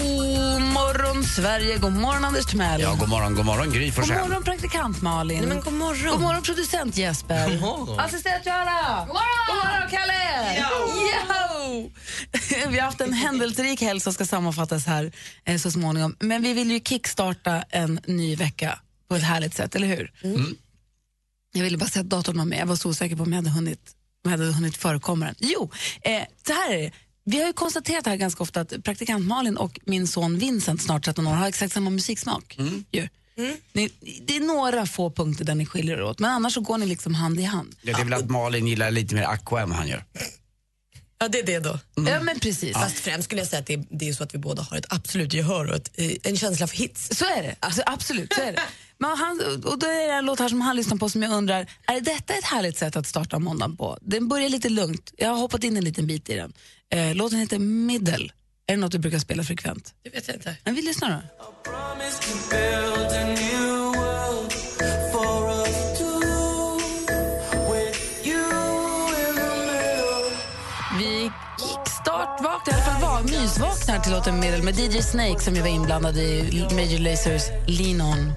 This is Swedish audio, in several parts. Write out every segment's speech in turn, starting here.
God morgon, Sverige. God morgon, Anders Timell. Ja, god morgon, god morgon Gry God Forssell. morgon, praktikant Malin. Nej, men god morgon. God morgon, producent Jesper. Assistent Johanna. God morgon. God morgon, Kalle. Yo! Vi har haft en händelserik helg som ska sammanfattas här eh, så småningom. Men vi vill ju kickstarta en ny vecka på ett härligt sätt, eller hur? Jag ville bara säga att datorn var med. Jag var så osäker på om jag hade hunnit, om jag hade hunnit förekomma den. Jo, eh, så här är det. Vi har ju konstaterat här ganska ofta att praktikant Malin och min son Vincent, snart 13 år, har exakt samma musiksmak. Ju. Ni, det är några få punkter där ni skiljer er åt, men annars så går ni liksom hand i hand. Ja, det är väl att Malin gillar lite mer Aqua än vad han gör. Ja, det är det då. Ja, men precis. Fast främst skulle jag säga att det är, det är så att vi båda har ett absolut gehör och ett, eh, en känsla för hits. Så är det, alltså, absolut. Så är det. Men han, och då är det en låt här som han lyssnar på som jag undrar, är detta ett härligt sätt att starta måndagen på? Den börjar lite lugnt, jag har hoppat in en liten bit i den. Eh, låten heter Middle. Är det något du brukar spela frekvent? Det vet jag inte. Men vi lyssnar då. Vi kickstart-vaknar, i alla fall var, mysvaknar till låten Middle med DJ Snake som ju var inblandad i Major Lasers Lean On.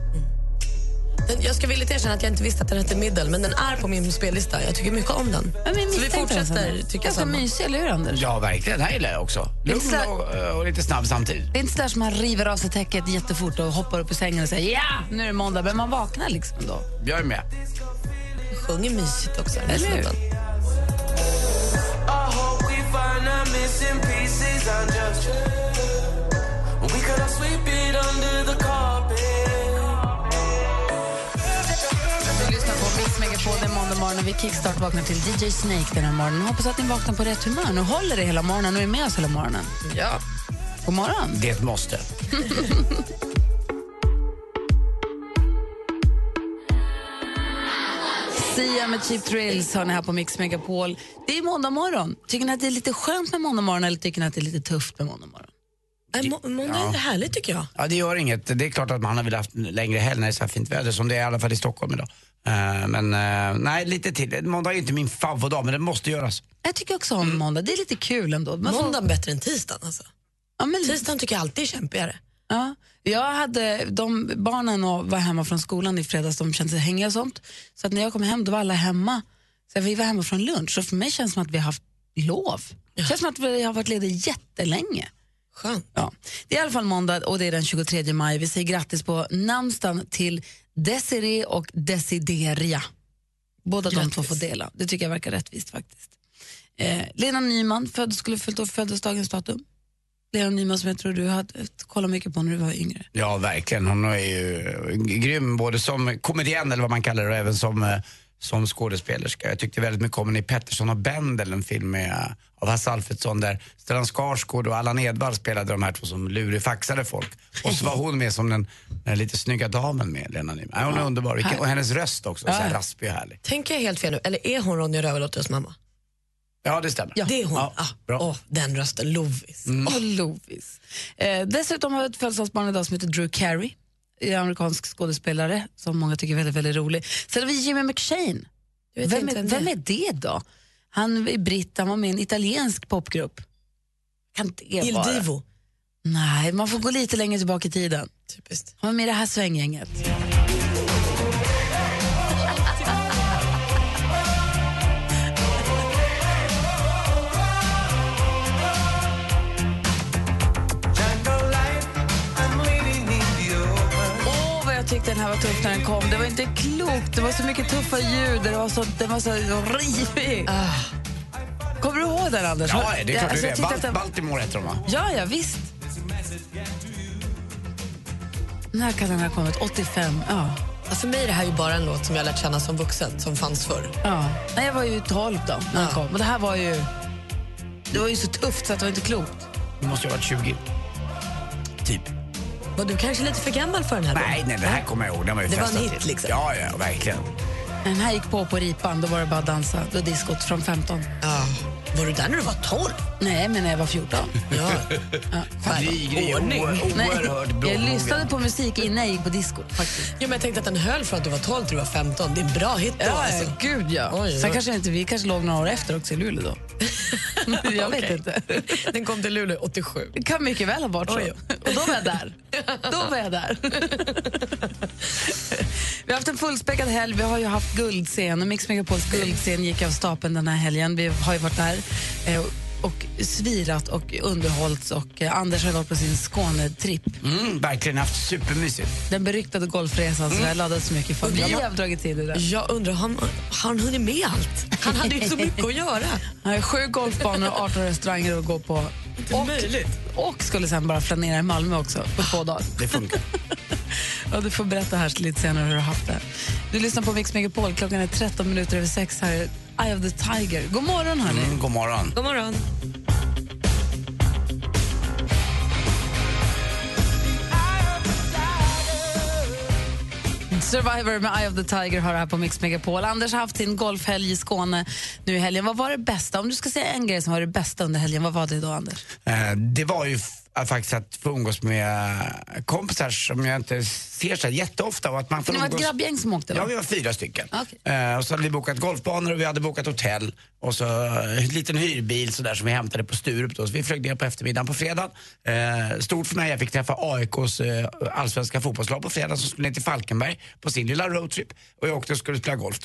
Jag ska villigt erkänna att jag inte visste att den hette Middle, men den är på min spellista. Jag tycker mycket om den. Ja, men så vi fortsätter tycka Ganska samma. mysig, eller hur Anders? Ja, verkligen. Den här gillar jag också. Lugn och, och lite snabb samtidigt. Det är inte så där som man river av sig täcket jättefort och hoppar upp ur sängen och säger ja, nu är det måndag, men man vaknar liksom då. Jag är med. Sjunger mysigt också. Eller hur? snubben. På den måndag morgon och vi kickstart vaknar till DJ Snake den här morgonen. Hoppas att ni vaknar på rätt humör. Nu håller det hela morgonen och är med oss hela morgonen. Ja. God morgon. Det är ett måste. Sia med Cheap Thrills har ni här på Mix Megapol. Det är måndag morgon. Tycker ni att det är lite skönt med måndag morgon eller tycker ni att det är lite tufft med måndag morgon? Nej, må- Måndag är härligt tycker jag. Ja, det gör inget. Det är klart att man har velat haft en längre helg när det är så här fint väder som det är i alla fall i Stockholm idag. Eh, men eh, nej, lite till. Måndag är inte min favoritdag, men det måste göras. Jag tycker också om måndag. Det är lite kul ändå. Man får- Måndagen bättre än tisdagen. Alltså. ja, men, Tisdagen tycker jag alltid är kämpigare. Ja, jag hade, de barnen och var hemma från skolan i fredags, de kände sig hängiga och sånt. Så att när jag kom hem då var alla hemma. Så vi var hemma från lunch och för mig känns det som att vi har haft lov. Det känns som att vi har varit lediga jättelänge. Skönt. Ja. Det är i alla fall måndag och det är den 23 maj. Vi säger grattis på namnsdagen till Desiree och Desideria. Båda de två får dela. Det tycker jag verkar rättvist faktiskt. Eh, Lena Nyman född, skulle fyllt år födelsedagens datum. Lena Nyman som jag tror du hade kollat mycket på när du var yngre. Ja, verkligen. Hon är ju grym både som komedienn eller vad man kallar det och även som, eh, som skådespelerska. Jag tyckte väldigt mycket om henne i Pettersson och Bendel, en film med, av Hasse Alfredson där Stellan Skarsgård och Allan Edwall spelade de här två som lurifaxade folk. Och så var hon med som den, den lite snygga damen med, Lena Nyman. Ja, hon är underbar. Vilken- Och hennes röst också, så här raspig och härlig. Tänker jag helt fel nu? Eller är hon Ronja Rövardotters mamma? Ja, det stämmer. Det är hon. Ja, ah, bra. åh, den rösten, Lovis. Och Lovis. Eh, dessutom har vi ett födelsedagsbarn idag som heter Drew Carey. En amerikansk skådespelare som många tycker är väldigt, väldigt rolig. Sen har vi Jimmy McShane. Vem är, vem är det då? Han är britt, han var med i en italiensk popgrupp. Kan Il vara? Divo. Nej, man får gå lite längre tillbaka i tiden. Typiskt. Han var med i det här svänggänget. Tyckte den här var tuff när den kom. Det var inte klokt. Det var så mycket tuffa ljud. Det var så, den var så rivig. Kommer du ihåg den, Anders? Ja, det är klart Alltså, det att den- Bal- Baltimore heter de va? Ja, ja, visst. När kan den ha kommit? 85? Ja. För mig är det här ju bara en låt som jag lärt känna som vuxen, som fanns förr. ja. Nej, jag var ju 12 då när den Ja. kom. Och det här var ju... Det var ju så tufft så att det var inte klokt. Du måste ju ha varit 20. Typ. Var du kanske lite för gammal för den här? Nej, nej, det här kommer jag ihåg. Den var Det var en hit, liksom. Ja, ja, verkligen. Den här gick på på ripan, då var det bara att dansa. Då diskot från 15. Ja. Var du där när du var 12? Nej, men när jag var 14. Ja. Gry, ordning. oerhört Nej, jag lyssnade på musik innan jag gick på disco. Faktiskt. Jo, men jag tänkte att den höll från att du var 12 till du var 15. Det är en bra hit då. alltså. gud ja. Oj, oj. Sen kanske inte, vi kanske låg några år efter också i Luleå då. jag vet inte. Den kom till Luleå 87. Det kan mycket väl ha varit så. Och då var jag där. Då var jag där. vi har haft en fullspäckad helg. Vi har ju haft guldscen Mix Megapols guldscen gick av stapeln den här helgen. Vi har ju varit där eh, och svirat och underhållits och eh, Anders har varit på sin Skånetripp. Mm, verkligen haft supermysigt. Den beryktade golfresan som jag laddat så mycket för. Vi har dragit tid i den. Jag undrar, har han, har han hunnit med allt? Han hade ju så mycket att göra. Han har sju golfbanor och 18 restauranger att gå på. Och, och skulle sen bara flanera i Malmö också på två dagar. Det funkar. Ja, du får berätta här lite senare hur du har haft det. Du lyssnar på Mix Megapol. Klockan är 13 minuter över sex här. Eye of the Tiger. God morgon, hörni. Mm, god morgon. God morgon. Survivor med Eye of the Tiger har det här på Mix Megapol. Anders har haft sin golfhelg i Skåne nu i helgen. Vad var det bästa? Om du ska säga en grej som var det bästa under helgen, vad var det då, Anders? Eh, det var ju faktiskt att få umgås med kompisar som jag inte ser så jätteofta. Och att man får Det var ett umgås- grabbgäng som åkte, va? Ja, vi var fyra stycken. Okej. Eh, och så hade vi bokat golfbanor och vi hade bokat hotell och så en liten hyrbil så där som vi hämtade på Sturup då. Så vi flög ner på eftermiddagen på fredagen. Eh, stort för mig, jag fick träffa AIKs eh, allsvenska fotbollslag på fredagen som skulle ner till Falkenberg på sin lilla roadtrip och jag åkte och skulle spela golf.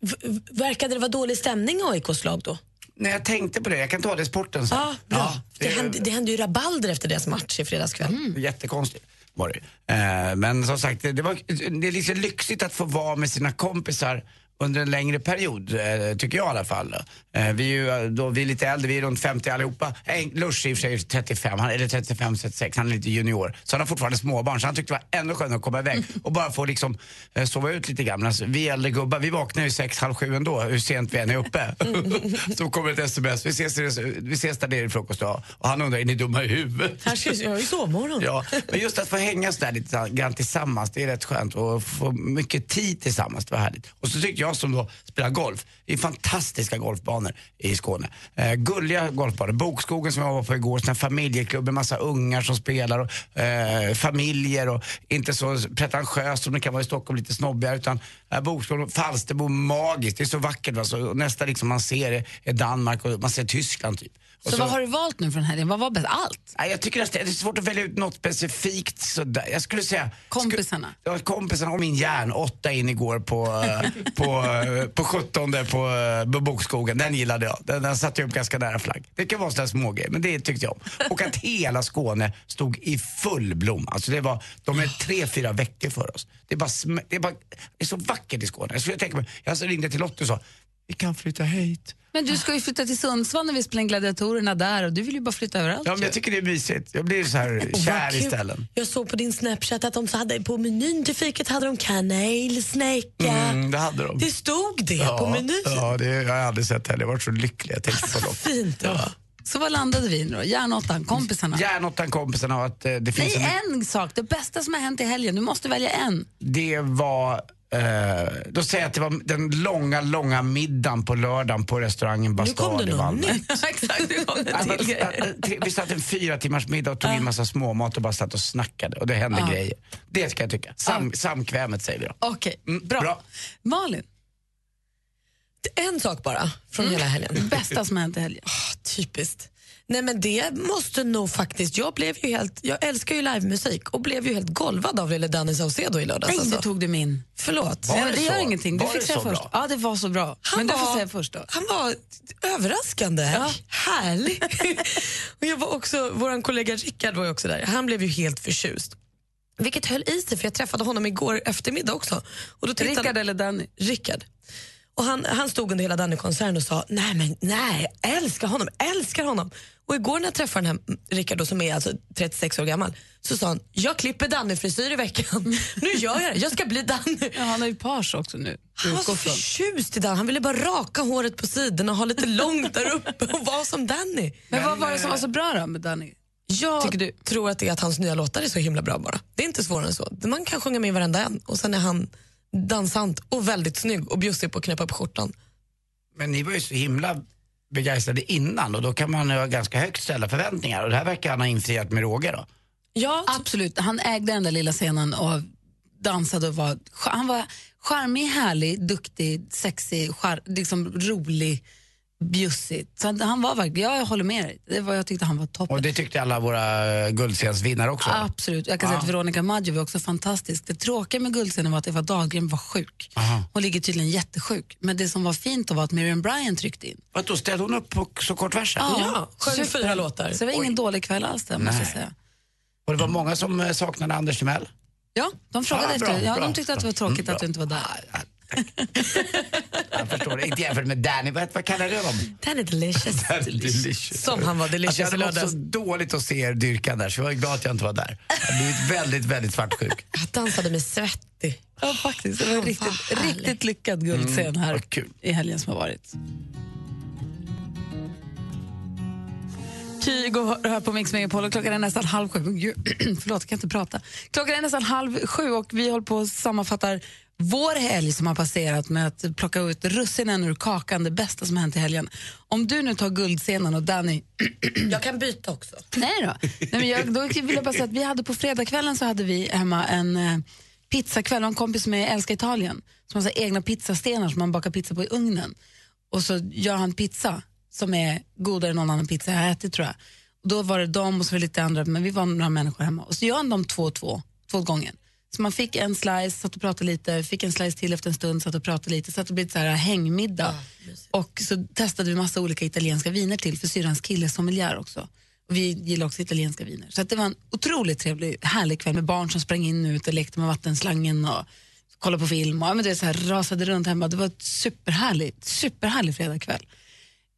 V- verkade det vara dålig stämning i AIKs lag då? När jag tänkte på det, jag kan ta det i sporten sen. Ja, bra. Ja, det, hände, det hände ju rabalder efter deras match i fredags kväll. Mm. Jättekonstigt var det eh, Men som sagt, det, det, var, det är liksom lyxigt att få vara med sina kompisar under en längre period, eh, tycker jag i alla fall. Eh, vi är ju eh, då, vi är lite äldre, vi är runt 50 allihopa. Lush i och för sig 35, han, eller 35-36, han är lite junior. Så han har fortfarande småbarn, så han tyckte det var ännu skönare att komma iväg och bara få liksom sova ut lite grann. Alltså, vi äldre gubbar, vi vaknar ju sex, halv sju ändå, hur sent vi än är uppe. så kommer ett sms, vi ses, vi ses där nere i frukost och, och han undrar, är ni dumma i huvudet? Här ska ju sovmorgon. Ja, men just att få hänga så där lite grann tillsammans, det är rätt skönt. Och få mycket tid tillsammans, det var härligt. Och så tyckte jag som då spelar golf, det är fantastiska golfbanor i Skåne. Eh, gulliga golfbanor. Bokskogen som jag var på igår, en familjeklubb med massa ungar som spelar och eh, familjer och inte så pretentiöst som det kan vara i Stockholm, lite snobbigare. Utan eh, Bokskogen, Falsterbo, magiskt. Det är så vackert. Va? Så nästa liksom man ser är, är Danmark och man ser Tyskland typ. Och Så, vad har du valt nu från helgen? Vad var bäst? Allt? Nej, jag tycker att det är svårt att välja ut något specifikt. Sådär. Jag skulle säga... Kompisarna? Skulle, ja, kompisarna och min järn. Åtta in igår på, eh, på, eh, på 17 på, eh, på Bokskogen. Den gillade jag. Den, den satte jag upp ganska nära flagg. Det kan vara sådana smågrejer, men det tyckte jag om. Och att hela Skåne stod i full blom. Alltså det var, de är tre, fyra veckor för oss. Det är, bara, det är, bara, det är så vackert i Skåne. Jag, skulle tänka mig, jag ringde till Lottie och sa, vi kan flytta hit. Men du ska ju flytta till Sundsvall när vi spelar in Gladiatorerna där och du vill ju bara flytta överallt. Ja, men jag tycker det är mysigt. Jag blir så här kär i ställen. Jag såg på din Snapchat att de så hade, på menyn till fiket hade de kanelsnäcka. Mm, det hade de. Det stod det på menyn. Ja, det jag har jag aldrig sett heller. Jag var så lycklig. Jag tänkte på dem. Fint det var. Så vad landade vi nu då? Järnåttan, kompisarna? Järnåttan kompisarna och att eh, det finns Nej, en... en sak. Det bästa som har hänt i helgen. Du måste välja en. Det var... Eh, då säger jag att det var den långa, långa middagen på lördagen på restaurangen Nu kom Bastard det i något nytt. Exakt, nu kom eh, tre- Vi satt en fyra timmars middag och tog in massa småmat och bara satt och snackade och det hände Ja. grejer. Det ska jag tycka. Sam, Samkvämet säger vi då. Okej, Mm, bra. bra. Malin, En sak bara från hela helgen. det bästa som hänt i helgen. Ah, Typiskt. Nej men det måste nog faktiskt, jag blev ju helt, jag älskar ju livemusik och blev ju helt golvad av lille Danny Saucedo i lördags. Nej, alltså. du tog du min. Förlåt. Var Nej, men det det gör så? ingenting. Du Var fick det säga först. bra? Ja, det var så bra. men du får säga först då. Han var överraskande härlig. och jag var också, vår kollega Rickard var ju också där. Han blev ju helt förtjust. Vilket höll i sig, för jag träffade honom igår eftermiddag också. Och då tittade- Rickard eller Danny? Rickard. Och han, han stod under hela Danny-konserten och sa nej men nej, älskar honom, älskar honom. Och igår när jag träffade den här Rickard som är alltså 36 år gammal så sa han, jag klipper Danny-frisyr i veckan. nu gör jag det, jag ska bli Danny. Ja, han har ju page också nu. Han var så förtjust i Danny. Han ville bara raka håret på sidorna och ha lite långt där uppe och vara som Danny. Men vad var det som var så bra då med Danny? Jag tror att det är att hans nya låtar är så himla bra bara. Det är inte svårare än så. Man kan sjunga med i varenda en och sen är han dansant och väldigt snygg och bjussig på att knäppa på skjortan. Men ni var ju så himla begeistrade innan och då kan man ha ganska högt ställda förväntningar. Och det här verkar han ha infriat med råge då. Ja, Absolut, han ägde den där lilla scenen och dansade och var, han var charmig, härlig, duktig, sexig, char, liksom rolig, bjussig. Så han, han var verkligen, jag håller med dig, det var, jag tyckte han var toppen. Och det tyckte alla våra guldscensvinnare också. Absolut. Jag kan säga att Veronica Maggio var också fantastisk. Det tråkiga med Guldscenen var att Eva Dahlgren var sjuk. Aha. Hon ligger tydligen jättesjuk. Men det som var fint då var att Miriam Bryant tryckte in. Vad då ställde hon upp på så kort varsel? Ja, sjöng fyra låtar. Så det var ingen dålig kväll alls där, måste jag Nej. säga. Och det var många som eh, saknade Anders Timell. Ja, de frågade Ja, bra, efter ja, bra, de tyckte att det var bra. tråkigt Mm, att du inte var där. Jag förstår det. Inte jämfört med Danny. Vad, vad kallar du honom? Danny Delicious. delicious. Som han var delicious Alltså, jag hade mått så dåligt att se er dyrka där så jag är glad att jag inte var där. Jag har blivit väldigt, väldigt svartsjuk. Jag dansade med Svettig. Ja, faktiskt. Det var en riktigt, riktigt lyckad guldscen här vad kul. i helgen som har varit. Kygo hör på Mix Megapol och klockan är nästan halv sju. Gud, Förlåt, jag kan inte prata. Klockan är nästan halv sju och vi håller på och sammanfattar vår helg som har passerat med att plocka ut russinen ur kakan, det bästa som hänt i helgen. Om du nu tar guldscenen och Danny Jag kan byta också. Nej då. Nej, men jag, då vill jag bara säga att vi hade på fredagskvällen så hade vi hemma en eh, pizzakväll. Och en kompis med älskar Italien som har egna pizzastenar som man bakar pizza på i ugnen. Och så gör han pizza som är godare än någon annan pizza jag har ätit tror jag. Och då var det de och så var det lite andra, men vi var några människor hemma. Och så gör han dem två och två, två gånger. Så man fick en slice, satt och pratade lite, fick en slice till efter en stund, satt och pratade lite, så att det blev så här hängmiddag. och så testade vi massa olika italienska viner till, för syrrans kille sommelier också. Och vi gillar också italienska viner. Så att det var en otroligt trevlig, härlig kväll med barn som sprang in och ut och lekte med vattenslangen och kollade på film och ja, men det så här, rasade runt hemma. Det var ett superhärligt, superhärlig fredagkväll.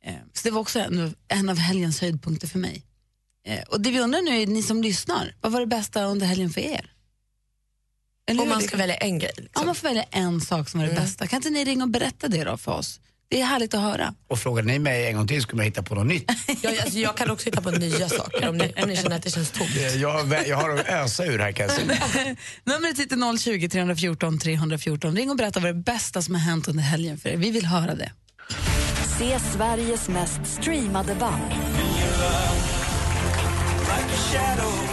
Eh, så det var också en, en av helgens höjdpunkter för mig. Eh, och det vi undrar nu är, ni som lyssnar, vad var det bästa under helgen för er? Eller Om man ska välja en grej. Liksom. man får välja en sak som var det bästa. Kan inte ni ringa och berätta det då för oss? Det är härligt att höra. Och frågade ni mig en gång till skulle man hitta på något nytt. Jag, alltså, jag kan också hitta på nya saker om ni, om ni känner att det känns tomt. Eh, Jag, jag har att ösa ur här kan jag säga. Numret hit är 020 314 314. Ring och berätta vad det bästa som har hänt under helgen för er. Vi vill höra det. Se Sveriges mest streamade band.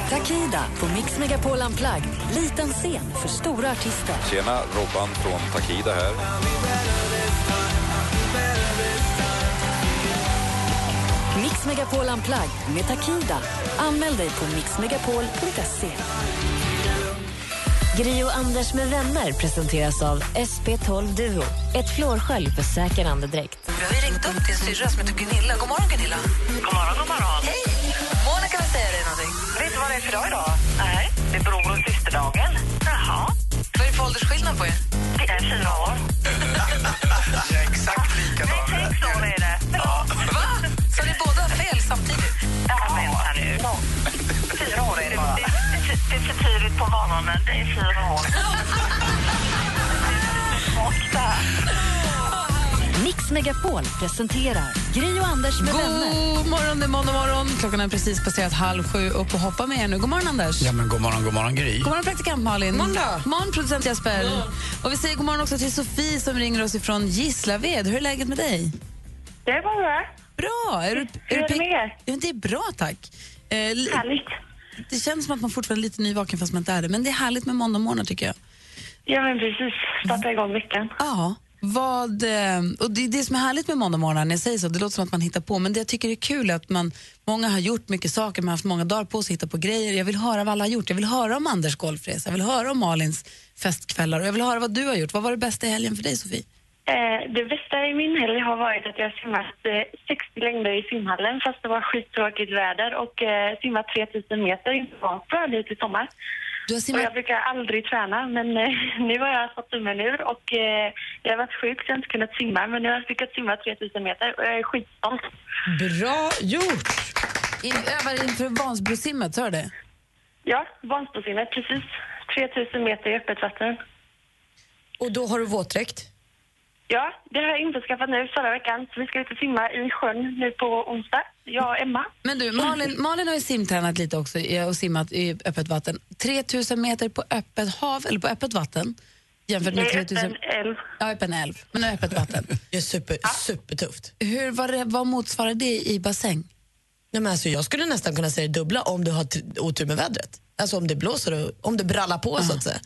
Takida på Mix Megapol Unplugged. Liten scen för stora artister. Tjena, Robban från Takida här. Mix Megapol Unplugged med Takida. Anmäl dig på mixmegapol.se. Gri och Anders med vänner presenteras av SP12 Duo. Ett flårskölj för säker andedräkt. Vi har ringt upp din syrra som heter Gunilla. God morgon Gunilla. God morgon, god morgon. Hej! Säga dig någonting. Vet du vad det är för dag idag? Nej. Det är bror och systerdagen. Jaha. Vad är det för åldersskillnad på er? Det är fyra år. Exakt likadan. Sex år är det. Va? Så ni båda har fel samtidigt? Ja, vänta nu. Fyra år är det bara. Det, det, det är för tidigt på morgonen. Det är fyra år. Smock där. Mix Megapol presenterar Gri och Anders med vänner. God morgon, det är måndag morgon. Klockan är precis passerat halv sju. Upp och hoppa med er nu. God morgon, Anders. Ja men god morgon, god morgon Gry. God morgon, praktikant Malin. Måndag. God morgon, producent Jesper. Och vi säger god morgon också till Sofie som ringer oss ifrån Gislaved. Hur är läget med dig? Det är bara Bra. Är du, Hur är det pigg? med er? Ja, det är bra, tack. Eh, li- härligt. det känns som att man fortfarande är lite nyvaken fast man inte är det. Men det är härligt med måndagmorgnar tycker jag. Ja, men precis. Starta igång veckan. Ja. Vad, eh, och det, det som är härligt med måndagmorgnar, när jag säger så, det låter som att man hittar på, men det jag tycker är kul är att man, många har gjort mycket saker, man har haft många dagar på sig att hitta på grejer. Jag vill höra vad alla har gjort. Jag vill höra om Anders golfresa, jag vill höra om Malins festkvällar och jag vill höra vad du har gjort. Vad var det bästa i helgen för dig, Sofie? Eh, det bästa i min helg har varit att jag har simmat eh, 60 längder i simhallen fast det var skittråkigt väder och eh, simmat 3000 meter inför Vansbro nu i sommar. Du har Och simmat jag brukar aldrig träna, men eh, nu har jag fått tummen ur och eh, jag har varit sjuk så jag har inte kunnat simma, men nu har jag lyckats simma 3000 meter och jag är skitstolt. Bra gjort! I, övar inför Vansbrosimmet, sa du det? Ja, Vansbrosimmet, precis. 3000 meter i öppet vatten. Och då har du våtdräkt? Ja, det har jag införskaffat nu förra veckan. Så vi ska ut och simma i sjön nu på onsdag, jag och Emma. Men du, Malin, Malin har ju simtränat lite också och simmat i öppet vatten. 3000 meter på öppet hav eller på öppet vatten jämfört med Det är 3000... öppen älv. Ja, öppen älv, men öppet vatten. Det är super, supertufft. Hur, vad, det- vad motsvarar det i bassäng? Nej, men alltså, jag skulle nästan kunna säga det dubbla om du har otur med vädret. Alltså om det blåser och om det brallar på så att säga.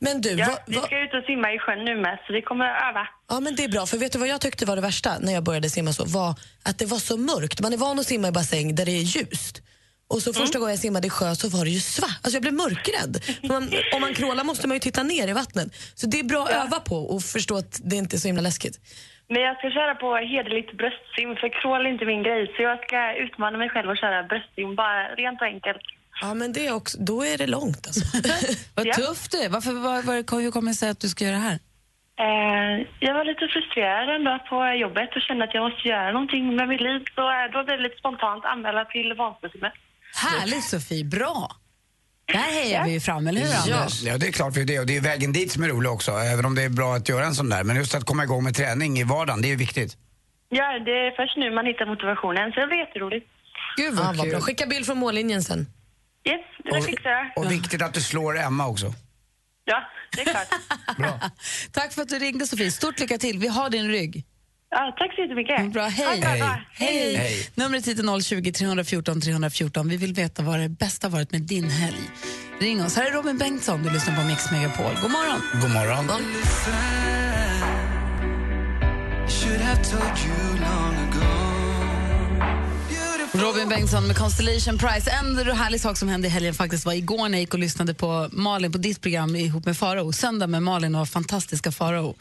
Men du, Ja, vad, vi vad, ska ut och simma i sjön nu med, så vi kommer att öva. ja men det är bra. För vet du vad jag tyckte var det värsta när jag började simma så? Var att det var så mörkt. Man är van att simma i bassäng där det är ljust. Och så första gången jag simmade i sjö så var det ju svart. Alltså jag blev mörkrädd. Man, om man krålar måste man ju titta ner i vattnet. Så det är bra att öva på och förstå att det inte är så himla läskigt. Men jag ska köra på hederligt bröstsim, för crawl är inte min grej. Så jag ska utmana mig själv och köra bröstsim, bara rent och enkelt. Ja men det är också, då är det långt alltså. Vad Ja. tufft det är. Varför, var, var, hur kommer det sig att du ska göra det här? Eh, jag var lite frustrerad en dag på jobbet och kände att jag måste göra någonting med mitt liv. Så eh, då blev det lite spontant anmäla till Vansbrosimmet. Härligt Sofie, bra! Det här hejar vi ju fram, eller hur Anders? Ja, det är klart för det. Och det är vägen dit som är rolig också, även om det är bra att göra en sån där. Men just att komma igång med träning i vardagen, det är ju viktigt. Ja, det är först nu man hittar motivationen, så det blir jätteroligt. Gud Ja, vad vad kul. bra. Skicka bild från mållinjen sen. Yes, det där fixar jag. Och viktigt att du slår Emma också. Ja, det är klart. Tack för att du ringde Sofie. Stort lycka till. Vi har din rygg. Ja, tack så jättemycket. Bra, hej. Bra dag. Hej. Hej. Numret hit är 020 314 314. Vi vill veta vad det bästa varit med din helg. Ring oss. Här är Robin Bengtsson. Du lyssnar på Mix Megapol. God morgon. God morgon. Robin Bengtsson med Constellation Prize. En härlig sak som hände i helgen faktiskt var igår när jag gick och lyssnade på Malin på ditt program ihop med Faro. Söndag med Malin och fantastiska Faro.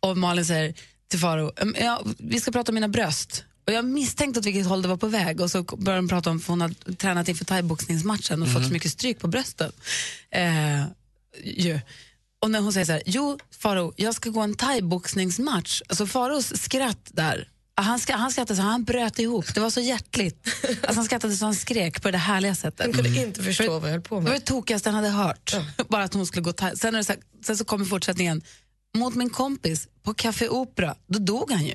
Och Malin säger till Faro, "Ehm, ja, vi ska prata om mina bröst. Och jag misstänkte åt vilket håll det var på väg och så började de prata om för hon hade tränat inför thaiboxningsmatchen och fått så mycket stryk på brösten. Eh, ju. Och när hon säger så här, jo Faro, jag ska gå en thaiboxningsmatch. Alltså Faros skratt där, han, ska, han skrattade så han bröt ihop. Det var så hjärtligt. Alltså han skrattade så han skrek på det härliga sättet. Jag kunde inte förstå vad jag höll på Det var med. det tokigaste han hade hört. Bara att hon skulle gå. Sen, är det så här, sen så kommer fortsättningen. Mot min kompis på Café Opera, då dog han ju.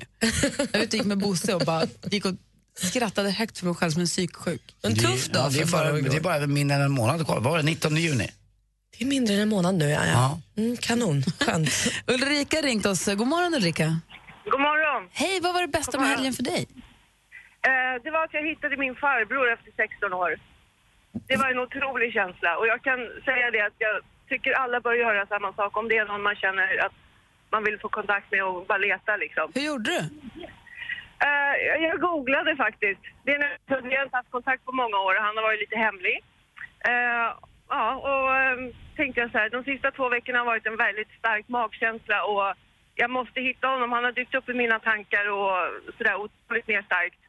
Jag gick med Bosse och bara gick och skrattade högt för mig själv som en psyksjuk. En tuff Ja, dag det, är för bara, det är bara mindre än en månad kvar. Var det? 19 juni? Det är mindre än en månad nu, ja. ja. Mm, kanon, skönt. Ulrika ringt oss. God morgon Ulrika. God morgon. Hej, vad var det bästa med helgen för dig? Eh, det var att jag hittade min farbror efter 16 år. Det var en otrolig känsla och jag kan säga det att jag tycker alla bör göra samma sak om det är någon man känner att man vill få kontakt med och bara leta liksom. Hur gjorde du? Eh, jag googlade faktiskt. Det är en vi har inte haft kontakt på många år och han har varit lite hemlig. Eh, ja, och eh, tänkte jag så här, de sista två veckorna har varit en väldigt stark magkänsla och jag måste hitta honom. Han har dykt upp i mina tankar och sådär otroligt mer starkt.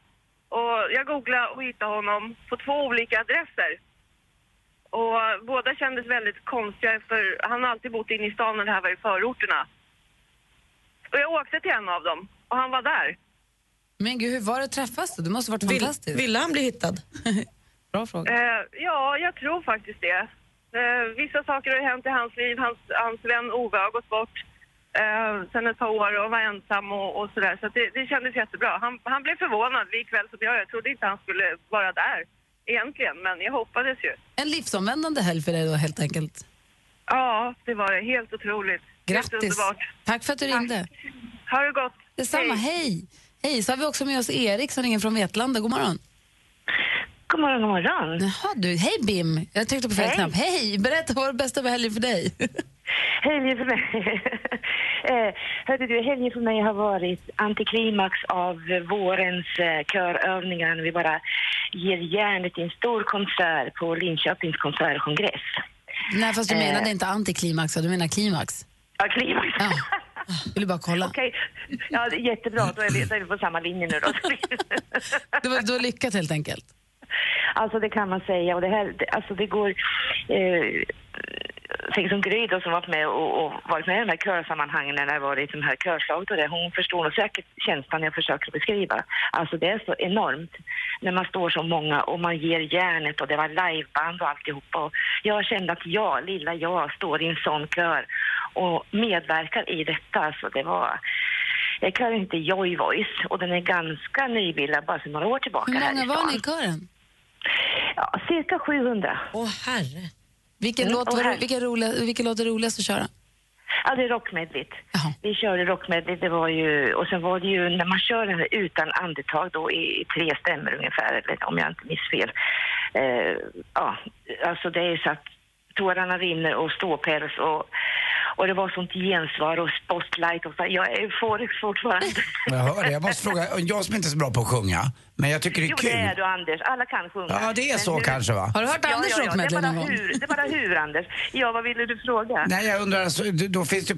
Och jag googlade och hittade honom på två olika adresser. Och båda kändes väldigt konstiga för han har alltid bott inne i stan när det här var i förorterna. Och jag åkte till en av dem och han var där. Men gud, hur var det att träffas då? Det måste varit Vill, fantastiskt. ville han bli hittad? Bra fråga. Eh, ja, jag tror faktiskt det. Eh, vissa saker har hänt i hans liv. Hans, hans vän Ove har gått bort eh, sen ett par år och var ensam och, och sådär. Så att det, det kändes jättebra. Han, han blev förvånad likväl som jag. Jag trodde inte han skulle vara där egentligen, men jag hoppades ju. En livsomvändande helg för dig då helt enkelt. Ja, det var det. Helt otroligt. Grattis. Tack för att du ringde. Ha det gott. Detsamma, hej. hej. Så har vi också med oss Erik som ringer från Vetlanda. God morgon. God morgon, god morgon. Jaha du, hej Bim. Jag tryckte på fel Hej. knapp. Hej, berätta vad var det bästa med helgen för dig? Helgen för mig... eh, hörde du, helgen för mig har varit antiklimax av vårens eh, körövningar när vi bara ger järnet i en stor konsert på Linköpings konsert och kongress. Nej, fast du Eh. menade inte antiklimax, du menar klimax. Ja, klimax. Ja. Vill du bara kolla? Okej, ja, jättebra. Då är, vi, då är vi på samma linje nu då. Det var, du har lyckats helt enkelt. Alltså det kan man säga och det här, alltså det går... Eh, Tänk som Gry då som varit med och, och varit med i de här körsammanhangen när det varit de här körslaget och det. Hon förstår nog säkert känslan jag försöker beskriva. Alltså det är så enormt när man står så många och man ger järnet och det var liveband och alltihopa. Och jag kände att jag, lilla jag, står i en sån kör och medverkar i detta. Så det var... Jag kör inte Joy Voice och den är ganska nybildad bara sedan några år tillbaka Hur många var ni i kören? Ja, cirka 700. Åh herre. Vilken, Mm, låt, var, vilken, roliga, vilken låt är roligast att köra? Ja, det är rockmedligt. Vi körde rockmedligt, det var ju, och sen var det ju när man kör den här utan andetag då i, tre stämmor ungefär, eller om jag inte minns fel. Eh, ja, alltså det är så att tårarna rinner och ståpäls och, och det var sånt gensvar och spotlight och så. Jag är euforisk fortfarande. Jag hör det. Jag måste fråga, jag som inte är så bra på att sjunga, men jag tycker det är Jo, kul. det är du Anders. Alla kan sjunga. Ja, det är Men så hur- kanske, va? Har du hört ja, Anders ja, ja. rockmedley Det är bara någon gång? hur, Det är bara hur, Anders. Ja, vad ville du fråga? Nej, jag undrar, alltså, då finns det,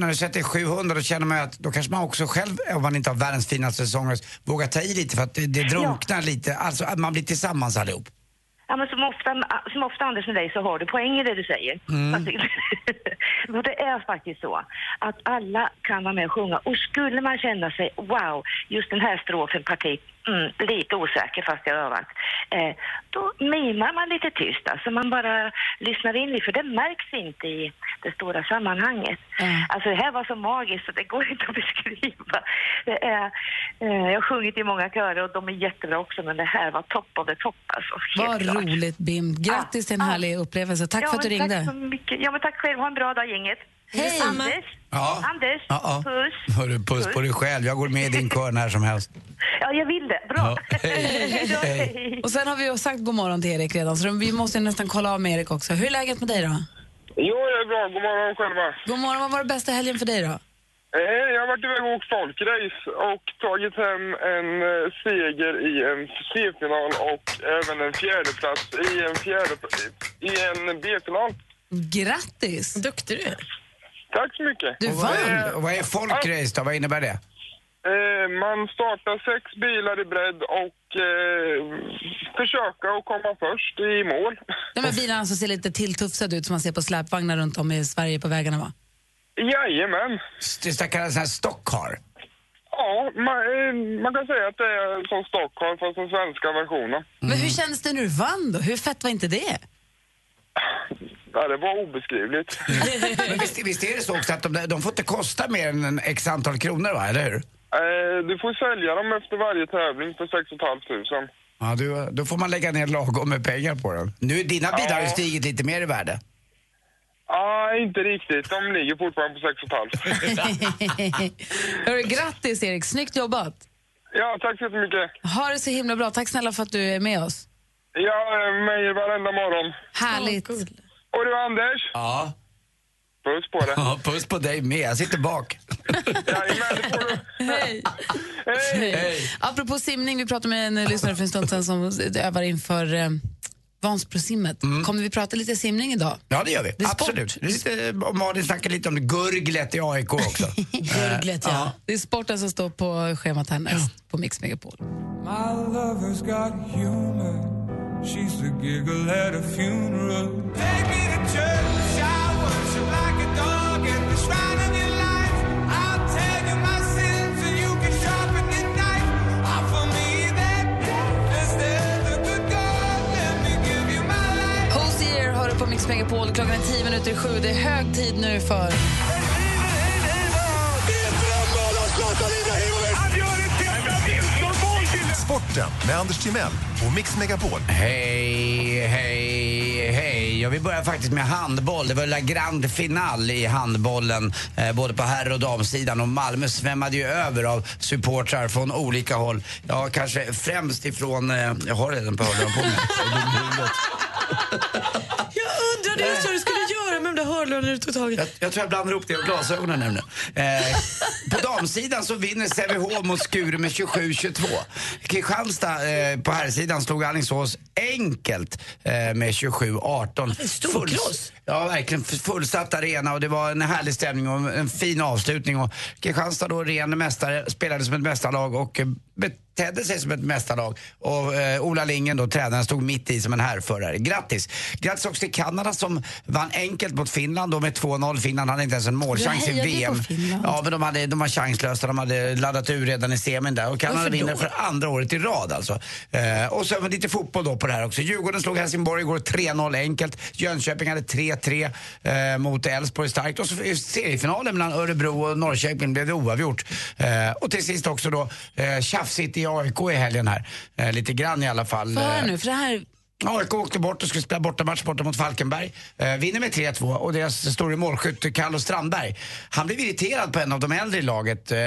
när du sätter 700 då känner man ju att då kanske man också själv, om man inte har världens finaste sångröst, vågar ta i lite för att det, det drunknar lite, alltså att man blir tillsammans allihop. Ja, men som ofta, som ofta Anders med dig så har du poäng i det du säger. Mm. Det är faktiskt så att alla kan vara med och sjunga och skulle man känna sig wow, just den här strofen parti, mm, lite osäker fast jag har övat, eh, då mimar man lite tyst alltså man bara lyssnar in lite för det märks inte i det stora sammanhanget. Alltså det här var så magiskt så det går inte att beskriva. Det är, eh, jag har sjungit i många körer och de är jättebra också men det här var top of the top alltså. Vad klart. roligt, Bim. Grattis till en härlig upplevelse. Tack Ja, för att du ringde. Tack så mycket. Ja, men tack själv. Ha en bra dag, gänget. Hej. Anders. Ja. Anders. Ja, ja. Puss. Hörru, puss på dig själv. Jag går med i din kör när som helst. Ja, jag vill det. Bra. Ja. Hej. Hej. Och sen har vi ju sagt god morgon till Erik redan, så vi måste ju nästan kolla av med Erik också. Hur är läget med dig då? Jo, det är bra. God morgon själva. God morgon, vad var det bästa helgen för dig då? Eh, Jag har varit iväg och åkt folkrace och tagit hem en eh, seger i en C-final och även en fjärdeplats i en, fjärde, i en B-final. Grattis! Duktig du är. Tack så mycket. vad är, och vad är folkrace då? Vad innebär det? Eh, man startar sex bilar i bredd och eh, försöka att komma först i mål. De här bilarna som ser lite tilltufsade ut som man ser på släpvagnar runt om i Sverige på vägarna va? Jajamän. Det kallas här stockcar. Ja, man, eh, man kan säga att det är som Stockholm fast den svenska versionen. Men hur kändes det när du vann då? Hur fett var inte det? Ja, det var obeskrivligt. Men visst, visst är det så också att de, de får inte kosta mer än en x antal kronor, va? eller hur? Eh, du får sälja dem efter varje tävling för 6 500. Ja, du, då får man lägga ner lagom med pengar på den. Nu, dina bilar har ju Ja. stigit lite mer i värde. Ja, inte riktigt. De ligger fortfarande på 6 500. Hörru, grattis Erik, snyggt jobbat! Ja, tack så jättemycket. Ha det så himla bra. Tack snälla för att du är med oss. Jag är med er varenda morgon. Härligt. Och du Anders, Ja. puss på dig. ja, puss på dig med. Jag sitter bak. Hej. Hej. Apropå simning, vi pratade med en lyssnare för en stund sedan som övar inför eh, Vansbrosimmet. Kommer vi prata lite simning idag? Ja, det gör vi. Det. Absolut. Det lite, Malin snackar lite om det. Gurglet i AIK också. Gurglet, ja. Det är sporten som står på schemat härnäst på Mix Megapol. My lover's got humor. She's the giggle at a funeral. Take me to church. I worship like a dog at the shrine of your life. I'll tell you my sins and you can sharpen your knife. Offer me that death instead of good God. Let me give you my life. Hosier har du på Mix Megapol. Klockan är tio minuter i sju. Det är hög tid nu för... Sporten med Anders Timell och Mix Megapol. Hej, hej, hej. Jag vill börja faktiskt med handboll. Det var La Grande Final i handbollen, eh, både på herr och damsidan. Och Malmö svämmade ju över av supportrar från olika håll. Ja, kanske främst ifrån... Eh, jag har redan på hörlurar på mig. Jag undrade just vad du skulle hörlurarna när du tog tag i. Jag, jag tror jag blandar ihop det och glasögonen nu. Eh, på damsidan så vinner Sävehof mot Skuru med 27-22. Kristianstad eh, på herrsidan slog Alingsås enkelt eh, med 27-18. storkross. Ja, verkligen. Fullsatt arena och det var en härlig stämning och en fin avslutning. Och Kristianstad då, ren mästare, spelade som ett mästarlag och eh, tedde sig som ett mästarlag. Och eh, Ola Lingen, då, tränaren, stod mitt i som en härförare. Grattis! Grattis också till Kanada som vann enkelt mot Finland då med 2-0. Finland hade inte ens en målchans i VM. Ja, men de, hade, de var chanslösa. De hade laddat ur redan i semin där. Och Kanada vinner för andra året i rad alltså. Eh, och så lite fotboll då på det här också. Djurgården slog Helsingborg igår 3-0 enkelt. Jönköping hade 3-3 eh, mot Elfsborg starkt. Och så i seriefinalen mellan Örebro och Norrköping blev det oavgjort. Eh, och till sist också då eh, tjafsigt i AIK i helgen här. Eh, lite grann i alla fall. Få höra Eh, nu, för det här... AIK åkte bort och skulle spela bortamatch borta mot Falkenberg. Eh, vinner med 3-2 och deras store målskytt Carlos Strandberg. Han blev irriterad på en av de äldre i laget, eh,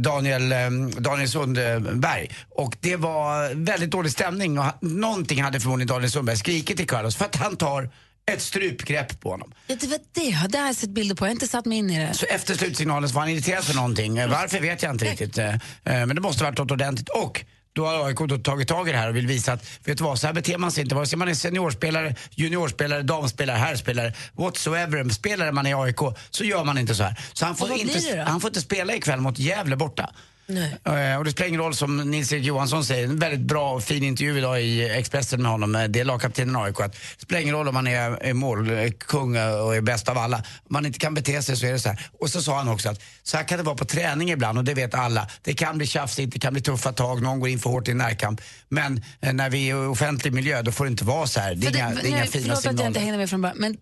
Daniel, eh, Daniel Sundberg. Och det var väldigt dålig stämning och ha- någonting hade förmodligen Daniel Sundberg skrikit till Carlos för att han tar ett strypgrepp på honom. Ja, det var det, det har jag sett bilder på. Jag har inte satt mig in i det. Så efter slutsignalen så var han irriterad för någonting. Varför vet jag inte riktigt. eh, eh, Men det måste ha varit något ordentligt. Och då har AIK då tagit tag i det här och vill visa att, vet du vad, så här beter man sig inte. Vare sig man är seniorspelare, juniorspelare, damspelare, herrspelare, whatsoever, spelare man är i AIK, så gör man inte så här. Så han får, inte, han får inte spela ikväll mot Gävle borta. Nej. Eh, Och det spelar ingen roll som Nils-Erik Johansson säger, en väldigt bra och fin intervju idag i Expressen med honom, eh, det är lagkaptenen AIK, att det spelar ingen roll om man är, är målkung och är bäst av alla. Om man inte kan bete sig så är det så här. Och så sa han också att så här kan det vara på träning ibland och det vet alla. Det kan bli tjafsigt, det kan bli tuffa tag, någon går in för hårt i en närkamp. Men eh, när vi är i offentlig miljö då får det inte vara så här. Det är För inga, det är inga fina förlåt att jag inte signaler. hängde med från början, men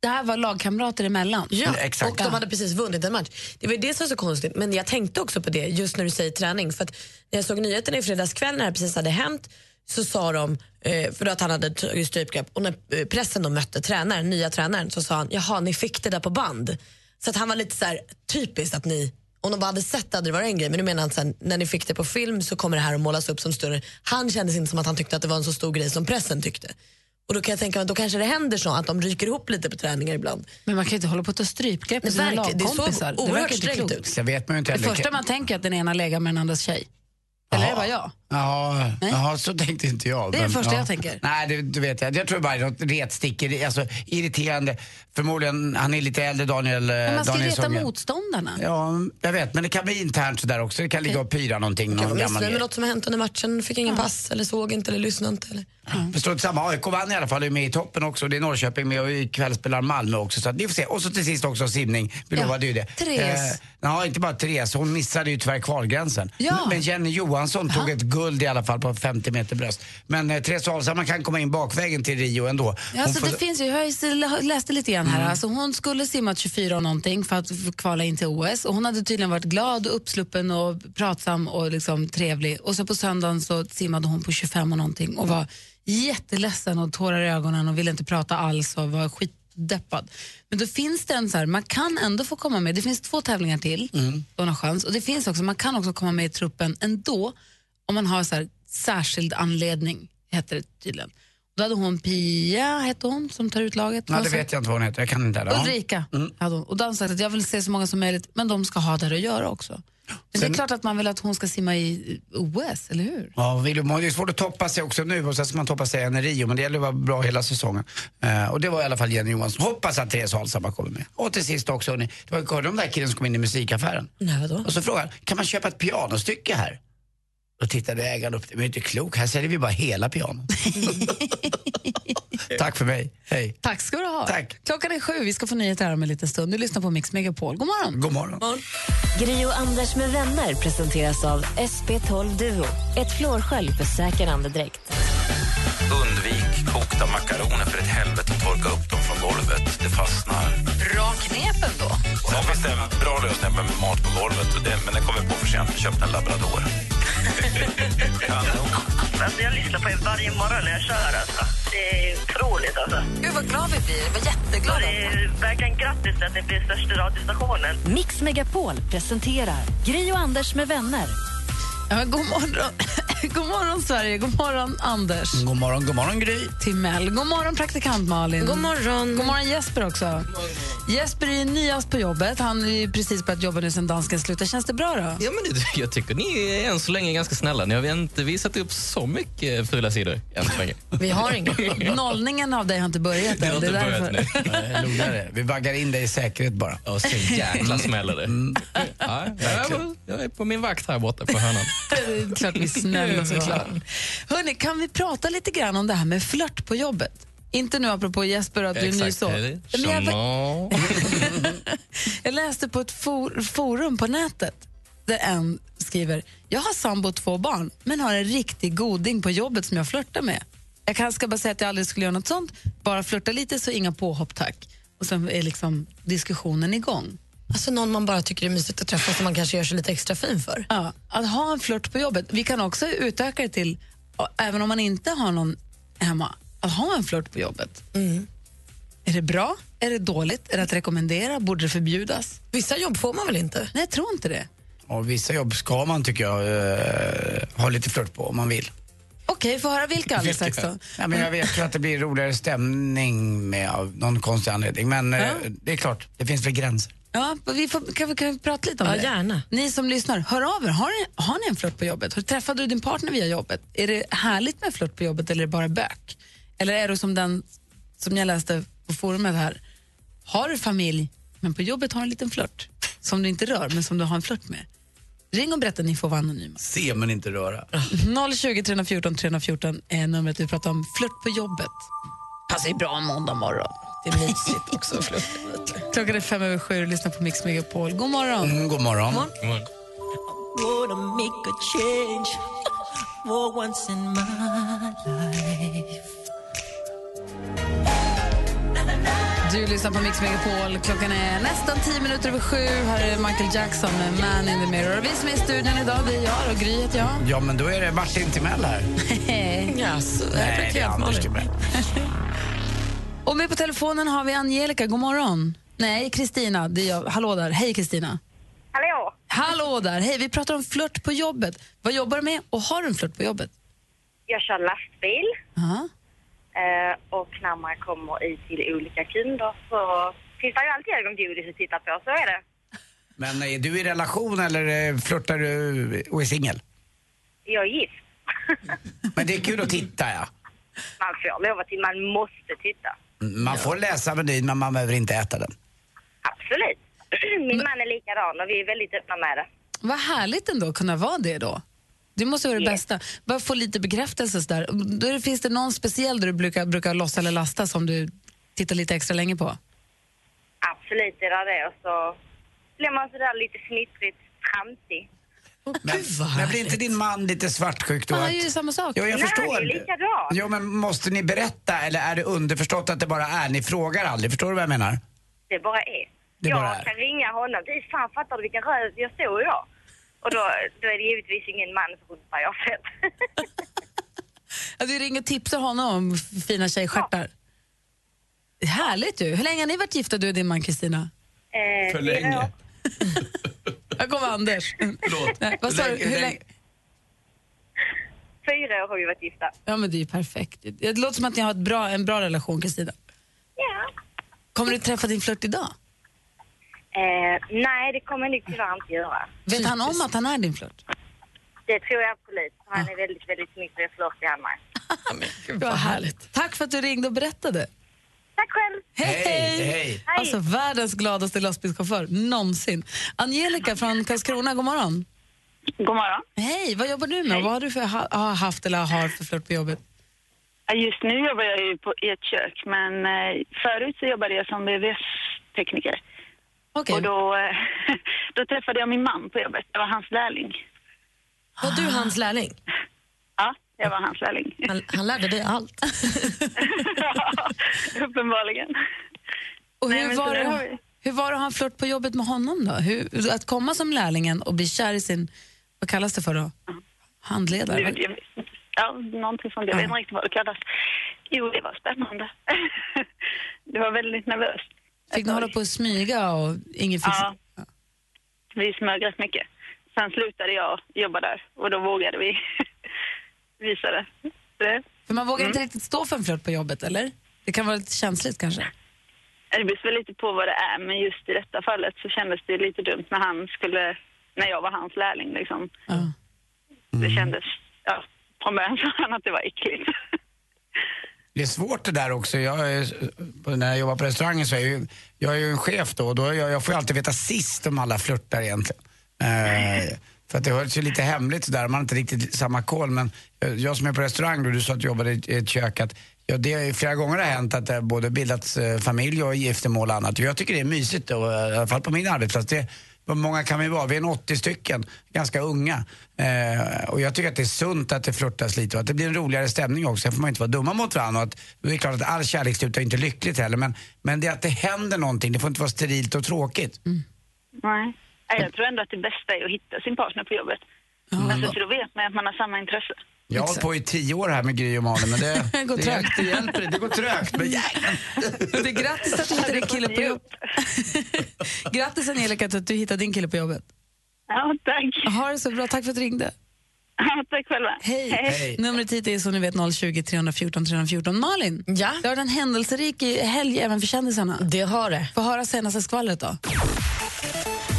det, här var lagkamrater emellan. Ja, exakt. och de hade precis vunnit en match. Det var det som var så konstigt. Men jag tänkte också på det just när du säger träning. För att när jag såg nyheterna i fredags kväll när det här precis hade hänt så sa de, eh, för att han hade tagit strypgrepp, och när eh, pressen då mötte tränaren, nya tränaren så sa han, jaha ni fick det där på band. Så att han var lite så här typiskt att ni om de bara hade sett det hade det varit en grej, men nu menar han sen när ni fick det på film så kommer det här att målas upp som större. Han kändes inte som att han tyckte att det var en så stor grej som pressen tyckte. Och då kan jag tänka mig att då kanske det händer så att de ryker ihop lite på träningar ibland. Men man kan ju inte hålla på att ta strypgrepp Nej, sina verkligen. Det är så lagkompisar. Det oerhört verkar inte strängt ut. Så vet man inte Det första man tänker är att den ena lägger med den andras tjej. Eller är det bara jag? Ja, ja, så tänkte inte jag. Det är det första ja. jag tänker. Nej, det, det vet jag. Jag tror bara det är något retstick, alltså irriterande. Förmodligen, han är lite äldre, Daniel. eh, Men man ska Daniel reta Sundgren. motståndarna. Ja, jag vet, men det kan bli internt sådär också. Det kan ligga och pyra någonting. Kan Någon vara gammal missnöjd med grej. något som har hänt under matchen, fick ingen pass eller såg inte eller lyssnade inte. Eller. Men strunt samma, AIK vann i alla fall, är med i toppen också. Det är Norrköping med och ikväll spelar Malmö också. Så att vi får se. Och så till sist också simning, vi Ja, lovade ju det. Therese. ja, inte bara Therese, hon missade ju tyvärr kvalgränsen. Ja. Men Jenny Johansson tog ett guld i alla fall på 50 meter bröst. Men eh, Therese Alshammar kan komma in bakvägen till Rio ändå. Ja, alltså får- det finns ju, jag läste lite grann här. Alltså hon skulle simma 24 och någonting för att kvala in till OS. Och hon hade tydligen varit glad och uppsluppen och pratsam och liksom trevlig. Och så på söndagen så simmade hon på 25 och någonting och var jätteledsen och tårar i ögonen och ville inte prata alls och var skitdeppad. Men då finns det en så här, man kan ändå få komma med. Det finns två tävlingar till, mm. hon har chans. Och det finns också, man kan också komma med i truppen ändå om man har så här, särskild anledning, heter det tydligen. Då hade hon Pia, hette hon, som tar ut laget. Hon det vet jag inte vad hon heter. Jag kan inte det. Ulrika hade hon. Och då hade att jag vill se så många som möjligt, men de ska ha där att göra också. Men det är Sen- klart att man vill att hon ska simma i OS, eller hur? Ja, vill det är svårt att toppa sig också nu och sen ska man toppa sig igen i Rio men det gäller att vara bra hela säsongen. Eh, och det var i alla fall Jenny Johansson. Hoppas att Therese Alshammar kommer med. Och till sist också, hörni, det var hörde du om den där killen som kom in i musikaffären? Nej, vadå? Och så frågade han, kan man köpa ett pianostycke här? Då tittade ägaren upp, men är inte klok, här säljer vi bara hela pianot. Tack för mig, hej. Tack ska du ha. Tack. Klockan är sju, vi ska få nyheter här om en liten stund. Du lyssnar på Mix Megapol. God morgon. God morgon. Gri och Anders med vänner presenteras av SP12 Duo. Ett flårskölj för säker andedräkt. Undvik kokta makaroner för ett helvete och torka upp dem från golvet. Det fastnar. Bra knepen då. Sen finns det en bra lösning med mat på golvet, det, men den kom vi på för sent. Vi köpte en labrador. Kanon. Alltså, jag lyssnar på er varje morgon när jag kör. Alltså. Det är otroligt. Alltså. Gud vad glad vi blir. Är jätteglada. Det är verkligen grattis till att ni blir största radiostationen. Mix Megapol presenterar Gri och Anders med vänner. Ja, god morgon. god morgon Sverige, god morgon Anders. God morgon, god morgon Gry. Timell. God morgon praktikant Malin. God morgon. God morgon Jesper också. Jesper är nyast på jobbet. Han är ju precis börjat jobba nu sen dansken slutade. Känns det bra då? Ja, men det, jag tycker ni är än så länge ganska snälla. Ni har inte visat upp så mycket fula sidor än så länge. Vi har inget. Nollningen av dig har inte börjat Det än. har Det inte är börjat därför. nu. Nej, lugnare. Vi vaggar in dig i säkerhet bara. Och så jäkla smäller det. Ja, jag, är- jag är på min vakt här borta på hörnan. Det är klart vi är snälla såklart. Hörrni, kan vi prata lite grann om det här med flört på jobbet? Inte nu apropå Jesper att du är. Hej. Men jag, jag läste på ett for, forum på nätet där en skriver Jag har sambo och två barn, men har en riktig goding på jobbet som jag flörtar med. Jag kan ska bara säga att jag aldrig skulle göra något sånt, bara flörta lite så inga påhopp tack. Och sen är liksom diskussionen igång. Alltså någon man bara tycker är mysigt att träffa som man kanske gör sig lite extra fin för. Ja, att ha en flört på jobbet. Vi kan också utöka det till, även om man inte har någon hemma, att ha en flört på jobbet. Är det bra? Är det dåligt? Är det att rekommendera? Borde det förbjudas? Vissa jobb får man väl inte? Nej, jag tror inte det. Och vissa jobb ska man, tycker jag, eh, ha lite flört på om man vill. Okej, får höra vilka alldeles strax då. Ja, men jag vet ju att det blir roligare stämning med av någon konstig anledning. Men eh, det är klart, det finns väl gränser. Ja, vi får, kan, vi, kan vi prata lite om Ja, det? gärna. Ni som lyssnar, hör av er. Har ni, har ni en flört på jobbet? Har, träffade du din partner via jobbet? Är det härligt med flört på jobbet eller är det bara bök? Eller är du som den som jag läste på forumet här, har du familj men på jobbet har du en liten flört som du inte rör men som du har en flört med? Ring och berätta, ni får vara anonyma. Se men inte röra. 020 314 314 är numret vi pratar om flört på jobbet. Passar ju bra måndag morgon. Det är mysigt också. Klockan är fem över sju och lyssnar på Mix Megapol. God morgon. Mm, god morgon. Wanna make a change for once in my life. Du lyssnar på Mix Megapol. Klockan är nästan tio minuter över sju. Här är Michael Jackson med Man in the Mirror. Och vi som är i studion idag, det är jag och Gry heter jag. Ja, men då är det Martin Timell här. yes. Nej, det är Anders Timell. Och med på telefonen har vi Angelica. God morgon. Nej, Kristina. Det är jag. Hallå där. Hej, Kristina. Hallå! Hallå där. Hej, vi pratar om flört på jobbet. Vad jobbar du med och har du en flört på jobbet? Jag kör lastbil Aha. eh, och när man kommer ut till olika kunder så finns det ju alltid ögon godis att titta på, så är det. Men är du i relation eller eh, flörtar du och är singel? Jag är gift. Men det är kul att titta, ja. Man får lov till, man måste titta. Man får läsa menyn, men man behöver inte äta den. Absolut. Min man är likadan och vi är väldigt öppna med det. Vad härligt ändå att kunna vara det då. Det måste vara det bästa. Bara få lite bekräftelse sådär. Då det, finns det någon speciell där du brukar, brukar lossa eller lasta som du tittar lite extra länge på? Absolut är det det. Och så blir man sådär lite fnittrigt tramsig. Men, men blir inte din man lite svartsjuk då? Han gör ju samma sak. Jo, jag Nej, förstår. det är likadant. Jo, men måste ni berätta eller är det underförstått att det bara är? Ni frågar aldrig, förstår du vad jag menar? Det bara är. Det jag bara är. kan ringa honom. Du, fan fattar du vilken röv jag såg idag? Och då, då är det givetvis ingen mans rumpa jag har sett. Att du ringer och tipsar honom om fina tjejstjärtar. Är Härligt ju. Hur länge har ni varit gifta du och din man Kristina? Eh, För länge. Här kommer Anders. Nej, vad sa du? Hur länge? Fyra år har vi varit gifta. Ja men det är ju perfekt. Det låter som att ni har ett bra, en bra relation Kristina. Ja. Kommer du träffa din flört idag? Eh, nej, det kommer jag nog tyvärr inte göra. Vet han om att han är din flört? Det tror jag absolut. Han är väldigt, väldigt mycket flörtig han med. Vad härligt. Tack för att du ringde och berättade. Tack själv! Hej, Hej, hej. Alltså världens gladaste lastbilschaufför någonsin. Angelica från Karlskrona, god morgon. God morgon. Hej, vad jobbar du med? Vad har du för, ha, har haft eller har för flört på jobbet? Just nu jobbar jag ju på, i ett kök, men eh, förut så jobbade jag som VVS-tekniker. Och då, eh, då träffade jag min man på jobbet. Jag var hans lärling. Var du hans lärling? Ja, jag var hans lärling. Han, han lärde dig allt. Uppenbarligen. Och Nej, hur, men var det, hur var det att ha en flört på jobbet med honom då? Hur, att komma som lärlingen och bli kär i sin, vad kallas det för då? Handledare? Va? jag, ja, någonting sånt. Jag vet inte riktigt vad det kallas. Jo, det var spännande. det var väldigt nervöst. Fick ni hålla på och smyga och ingen fick... Ja. Vi smög rätt mycket. Sen slutade jag jobba där och då vågade vi visa det. det. För man vågar Mm. inte riktigt stå för en flört på jobbet, eller? Det kan vara lite känsligt kanske? Det beror väl lite på vad det är, men just i detta fallet så kändes det lite dumt när han skulle, när jag var hans lärling liksom. Det kändes, ja, från början sa han att det var äckligt. Det är svårt det där också. Jag, är- när jag jobbar på restaurangen så är jag ju, jag är ju en chef då och då jag, jag får ju alltid veta sist om alla flörtar egentligen. Eh, För att det hölls ju lite hemligt sådär, man har inte riktigt samma koll. Men eh, jag som är på restaurang då, du sa att du jobbade i ett kök, att Ja, det har ju flera gånger har hänt att det har både bildats eh, familj och giftermål och annat. Och Jag tycker det är mysigt, och, eh, i alla fall på min arbetsplats. Det, vad många kan vi vara? Vi är en 80 stycken, ganska unga. Eh, och jag tycker att det är sunt att det flörtas lite och att det blir en roligare stämning också. Sen får man inte vara dumma mot varandra. Och att, det är klart att all kärlek slutar inte lyckligt heller. Men, men det är att det händer någonting, det får inte vara sterilt och tråkigt. Nej. Nej, Jag tror ändå att det bästa är att hitta sin partner på jobbet. Alltså, för då vet man att man har samma intresse. Jag har hållit på i tio år här med Gry och Malin men det, Det går det, trögt. det hjälper inte. Det går trögt. Men Det är grattis att du hittade din kille på jobbet. grattis Angelica att du hittade din kille på jobbet. Ja, tack. Ha det så bra. Tack för att du ringde. Ja, tack själva. Hej. Hej. Numret hit är som ni vet 020 314 314. Malin, ja? det har en händelserik helg även för kändisarna. Det har det. Få höra senaste skvallret då.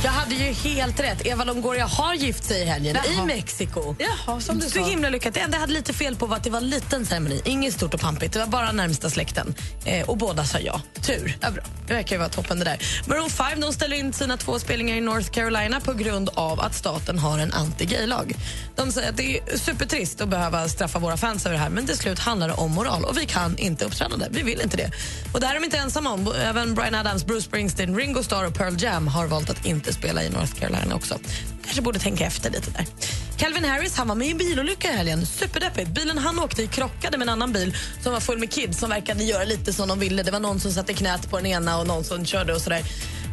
Jag hade ju helt rätt. Eva Longoria har gift sig i helgen Jaha. i Mexiko. Jaha, som du Så sa. himla lyckat. Det enda jag hade lite fel på var att det var en liten ceremoni. Inget stort och pampigt. Det var bara närmsta släkten. Eh, och båda sa ja. Tur. Ja, bra. Det verkar ju vara toppen det där. Maroon 5 de ställer in sina två spelningar i North Carolina på grund av att staten har en anti-gay-lag. De det är supertrist att behöva straffa våra fans över det här men till slut handlar det om moral och vi kan inte uppträda där. Vi vill inte det. Och det här är de inte ensamma om. Även Bryan Adams, Bruce Springsteen, Ringo Starr och Pearl Jam har valt att inte spela i North Carolina också. Kanske borde tänka efter lite där. Calvin Harris han var med i en bilolycka i helgen. Superdeppigt. Bilen han åkte i krockade med en annan bil som var full med kids som verkade göra lite som de ville. Det var någon som satte knät på den ena och någon som körde och sådär.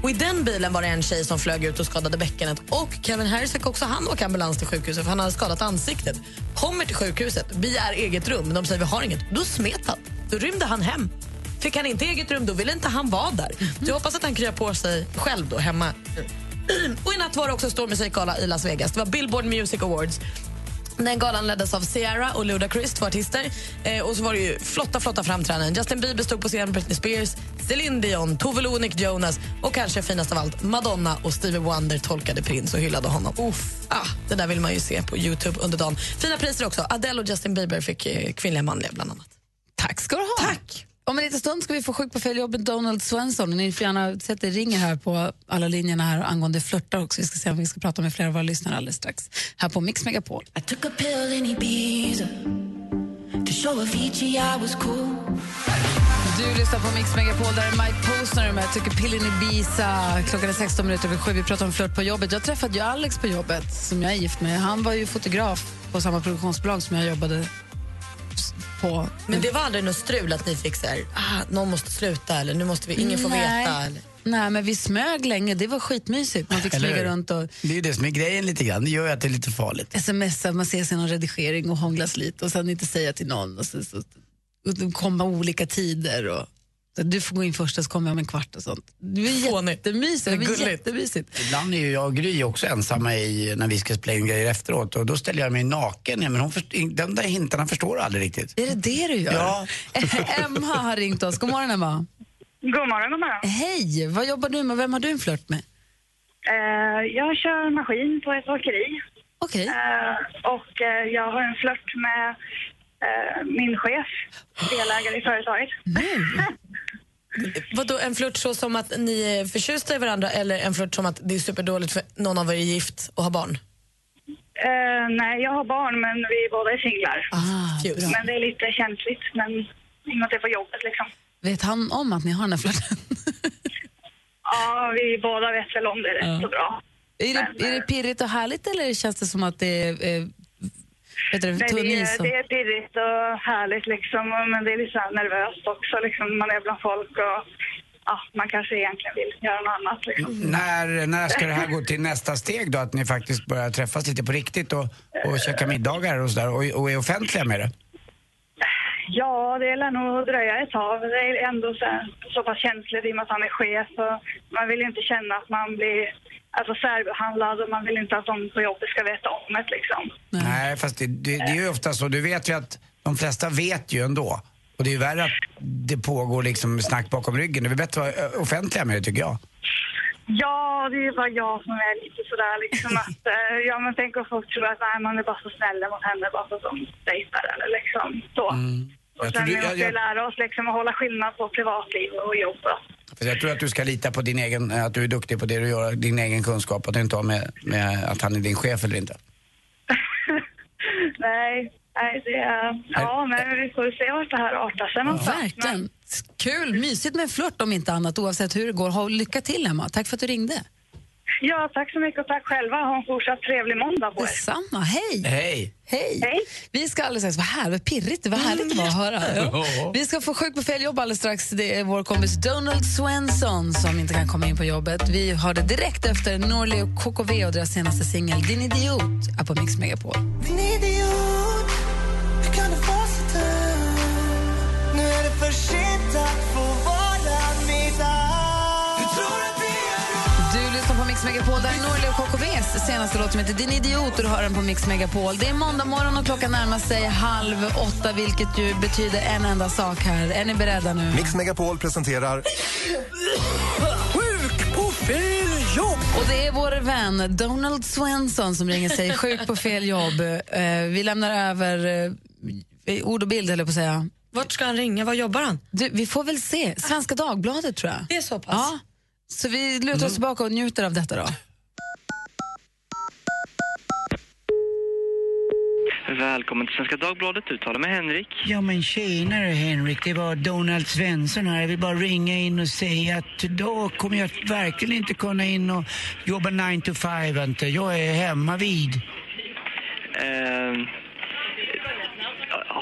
Och I den bilen var det en tjej som flög ut och skadade bäckenet. Och Kevin Harris fick också han åka ambulans till sjukhuset för han hade skadat ansiktet. Kommer till sjukhuset, begär eget rum. De säger vi har inget. Då smet han. Då rymde han hem. Fick han inte eget rum, då ville inte han vara där. Så jag hoppas att han kryar på sig själv då hemma. Och i natt var det också stor musikgala i Las Vegas. Det var Billboard Music Awards. Den galan leddes av Ciara och Ludacris, två artister. Eh, och så var det ju flotta, flotta framträdanden. Justin Bieber stod på scen, Britney Spears, Celine Dion, Tove Lo, Nick Jonas och kanske finast av allt, Madonna och Stevie Wonder tolkade prins och hyllade honom. Uff, ah, det där vill man ju se på Youtube under dagen. Fina priser också. Adele och Justin Bieber fick eh, kvinnliga manliga bland annat. Tack ska du ha. Tack. Om en liten stund ska vi få sjuk på fel jobbet Donald Svensson. Ni får gärna sätta ringer här på alla linjerna här angående flörtar också. Vi ska se om vi ska prata med flera av våra lyssnare alldeles strax. Här på Mix Megapol. I took a pill in Ibiza to show Avicii I was cool. Du lyssnar på Mix Megapol, där är Mike Posner med Tycker pillen i Ibiza. Klockan är 16 minuter över sju. Vi pratar om flört på jobbet. Jag träffade ju Alex på jobbet, som jag är gift med. Han var ju fotograf på samma produktionsbolag som jag jobbade på. Men det var aldrig något strul att ni fick så här, ah, någon måste sluta eller nu måste vi, ingen får Nej. veta. Eller? Nej, men vi smög länge. Det var skitmysigt. Man fick smyga runt och Det är ju det som är grejen lite grann. Det gör ju att det är lite farligt. smsa, man ser sig någon redigering och hånglas lite och sen inte säga till någon. Och så, så, och de kommer olika tider. Och, du får gå in först och så kommer jag om en kvart och sånt. Det är jättemysigt. Det är jättemysigt. Ibland är ju jag och Gry också ensamma i, när vi ska spela in grejer efteråt och då ställer jag mig naken. Ja, men hon först, de där hintarna förstår aldrig riktigt. Är det det du gör? Ja. Emma har ringt oss. God morgon, Emma. God morgon, god morgon. Hej! Vad jobbar du med? Vem har du en flört med? Eh, jag kör maskin på ett åkeri. Okej. Eh, och eh, jag har en flört med min chef, delägare i företaget. Vadå, en flört så som att ni är förtjusta i varandra eller en flört som att det är superdåligt för någon av er är gift och har barn? Eh, nej, jag har barn men vi båda är singlar. bra. men det är lite känsligt, men inget är på jobbet liksom. Vet han om att ni har den här flörten? Ja, vi båda vet väl om det rätt så bra. Är det, är det pirrigt och härligt eller känns det som att det är vet du, Nej, det, är, och- det är pirrigt och härligt liksom, men det är lite nervöst också liksom. Man är bland folk och ja, man kanske egentligen vill göra något annat liksom. När, när ska det här gå till nästa steg då? Att ni faktiskt börjar träffas lite på riktigt och, och käka middagar och sådär och, och är offentliga med det? Ja, det lär nog dröja ett tag. Det är ändå så, så pass känsligt i och med att han är chef. Och man vill ju inte känna att man blir alltså, särbehandlad och man vill inte att de på jobbet ska veta om det liksom. Nej, fast det, det, det är ju ofta så. Du vet ju att de flesta vet ju ändå. Och det är ju värre att det pågår liksom snack bakom ryggen. Det är bättre att vara offentliga med det tycker jag. Ja, det är bara jag som är lite sådär liksom att, eh, ja men tänk om folk tror att nej, man är bara så snäll mot henne bara för att de dejtar eller liksom så. Och Jag sen du- vi måste jag- lära oss liksom att hålla skillnad på privatliv och jobb. För jag tror att du ska lita på din egen, eh, att du är duktig på det du gör, din egen kunskap, att det inte har med, med att han är din chef eller inte. Nej, nej det är... Ja, men vi får se vart det här artar sig någonstans. Verkligen. Kul, mysigt med en flört om inte annat oavsett hur det går. Ha lycka till Emma. Tack för att du ringde. Ja, tack så mycket och tack själva. Ha en fortsatt trevlig måndag på er. Detsamma, hej! Hej! Hej! Vi ska alldeles strax, vad här, vad pirrigt, det var härligt att höra. Ja. Vi ska få sjuk på fel jobb alldeles strax. Det är vår kompis Donald Swenson som inte kan komma in på jobbet. Vi har det direkt efter Norli och KKV och deras senaste singel Din idiot är på Mix Megapol. Din idiot, Mix Megapol, där är Norli och KKVs senaste låt som heter Din idiot och du hör den på Mix Megapol. Det är måndag morgon och klockan närmar sig halv åtta vilket ju betyder en enda sak här. Är ni beredda nu? Mix Megapol presenterar Sjuk på fel jobb! Och det är vår vän Donald Swenson som ringer sig sjuk på fel jobb. Eh, vi lämnar över eh, ord och bild, eller på att säga. Vart ska han ringa? Var jobbar han? Du, vi får väl se. Svenska Dagbladet, tror jag. Det är så pass? Ja. Så vi lutar oss tillbaka och njuter av detta då. Välkommen till Svenska Dagbladet. Du talar med Henrik. Ja men tjenare Henrik, det var Donald Svensson här. Jag vill bara ringa in och säga att idag kommer jag verkligen inte kunna in och jobba 9 to 5 inte. Jag är hemma vid. Eh,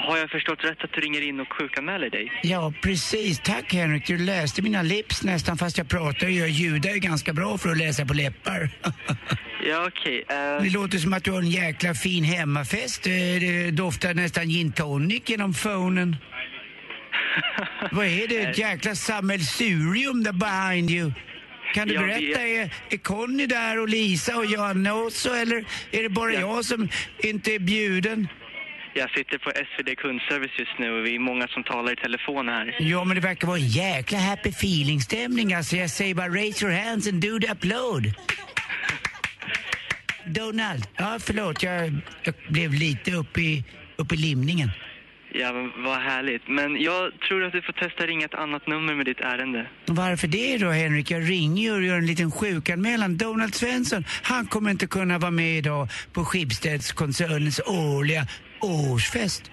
har jag förstått rätt att du ringer in och sjukanmäler dig? Ja precis, tack Henrik. Du läste mina lips nästan fast jag pratar ju. Jag ljudar ju ganska bra för att läsa på läppar. Ja, okej. eh, Det låter som att du har en jäkla fin hemmafest. Eh, Det doftar nästan gin tonic genom phonen. Vad är det? Ett jäkla sammelsurium där behind you. Kan du Jag berätta, är, är Conny där och Lisa och Janne också eller är det bara jag som inte är bjuden? Jag sitter på SvD kundservice just nu och vi är många som talar i telefon här. Ja, men det verkar vara en jäkla happy feeling-stämning. Alltså, jag säger bara raise your hands and do the upload. Donald, ja förlåt, jag, jag blev lite uppe i, upp i limningen. Ja, vad härligt. Men jag tror att du får testa ringa ett annat nummer med ditt ärende. Varför det då Henrik? Jag ringer ju och gör en liten sjukanmälan. Donald Svensson, han kommer inte kunna vara med idag på Schibstedskoncernens årliga årsfest.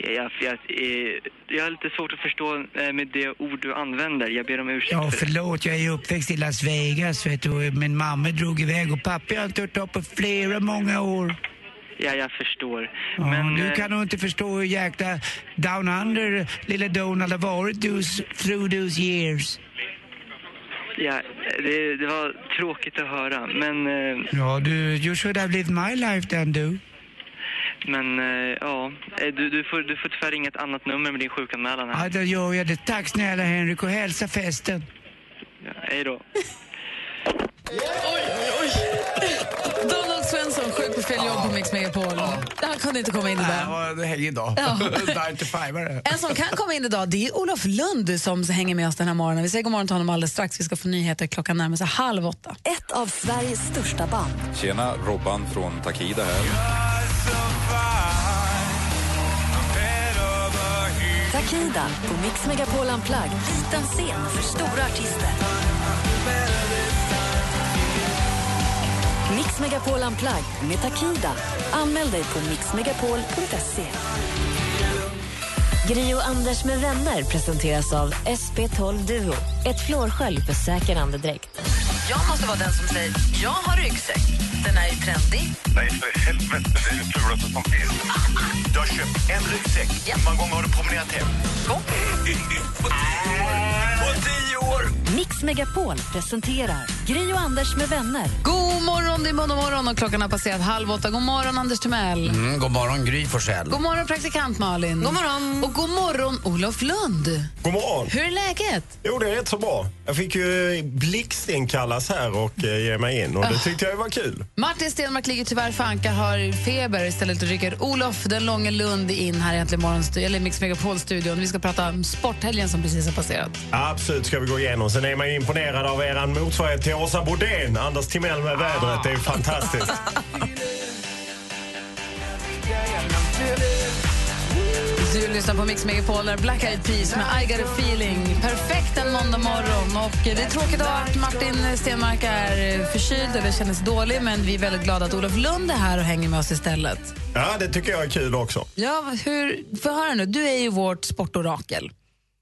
Jag, jag, jag, eh, jag har lite svårt att förstå eh, med det ord du använder. Jag ber om ursäkt Ja, för förlåt, jag är uppväxt i Las Vegas vet du. Min mamma drog iväg och pappa har inte hört av på flera många år. Ja, jag förstår. Ja, Men nu eh, kan du inte förstå hur jäkla down under lilla Donald har varit those, through those years. ja, det, det var tråkigt att höra. Men, Ja, du, you should have lived my life then du. Men eh, ja, Eh, du, du, får, du får tyvärr ringa ett annat nummer med din sjukanmälan här. Ja, då gör jag det. Tack snälla Henrik och hälsa festen. Ja, hej då. Donald Svensson, sjuk på fel jobb på Mix Megapol. Han kunde inte komma in Det idag. var en hängig dag. Ja. 9 to 5 är det. En som kan komma in idag det är Olof Lund som hänger med oss den här morgonen. Vi säger god morgon till honom alldeles strax. Vi ska få nyheter klockan närmar sig halv åtta. Ett av Sveriges största band. Tjena, Robban från Takida här. Takida på Mix Megapol Unplugged. Liten scen för stora artister. Mix Megapol Unplugged med Takida. Anmäl dig på mixmegapol.se. Gri och Anders med vänner presenteras av SP12 Duo. Ett flårskölj för säker andedräkt. Jag måste vara den som säger jag har ryggsäck. Den är ju trendig. Nej, för helvete. Det är det fulaste som finns. Du har köpt en ryggsäck. Hur många gånger har du promenerat hem? På tio år! Mix Megapol presenterar Gri och Anders med vänner. God morgon, det är måndag morgon och klockan har passerat halv åtta. God morgon, Anders Timell. Mm, god morgon, Gry Forssell. God morgon, praktikant Malin. God morgon. Och god morgon, Olof Lund. God morgon. Hur är läget? Jo, det är rätt så bra. Jag fick ju blixtinkallas här och eh, ge mig in och det tyckte jag var kul. Martin Stenmark ligger tyvärr för ankar, har feber. Istället rycker Olof den långe Lund in här morgon, eller Mix Megapol-studion. Vi ska prata om sporthelgen som precis har passerat. Absolut ska vi gå igenom. Sen är man ju imponerad av er motsvarighet till Åsa Bodén. Anders Timell med vädret. Det är ju fantastiskt. Du lyssnar på Mix Megapol, där Black Eyed Peas med I got a feeling. Perfekt en måndag morgon. Och det är tråkigt att Martin Stenmark är förkyld eller känner sig dålig men vi är väldigt glada att Olof Lund är här och hänger med oss istället. Ja, det tycker jag är kul också. Ja, hur, för höra nu, du är ju vårt sportorakel.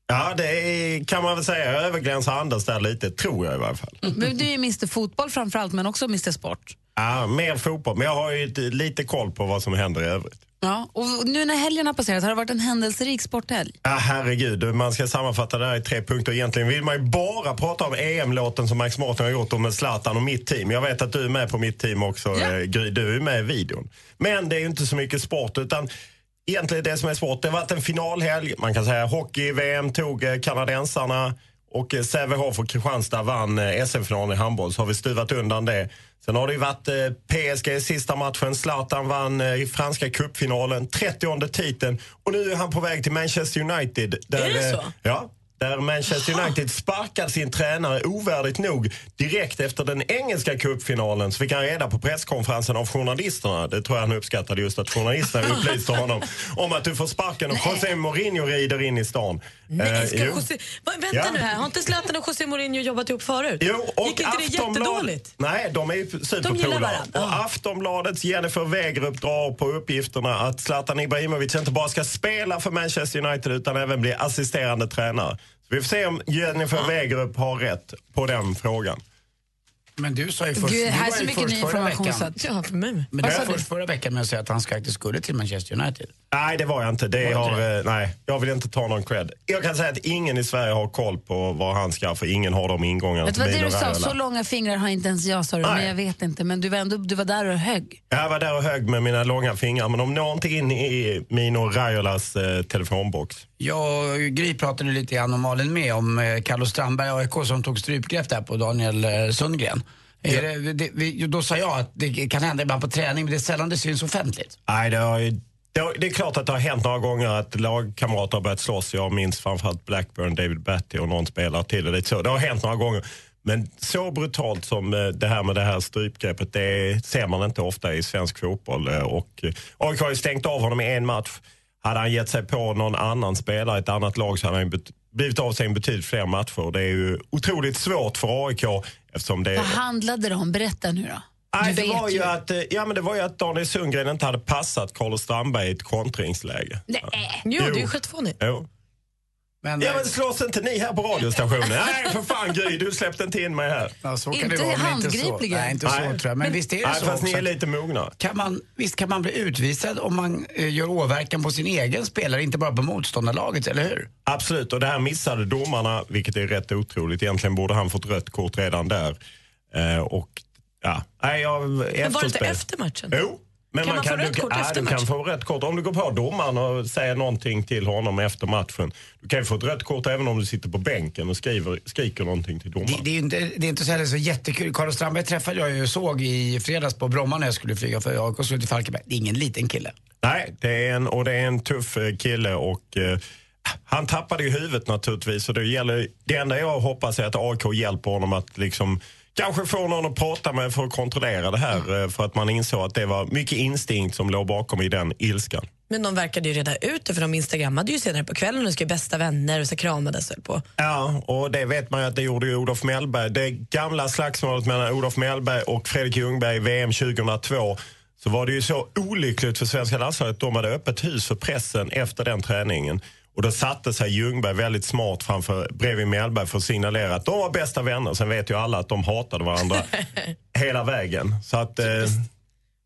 Ja, det är, kan man väl säga. Jag övergränsar Anders där lite, tror jag i varje fall. Men du är ju Mr Fotboll framförallt, men också Mr Sport. Ja, mer fotboll, men jag har ju lite koll på vad som händer i övrigt. Ja, och nu när helgen har passerat, har det varit en händelserik sporthelg? Ja, herregud, man ska sammanfatta det här i tre punkter. Egentligen vill man ju bara prata om EM-låten som Max Martin har gjort om med Zlatan och mitt team. Jag vet att du är med på mitt team också, eh, Gry. Du är med i videon. Men det är ju inte så mycket sport, utan egentligen det som är sport, det har varit en finalhelg. Man kan säga hockey-VM tog eh, kanadensarna och eh, Sävehof och Kristianstad vann eh, SM-finalen i handboll, så har vi stuvat undan det. Sen har det ju varit eh, PSG i sista matchen. Zlatan vann i franska cupfinalen, 30 titeln. Och nu är han på väg till Manchester United. Där, Är det så? Ja. Där Manchester United sparkade sin tränare ovärdigt nog direkt efter den engelska cupfinalen så fick han reda på presskonferensen av journalisterna. Det tror jag han uppskattade just att journalisterna upplyste honom om att du får sparken och José Mourinho rider in i stan. Nej, ska Eh, jo. José, va, vänta Ja. nu här, har inte Zlatan och José Mourinho jobbat ihop förut? Jo, och Gick inte det Aftonblad- jättedåligt? Nej, de är ju superpolare. Och Aftonbladets Jennifer Wegerup drar på uppgifterna att Zlatan Ibrahimovic inte bara ska spela för Manchester United utan även bli assisterande tränare. Så vi får se om Jennifer Wegerup har rätt på den frågan. Men du sa ju först, Gud, du här är var så ju mycket först ny förra information veckan. så att, ja, för mig. Men du var du? först förra veckan med att säga att han faktiskt skulle till Manchester United. Nej, det var jag inte. Det Var det har, eh, nej, jag vill inte ta någon cred. Jag kan säga att ingen i Sverige har koll på vad han ska, för ingen har de ingångarna du till vad det du sa? Så långa fingrar har inte ens jag, sa du, men jag vet inte. Men du var, ändå, du var där och högg. Jag var där och högg med mina långa fingrar, men de når inte in i Mino Raiolas eh, telefonbox. Jag och Gry pratade lite grann om Malin med om eh, Carlos Strandberg och AIK som tog strypgrepp där på Daniel eh, Sundgren. Är det, det, vi, då sa jag att det kan hända ibland på träning men det är sällan det syns offentligt. Nej, det, har ju, det, är klart att det har hänt några gånger att lagkamrater har börjat slåss. Jag minns framförallt Blackburn, David Batty och någon spelare till. Och det, är så. det har hänt några gånger. Men så brutalt som eh, det här med det här strypgreppet, det ser man inte ofta i svensk fotboll. Och AIK har ju stängt av honom i en match. Hade han gett sig på någon annan spelare i ett annat lag så hade han blivit av sig i betydligt fler matcher. Det är ju otroligt svårt för AIK eftersom det Vad handlade det om? Berätta nu då. Nej, det, var ju att, eh, ja, men det var ju att Daniel Sundgren inte hade passat Carlos Strandberg i ett kontringsläge. Nej. Jo, det är ju Jo. skitfånigt. Jo. Men, Ja, men slåss inte ni här på radiostationen? Nej, för fan Gry, du släppte inte in mig här. Ja, så kan Inte det vara, men inte så. Nej, inte så tror jag. Men, visst är det Nej, så fast ni är lite mogna. Kan man, visst kan man bli utvisad om man eh, gör åverkan på sin egen spelare, inte bara på motståndarlaget, eller hur? Absolut, och det här missade domarna, vilket är rätt otroligt. Egentligen borde han fått rött kort redan där. Eh, och, ja. Nej, jag, Men var det inte efter matchen? Jo. Men Kan man få du, rött kort ja, efter du kan få rött kort. Om du går på domaren och säger någonting till honom efter matchen. Du kan ju få ett rött kort även om du sitter på bänken och skriver, skriker någonting till domaren. Det, det, är inte, det är inte så, heller så jättekul. Carlos Strandberg träffade jag ju såg i fredags på Bromma när jag skulle flyga för AIK skulle till Falkenberg. Det är ingen liten kille. Nej, det är en, och det är en tuff eh, kille och eh, han tappade ju huvudet naturligtvis. Och det, gäller, det enda jag hoppas är att AIK hjälper honom att liksom Kanske få någon att prata med för att kontrollera det här. eh, För att man insåg att det var mycket instinkt som låg bakom i den ilskan. Men de verkade ju reda ut det för de instagrammade ju senare på kvällen och skulle bästa vänner och så kramades väl på. Ja, och det vet man ju att det gjorde ju Olof Mellberg. Det gamla slagsmålet mellan Olof Mellberg och Fredrik Ljungberg i VM 2002 så var det ju så olyckligt för svenska landslaget. De hade öppet hus för pressen efter den träningen. Och då satte sig Ljungberg väldigt smart framför, bredvid Mellberg för att signalera att de var bästa vänner. Sen vet ju alla att de hatade varandra hela vägen. Så att, eh,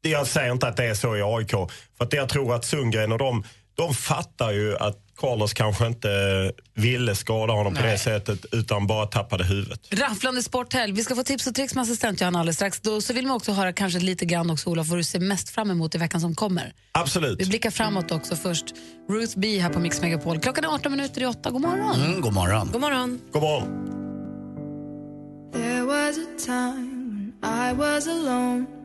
jag säger inte att det är så i AIK. För att jag tror att Sundgren och de, de fattar ju att Carlos kanske inte ville skada honom på det sättet utan bara tappade huvudet. Rafflande sporthelg. Vi ska få tips och tricks med assistent Johanna alldeles strax. Då, så vill man också höra kanske lite grann också, Olof, vad du ser mest fram emot i veckan som kommer. Absolut. Vi blickar framåt också först. Ruth B här på Mix Megapol. Klockan är 18 minuter i 8. God morgon. Mm, god morgon. God morgon. God morgon. There was a time when I was alone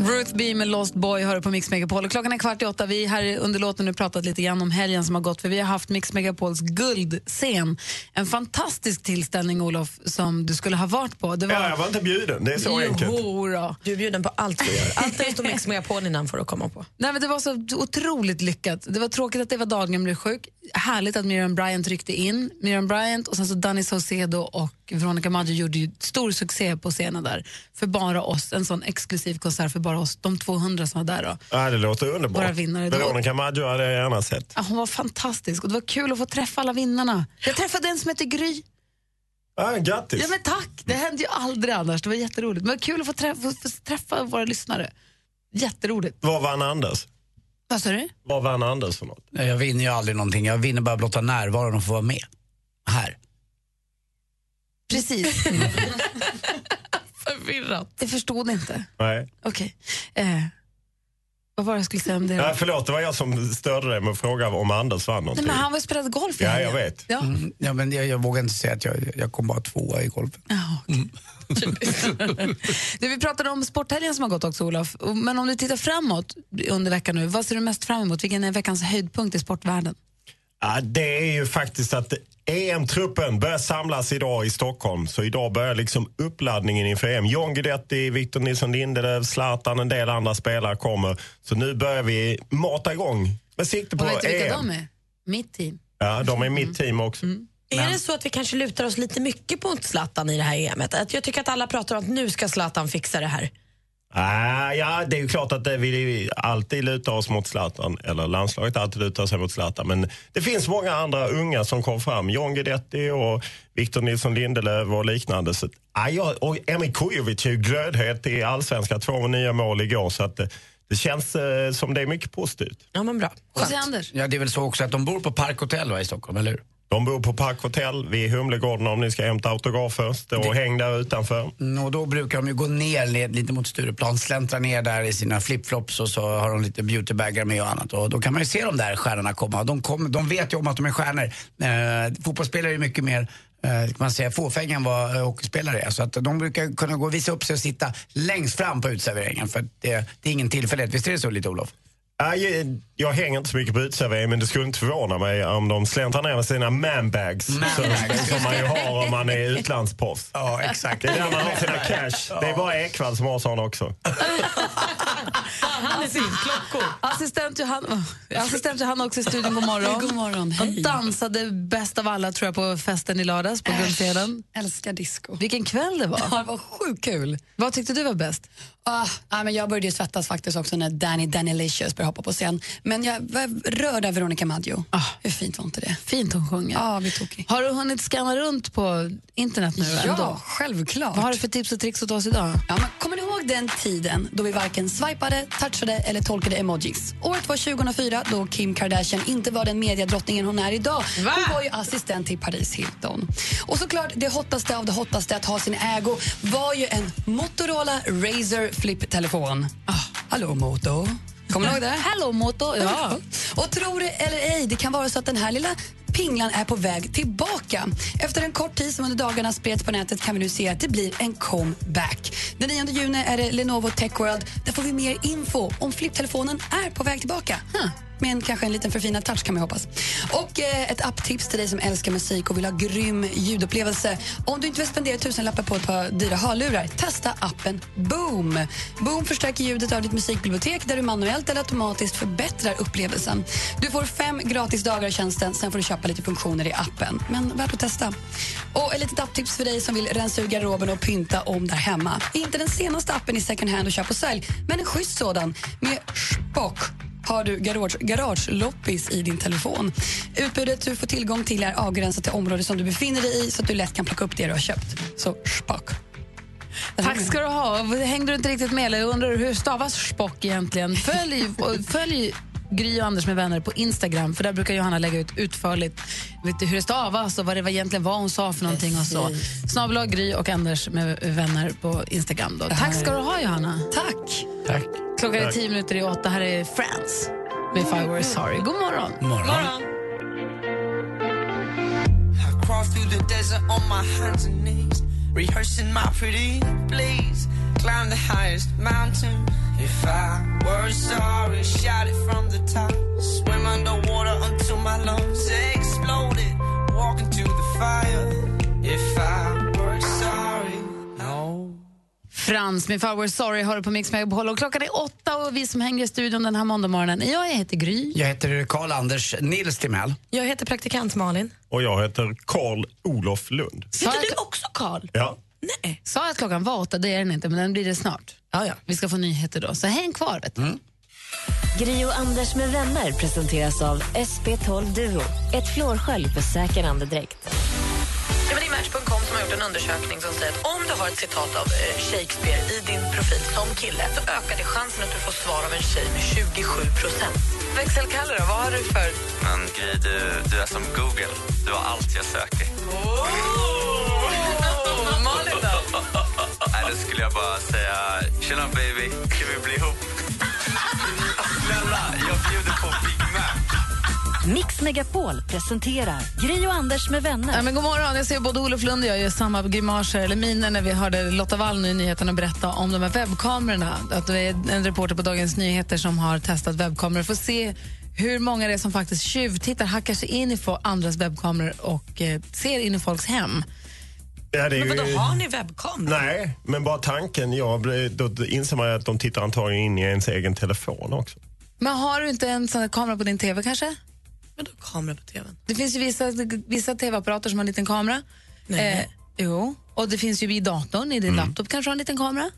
Ruth B med Lost Boy hör du på Mix Megapol. Och Klockan är kvart i åtta. Vi här under låten nu pratat lite grann om helgen som har gått för vi har haft Mix Megapols guldscen. En fantastisk tillställning Olof som du skulle ha varit på. Det var... Ja, jag var inte bjuden. Det är så Jo enkelt. då. Du är bjuden på allt vi gör. Allt det står Mix Megapol innan för att komma på. Nej, men det var så otroligt lyckat. Det var tråkigt att Eva Dahlgren blev sjuk. Härligt att Miriam Bryant ryckte in. Miriam Bryant och sen så Danny Saucedo och Veronica Maggio gjorde ju stor succé på scenen där. För bara oss, en sån exklusiv konsert för bara oss, de 200 som var där. Då. Ja, det låter underbart. Våra vinnare. Det var- Veronica Maggio hade jag gärna sett. Ja, hon var fantastisk och det var kul att få träffa alla vinnarna. Jag träffade en som heter Gry. Ja, grattis. Ja, men tack! Det hände ju aldrig annars. Det var jätteroligt. Men kul att få träffa, få, få träffa våra lyssnare. Jätteroligt. Vad vann Anders? Vad sa du? Vad vann Anders för något? Nej, Jag vinner ju aldrig någonting. Jag vinner bara blotta närvaron och få vara med. Här. Precis. Förvirrat. Jag förstod inte. Nej. Okej. Eh, vad var det jag skulle säga om det? Ja, förlåt, det var jag som störde dig med att fråga om Anders vann Nej, någonting. men han var ju spelat golf i Ja, jag vet. Ja. Mm, ja, men jag, jag vågar inte säga att jag, jag kom bara tvåa i golfen. Du, vi pratade om sporthelgen som har gått också, Olof. Men om du tittar framåt under veckan nu, vad ser du mest fram emot? Vilken är veckans höjdpunkt i sportvärlden? Ja, det är ju faktiskt att EM-truppen börjar samlas idag i Stockholm. Så idag börjar liksom uppladdningen inför EM. John Guidetti, Victor Nilsson Lindelöf, Zlatan, en del andra spelare kommer. Så nu börjar vi mata igång med sikte på Och vet du vilka EM. de är? Mitt team. Ja, de är Mm. mitt team också. Är det så att vi kanske lutar oss lite mycket på Zlatan i det här EMet? Att jag tycker att alla pratar om att nu ska Zlatan fixa det här. Ah, ja, det är ju klart att det vi alltid lutar oss mot Zlatan, eller landslaget alltid lutar sig mot Zlatan. Men det finns många andra unga som kom fram. John Guidetti och Victor Nilsson Lindelöf och liknande. Så, ah, ja, och Emil Kujovic är ju glödhet i allsvenskan. Två nya mål igår. Så att det, det känns eh, som det är mycket positivt. Ja, men bra. Anders. Ja, det är väl så också att de bor på Parkhotell va, i Stockholm, eller hur? De bor på Parkhotell vid Humlegården om ni ska hämta autografer. Stå och häng där utanför. Mm, Och då brukar de ju gå ner lite mot Stureplan, släntra ner där i sina flipflops och så har de lite beautybagar med och annat. Och då kan man ju se de där stjärnorna komma. De, kom, de vet ju om att de är stjärnor. Eh, fotbollsspelare är mycket mer eh, kan man säga, fåfänga än vad eh, hockeyspelare är. Så att de brukar kunna gå och visa upp sig och sitta längst fram på utserveringen. För det, det är ingen tillfällighet. Visst är det så lite Olof? Ah, jag, jag hänger inte så mycket på uteservering men det skulle inte förvåna mig om de släntrar ner med sina manbags som, som man ju har om man är utlandsproffs. Ja, exakt. Det är där man har sina cash. Det är bara Ekwall som har såna också. Han är sin klockor. Assistent Johanna, assistent Johanna också i studion, god morgon. God morgon, De hej. dansade bäst av alla tror jag på festen i lördags på Guldfjädern. Älskar disco. Vilken kväll det var. Ja, det var sjukt kul. Vad tyckte du var bäst? Ah, ah, men jag började svettas faktiskt också när Danny Danilicious började hoppa på scen. Men jag var rörd av Veronica Maggio. Hur fint var inte det? Fint hon sjunger. Ja, vi tog Har du hunnit scanna runt på internet nu Ja, ändå? självklart. Vad har du för tips och tricks åt oss idag? Ja, men kommer ni ihåg den tiden då vi varken swipade, touchade eller tolkade emojis? Året var 2004 då Kim Kardashian inte var den mediedrottningen hon är idag. Hon var ju assistent till Paris Hilton. Och såklart, det hottaste av det hottaste att ha sin ägo var ju en Motorola Razr Flip-telefon. Ah, hallå Moto. Kommer ni ihåg det? Hello Moto, ja. Och tror det eller ej, det kan vara så att den här lilla pinglan är på väg tillbaka. Efter en kort tid som under dagarna spreds på nätet kan vi nu se att det blir en comeback. Den 9 juni är det Lenovo Tech World. Där får vi mer info om flipptelefonen är på väg tillbaka. Huh. Med en, kanske en liten förfinad touch kan man hoppas. Och eh, ett apptips till dig som älskar musik och vill ha grym ljudupplevelse. Om du inte vill spendera tusenlappar på ett par dyra hörlurar, testa appen Boom. Boom förstärker ljudet av ditt musikbibliotek där du manuellt eller automatiskt förbättrar upplevelsen. Du får fem gratis dagar i tjänsten, sen får du köpa lite funktioner i appen. Men värt att testa. Och ett litet apptips för dig som vill rensa ur garderoben och pynta om där hemma. Inte den senaste appen i second hand och köp och sälj, men en schysst sådan med Spock har du garage, garageloppis i din telefon. Utbudet du får tillgång till är avgränsat till området som du befinner dig i så att du lätt kan plocka upp det du har köpt. Så Spock. Tack ska du ha. Hängde du inte riktigt med? Eller jag undrar hur stavas Spock egentligen? Följ, följ Gry och Anders med vänner på Instagram för där brukar Johanna lägga ut utförligt vet du, hur det stavas och vad det var egentligen var hon sa för någonting och så. Snabel Gry och Anders med vänner på Instagram. Då. Tack ska du ha Johanna. Tack. Tack. Klockan är tio minuter i åtta. Här är Friends med If I Were Sorry. God morgon. morgon. I crawl through the desert on my hands and knees. rehearsing my pretty please. Climb the highest mountain. If I were sorry, shout it from the top. Swim underwater until my lungs exploded. Walk into the fire. If I Frans med If I were sorry har du på Mix Megapol och klockan är åtta och vi som hänger i studion den här måndagmorgonen. Jag heter Gry. Jag heter Karl-Anders Nils Timell. Jag heter praktikant Malin. Och jag heter Karl Olof Lund. Sa du också Karl? Ja. Nej. Sa jag att klockan var åtta? Det är den inte, men den blir det snart. Ja, ja. Vi ska få nyheter då, så häng kvar. Vet du. Gri och Anders med vänner presenteras av SP12 Duo. Ett flårskölj för säker andedräkt. Ja, men det Match.com som har gjort en undersökning som säger att om du har ett citat av eh, Shakespeare i din profil som kille så ökar det chansen att du får svar av en tjej med 27 procent. Växelkalle då, vad har du för... Men Gry, du, du är som Google. Du har allt jag söker. Malin då? Nej, då skulle jag bara säga, tjena baby, kan vi bli ihop? Snälla, jag bjuder. Mix Megapol presenterar Gri och Anders med vänner. Ja, men god morgon. Jag ser både Olof Lund och jag gör samma grimaser eller miner när vi hörde Lotta Wall nu i nyheterna berätta om de här webbkamerorna. Att det är en reporter på Dagens Nyheter som har testat webbkameror för att se hur många det är som faktiskt tjuvtittar, hackar sig in i andras webbkameror och eh, ser in i folks hem. Ja, det är Men vadå, ju- har ni webbkamera? Nej, men bara tanken. Ja, då inser man ju att de tittar antagligen in i ens egen telefon också. Men har du inte en sån här kamera på din TV kanske? Vadå kamera på tvn? Det finns ju vissa, vissa TV-apparater som har en liten kamera. Nej. Eh, jo, och det finns ju i datorn, i din laptop kanske har en liten kamera.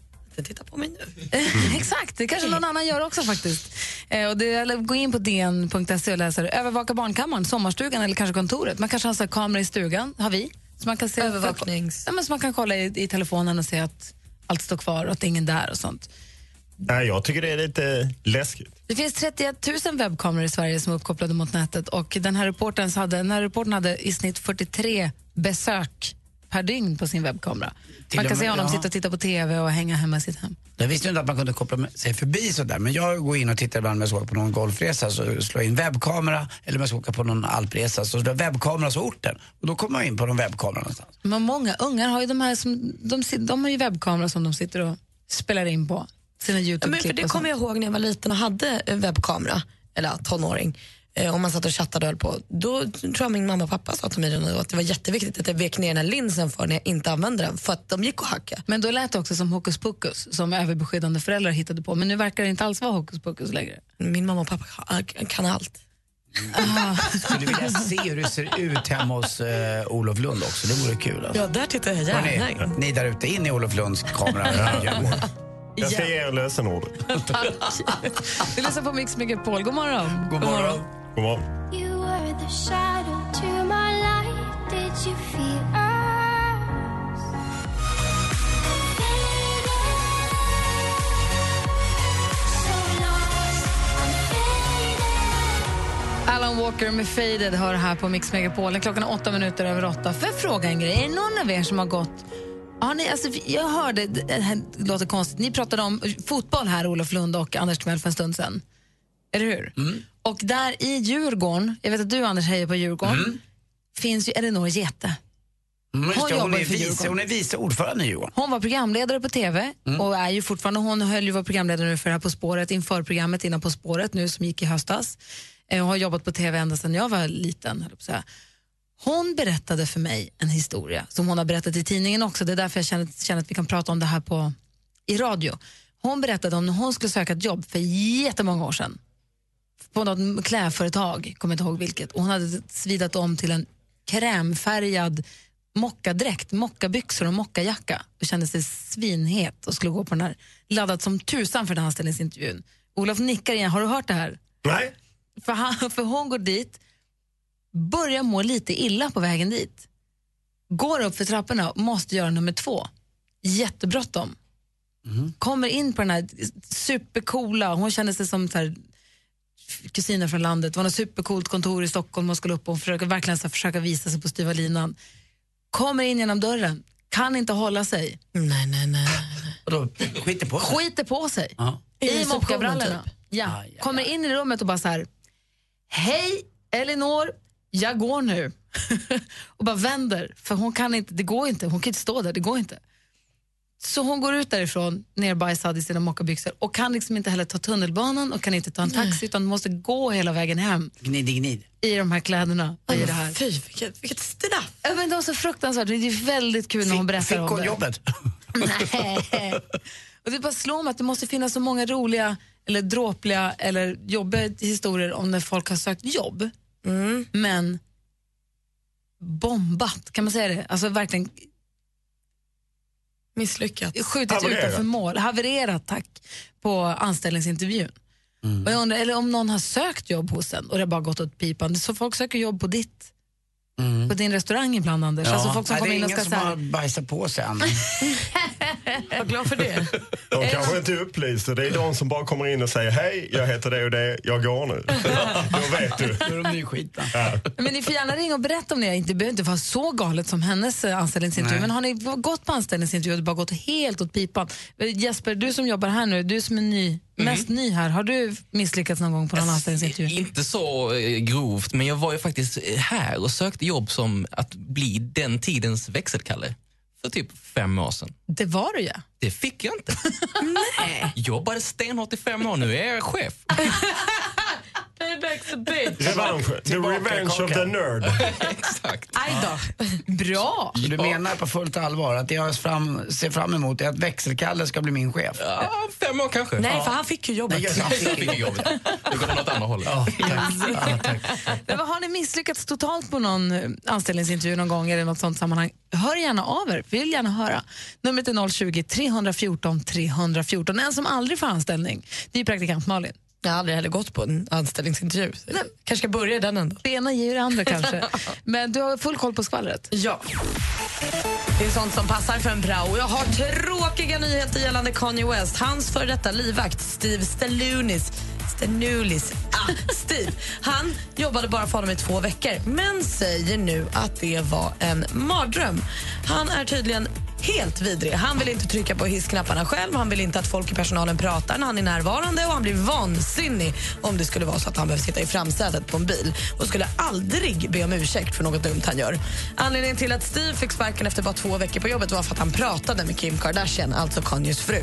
Titta på mig nu. Exakt, det kanske någon annan gör också faktiskt. Eh, och det, eller gå in på dn.se och det. Övervaka barnkammaren, sommarstugan eller kanske kontoret. Man kanske har så här kamera i stugan, har vi. Så man kan se, Övervaknings- Ja, men så man kan kolla i, i telefonen och se att allt står kvar och att det är ingen där och sånt. Nej, jag tycker det är lite läskigt. Det finns 31 000 webbkameror i Sverige som är uppkopplade mot nätet och den här reportern hade, den här reportern hade i snitt 43 besök per dygn på sin webbkamera. Till Man kan med- se honom ja. sitta och titta på TV och hänga hemma i sitt hem. Jag visste ju inte att man kunde koppla med- sig förbi sådär. Men jag går in och tittar ibland om jag ska på någon golfresa. Så slår jag in webbkamera. Eller om jag ska åka på någon alpresa. Så slår jag webbkamera så orten. Och då kommer jag in på någon webbkamera någonstans. Men många ungar har ju de här som, de, de har ju webbkameror som de sitter och spelar in på sina Ja, men för Youtube-klipp det och kommer jag ihåg när jag var liten och hade webbkamera, eller ja, tonåring. Eh, och man satt och chattade och höll på. Då tror jag min mamma och pappa sa till mig att det var jätteviktigt att jag vek ner den här linsen för när jag inte använde den, för att de gick att hacka. Men då lät det också som hokus pokus som överbeskyddande föräldrar hittade på. Men nu verkar det inte alls vara hokus pokus längre. Min mamma och pappa kan- kan allt. Skulle vilja se hur det ser ut hemma hos eh, Olof Lund också. Det vore kul. Alltså. Ja, där tittar jag gärna in. ni där ute, in i Olof Lunds kamera. Jag ska ge er lösenordet. Tack. Vi lyssnar på Mix Megapol. God morgon. God morgon. God morgon. You were the shadow to my light. Did you feel. Alan Walker med Faded hör här på Mix Megapol. Klockan är åtta minuter över åtta. Jag fråga en grej? Är det någon av er som har gått... Har ni, alltså, jag hörde, det låter konstigt, ni pratade om fotboll här, Olof Lund och Anders Timell för en stund sedan. Eller hur? Och där i Djurgården, jag vet att du Anders hejar på Djurgården, finns ju Elinor Gete. Mm, Hon hon, är vice, hon är vice ordförande i Djurgården. Hon var programledare på TV och är ju fortfarande, hon höll ju var programledare nu för här På spåret inför programmet innan På spåret nu som gick i höstas. Eh, och har jobbat på TV ända sedan jag var liten. höll jag. Hon berättade för mig en historia som hon har berättat i tidningen också. Det är därför jag känner, känner att vi kan prata om det här på, i radio. Hon berättade om när hon skulle söka ett jobb för jättemånga år sedan på något klädföretag, kommer inte ihåg vilket. Och hon hade svidat om till en krämfärgad mockadräkt, mockabyxor och mockajacka och kände sig svinhet och skulle gå på den här, laddad som tusan för den här anställningsintervjun. Olof nickar igen, har du hört det här? Nej. För, han, för hon går dit, börjar må lite illa på vägen dit. Går upp för trapporna och måste göra nummer två. Jättebråttom. Kommer in på den här supercoola, hon kände sig som så här, kusiner från landet. Det var något supercoolt kontor i Stockholm och skulle upp och försöka, verkligen så försöka visa sig på styva linan. Kommer in genom dörren, kan inte hålla sig. Nej, nej, nej. Och då skiter på sig. Skiter på sig. Ja. I mockabrallorna. typ. Ja. Kommer in i rummet och bara så här, hej Elinor, jag går nu. och bara vänder, för hon kan inte, det går inte, hon kan inte stå där, det går inte. Så hon går ut därifrån nerbajsad i sina mockabyxor och kan liksom inte heller ta tunnelbanan och kan inte ta en taxi utan måste gå hela vägen hem Gnid, gnid. i de här kläderna. i det här. Fy, vilket, vilket straff! Ja, men det var så fruktansvärt. Det är väldigt kul när hon berättar Fick om hon det. jobbet? Nej. och det bara slår mig att det måste finnas så många roliga eller dråpliga eller jobbiga historier om när folk har sökt jobb. Men bombat, kan man säga det? Alltså verkligen Misslyckat. skjutit Havererat. utanför mål. Havererat, tack, på anställningsintervjun. Och jag undrar, eller om någon har sökt jobb hos en och det har bara gått åt pipan. Så folk söker jobb på ditt på din restaurang ibland, Anders. Alltså folk som Nej, kommer det är in och ingen ska som så har här, bajsat på sig än. Var glad för det. De kanske inte är upplysta. Det är de som bara kommer in och säger hej, jag heter det och det, jag går nu. Då vet du. Då är de nyskitna. Ja. Men ni får gärna ringa och berätta om det. Det behöver inte vara så galet som hennes eh, anställningsintervju. Nej. Men har ni gått på anställningsintervju och det bara gått helt åt pipan? Jesper, du som jobbar här nu, du som är ny, mest ny här. Har du misslyckats någon gång på någon anställningsintervju? Inte så eh, grovt, men jag var ju faktiskt eh, här och sökte jobb som att bli den tidens växelkalle för typ fem år sedan. Det var du ja. Det fick jag inte. Nej. Jobbade stenhårt i fem år, nu är jag chef. Payback's a bitch. Revansch. The revenge of the nerd. Exakt. Aj då. Bra. Så du menar på fullt allvar att det jag fram, ser fram emot är att växelkalle ska bli min chef? Ja, fem år kanske. Nej, Ja. för han fick ju jobbet. Nej, jag- Jag fick jobbet. Nu går åt andra hållet. Ja, tack. Ja, tack. Men har ni misslyckats totalt på någon eh, anställningsintervju någon gång eller något sånt sammanhang? Hör gärna av er, vi vill gärna höra. Numret är 020 314 314. En som aldrig får anställning, det är praktikant Malin. Jag har aldrig heller gått på en anställningsintervju. Jag kanske ska börja den ändå. Det ena ger det andra kanske. Men du har full koll på skvallret? Ja. Det är sånt som passar för en prao. Jag har tråkiga nyheter gällande Kanye West. Hans före detta livvakt Steve Mr Stenulis. Ah, Steve. Han jobbade bara för honom i två veckor men säger nu att det var en mardröm. Han är tydligen helt vidrig. Han vill inte trycka på hissknapparna själv. Han vill inte att folk i personalen pratar när han är närvarande och han blir vansinnig om det skulle vara så att han behöver sitta i framsätet på en bil och skulle aldrig be om ursäkt för något dumt han gör. Anledningen till att Steve fick sparken efter bara två veckor på jobbet var för att han pratade med Kim Kardashian, alltså Kanyes fru.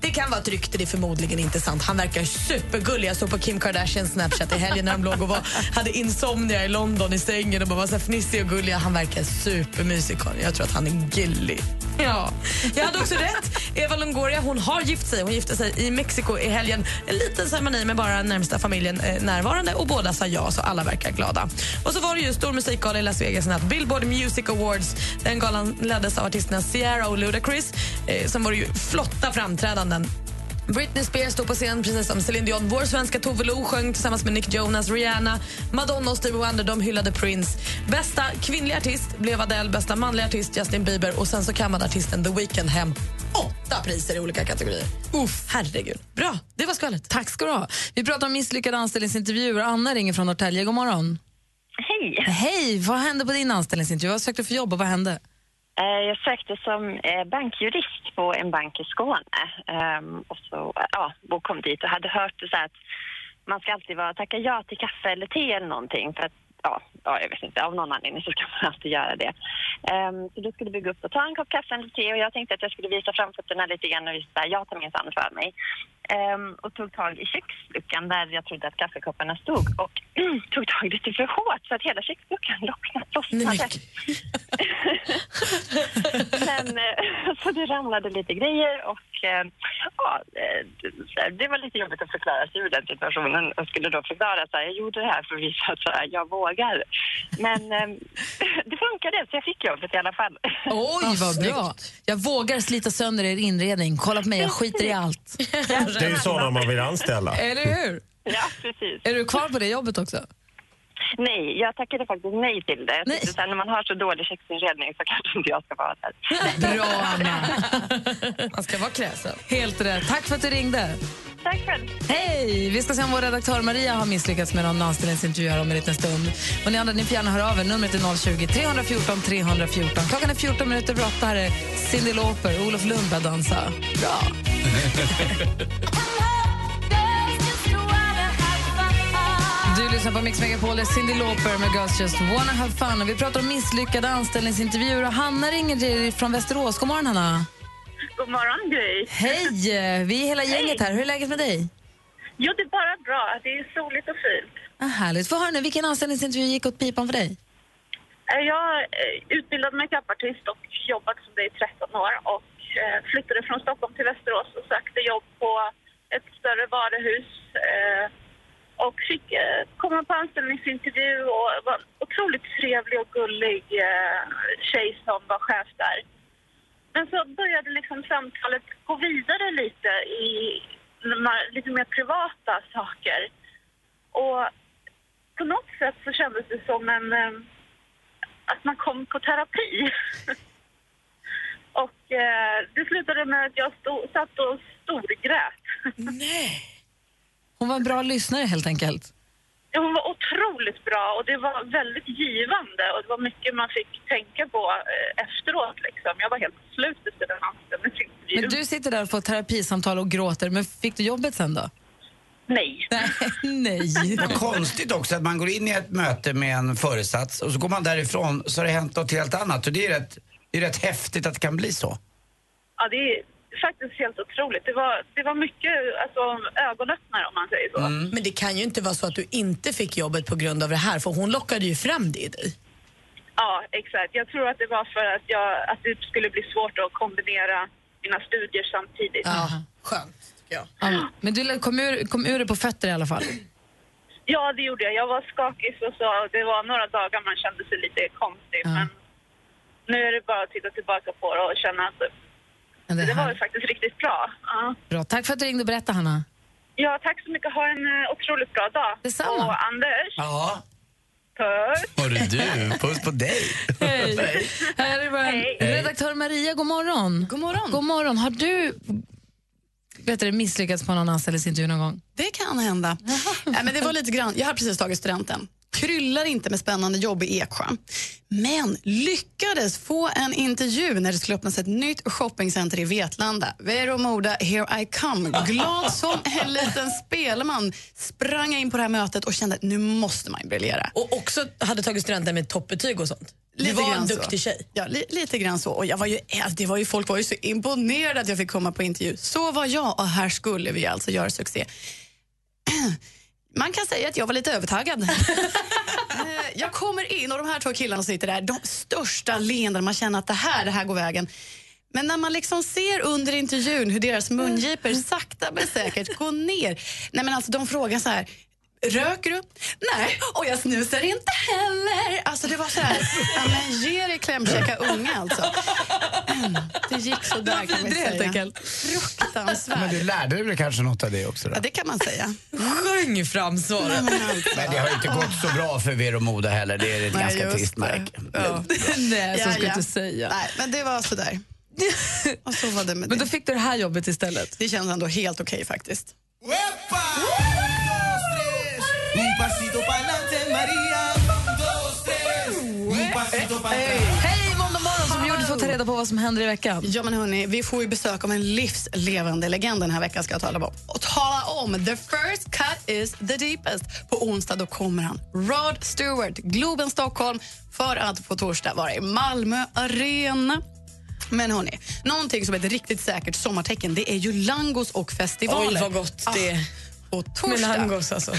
Det kan vara ett rykte, det är förmodligen inte sant. Han verkar supergullig. Jag såg på Kim Kardashians Snapchat i helgen när de låg och var, hade insomnia i London i sängen och bara var så fnissig och gullig. Han verkar supermysig. Jag tror att han är gullig. Ja. Jag hade också rätt. Eva Longoria hon har gift sig. Hon gifte sig i Mexiko i helgen. En liten ceremoni med bara närmsta familjen eh, närvarande och båda sa ja, så alla verkar glada. Och så var det ju stor musikgala i Las Vegas i natt. Billboard Music Awards. Den galan leddes av artisterna Ciara och Ludacris eh, som var ju flotta framträdanden. Britney Spears stod på scen precis som Celine Dion. Vår svenska Tove Lo sjöng tillsammans med Nick Jonas, Rihanna, Madonna och Stevie Wonder. De hyllade Prince. Bästa kvinnliga artist blev Adele, bästa manliga artist Justin Bieber och sen så kammade artisten The Weeknd hem åtta priser i olika kategorier. Uff, herregud. Bra, det var skvallret. Tack ska du ha. Vi pratar om misslyckade anställningsintervjuer. Anna ringer från Norrtälje. God morgon. Hej. Hej, vad hände på din anställningsintervju? Vad sökte du för jobb och vad hände? Eh, jag sökte som eh, bankjurist på en bank i Skåne. Ehm, och så ja, och kom dit och hade hört så att man ska alltid vara, tacka ja till kaffe eller te eller någonting. För att, ja, ja, jag vet inte, av någon anledning så ska man alltid göra det. Ehm, Så då skulle vi gå upp och ta en kopp kaffe eller te och jag tänkte att jag skulle visa framfötterna lite grann och visa jag tar minsann för mig. Ehm, och tog tag i köksluckan där jag trodde att kaffekopparna stod och tog tag lite för hårt så att hela köksluckan lossnade. lossnade. Men, eh, så det ramlade lite grejer och eh, ja, eh, det- det var lite jobbigt att förklara sig ur den situationen och skulle då förklara här, jag gjorde det här för att visa att så här, jag vågar. Men eh, det funkade så jag fick jobbet i alla fall. Oj, vad bra. Jag vågar slita sönder er inredning. Kolla på mig, jag skiter i allt. Det är ju sådana man vill anställa. Eller hur? Ja, precis. Är du kvar på det jobbet också? Nej, jag tackade faktiskt nej till det. Tyckte så när man har så dålig köksinredning så kanske inte jag ska vara där. Bra, Anna. Man ska vara kräsen. Helt rätt. Tack för att du ringde. Tack själv. Hej! Vi ska se om vår redaktör Maria har misslyckats med någon anställningsintervju här om en liten stund. Och ni andra ni får gärna höra av er. Numret är 020 314 314. Klockan är 14 minuter över 8. Här är Cyndi Lauper. Olof Lund börjar dansa. Bra. Du lyssnar på Mix Megapol. Det är Cyndi Lauper med Girls Just Wanna Have Fun. Vi pratar om misslyckade anställningsintervjuer. Och Hanna ringer dig från Västerås. God morgon, Hanna. God morgon, Gry. Hej! Vi är hela gänget här. Hur är läget med dig? Jo, det är bara bra. Det är soligt och fint. Ah, härligt. Få höra nu, vilken anställningsintervju gick åt pipan för dig? Eh, Jag är utbildad makeupartist och jobbat som det i 13 år och eh, flyttade från Stockholm till Västerås och sökte jobb på ett större varuhus eh, och fick eh, komma på anställningsintervju och var en otroligt trevlig och gullig eh, tjej som var chef där. Men så började liksom samtalet gå vidare lite i lite mer privata saker. Och på något sätt så kändes det som en... Eh, att man kom på terapi. och eh, det slutade med att jag stod, satt och storgrät. Nej! Hon var en bra lyssnare helt enkelt. Hon var otroligt bra och det var väldigt givande och det var mycket man fick tänka på eh, efteråt. Liksom. Jag var helt slut efter den anställningsintervjun. Men du sitter där och får terapisamtal och gråter, men fick du jobbet sen då? Nej. Nej. Vad konstigt också att man går in i ett möte med en föresats och så går man därifrån så har det hänt något helt annat. Och det är rätt, det är rätt häftigt att det kan bli så. Ja, det är faktiskt helt otroligt. Det var, det var mycket alltså, ögonöppnare om man säger så. Mm. Men det kan ju inte vara så att du inte fick jobbet på grund av det här, för hon lockade ju fram det i dig. Ja, exakt. Jag tror att det var för att, jag, att det skulle bli svårt att kombinera mina studier samtidigt. Ja, skönt. Ja. Ja, men du kom ur, kom ur det på fötter i alla fall. Ja, det gjorde jag. Jag var skakig och så det var några dagar man kände sig lite konstig. Men nu är det bara att titta tillbaka på det och känna att Ja, det det, var här. ju faktiskt riktigt bra. Ja. Bra. Tack för att du ringde och berättade, Hanna. ja, tack så mycket. Ha en eh, otroligt bra dag. Detsamma. Och Anders, Ja. puss! Hörru du, puss på dig. Hej. Här är vår redaktör Maria. God morgon. God morgon. God morgon. Har du vet du, misslyckats på någon anställningsintervju någon gång? Det kan hända. Nej, men det var lite grann. Jag har precis tagit studenten. Kryllar inte med spännande jobb i Eksjö. Men lyckades få en intervju när det skulle öppnas ett nytt shoppingcenter i Vetlanda. Vero Moda, here I come. Glad som en liten spelman sprang jag in på det här mötet och kände att nu måste man briljera. Och också hade tagit studenten med toppbetyg och sånt. Du Lite var en duktig så. tjej. Ja, li lite grann så. Och jag var ju, det var ju, folk var ju så imponerade att jag fick komma på intervju. Så var jag och här skulle vi alltså göra succé. Man kan säga att jag var lite övertaggad. Eh, jag kommer in och de här två killarna sitter där, de största leenden, man känner att det här, det här går vägen. Men när man liksom ser under intervjun hur deras mungipor sakta men säkert går ner. Nej men alltså de frågar så här, röker du? Nej, och jag snusar inte heller. Alltså det var så här, ja, men ge dig klämkäcka unga alltså. Mm, Det gick så där kan helt säga. enkelt. Fruktansvärt. Men du lärde dig väl kanske något av det också? Då? Ja, det kan man säga. Sjöng fram svaret. Men det har ju inte gått så bra för Vero Moda heller. Det är ett Nej, ganska trist märke. Nej, så Ja, ska ja. du säga. Nej, men det var sådär. Och så var det med Men det. då fick du det här jobbet istället. Det känns ändå helt okej faktiskt. Un pasito pa'lante, Maria. Dos, tres. Un pasito pa'lante. Hej, måndag morgon som gjorde för att ta reda på vad som händer i veckan. Ja men hörni, vi får ju besök av en livslevande legend den här veckan ska jag tala om. Och tala om The first cut is the deepest. På onsdag då kommer han, Rod Stewart, Globen Stockholm, för att på torsdag vara i Malmö Arena. Men hörni, någonting som är ett riktigt säkert sommartecken det är ju langos och festivaler. Oj, vad gott det är. På Med torsdag. langos alltså.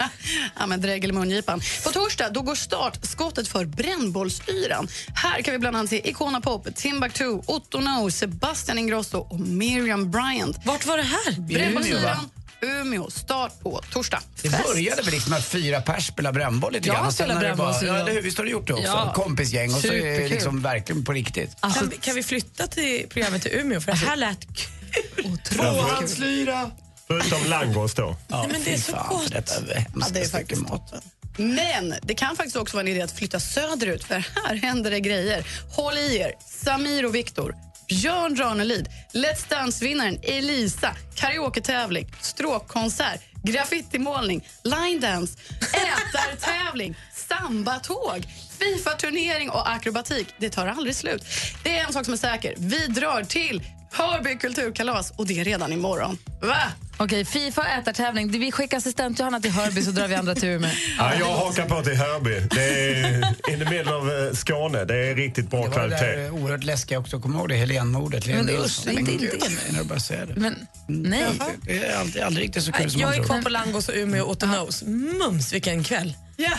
ja, men dregel i mungipan. På torsdag då går startskottet för Brännbollsyran. Här kan vi bland annat se Icona Pop, Timbuktu, Otto No, Sebastian Ingrosso och Miriam Bryant. Vart var det här? Brännbollsyran, Umeå. Start på torsdag. Det började väl liksom att fyra pers spelar brännboll lite Jag grann. det bara- brännboll, Ja, jag- eller hur? Visst har du gjort det också? Ja. Kompisgäng och så är det Superkul. liksom verkligen på riktigt. kan, vi, kan vi flytta till programmet till Umeå? För det här lät kul. Tvåhandslyra! Förutom langos då. Nej, men det är så fan, gott. Detta är Ja, det är faktiskt mat. Men det kan faktiskt också vara en idé att flytta söderut för här händer det grejer. Håll i er! Samir och Viktor, Björn Ranelid, Let's Dance-vinnaren Elisa, karaoke-tävling, stråkkonsert, graffitimålning, line dance, ätartävling, sambatåg, Fifa-turnering och akrobatik. Det tar aldrig slut. Det är en sak som är säker. Vi drar till Hörby kulturkalas och det är redan imorgon. Va? Okej, Fifa ätartävling. Vi skickar assistent Johanna till Hörby så drar vi andra tur med. Ja, jag hakar på till Hörby. Det är in the middle of eh, Skåne. Det är riktigt bra Det var det kvalitet. där oerhört läskiga också. Kommer du ihåg det? Helénmordet. Men Helene usch, inte- inte. När du bara säger det. Men nej. Det är aldrig, aldrig riktigt så kul som jag man är tror. kvar på Langos och Umeå och Nose. Mums, vilken kväll. Ja,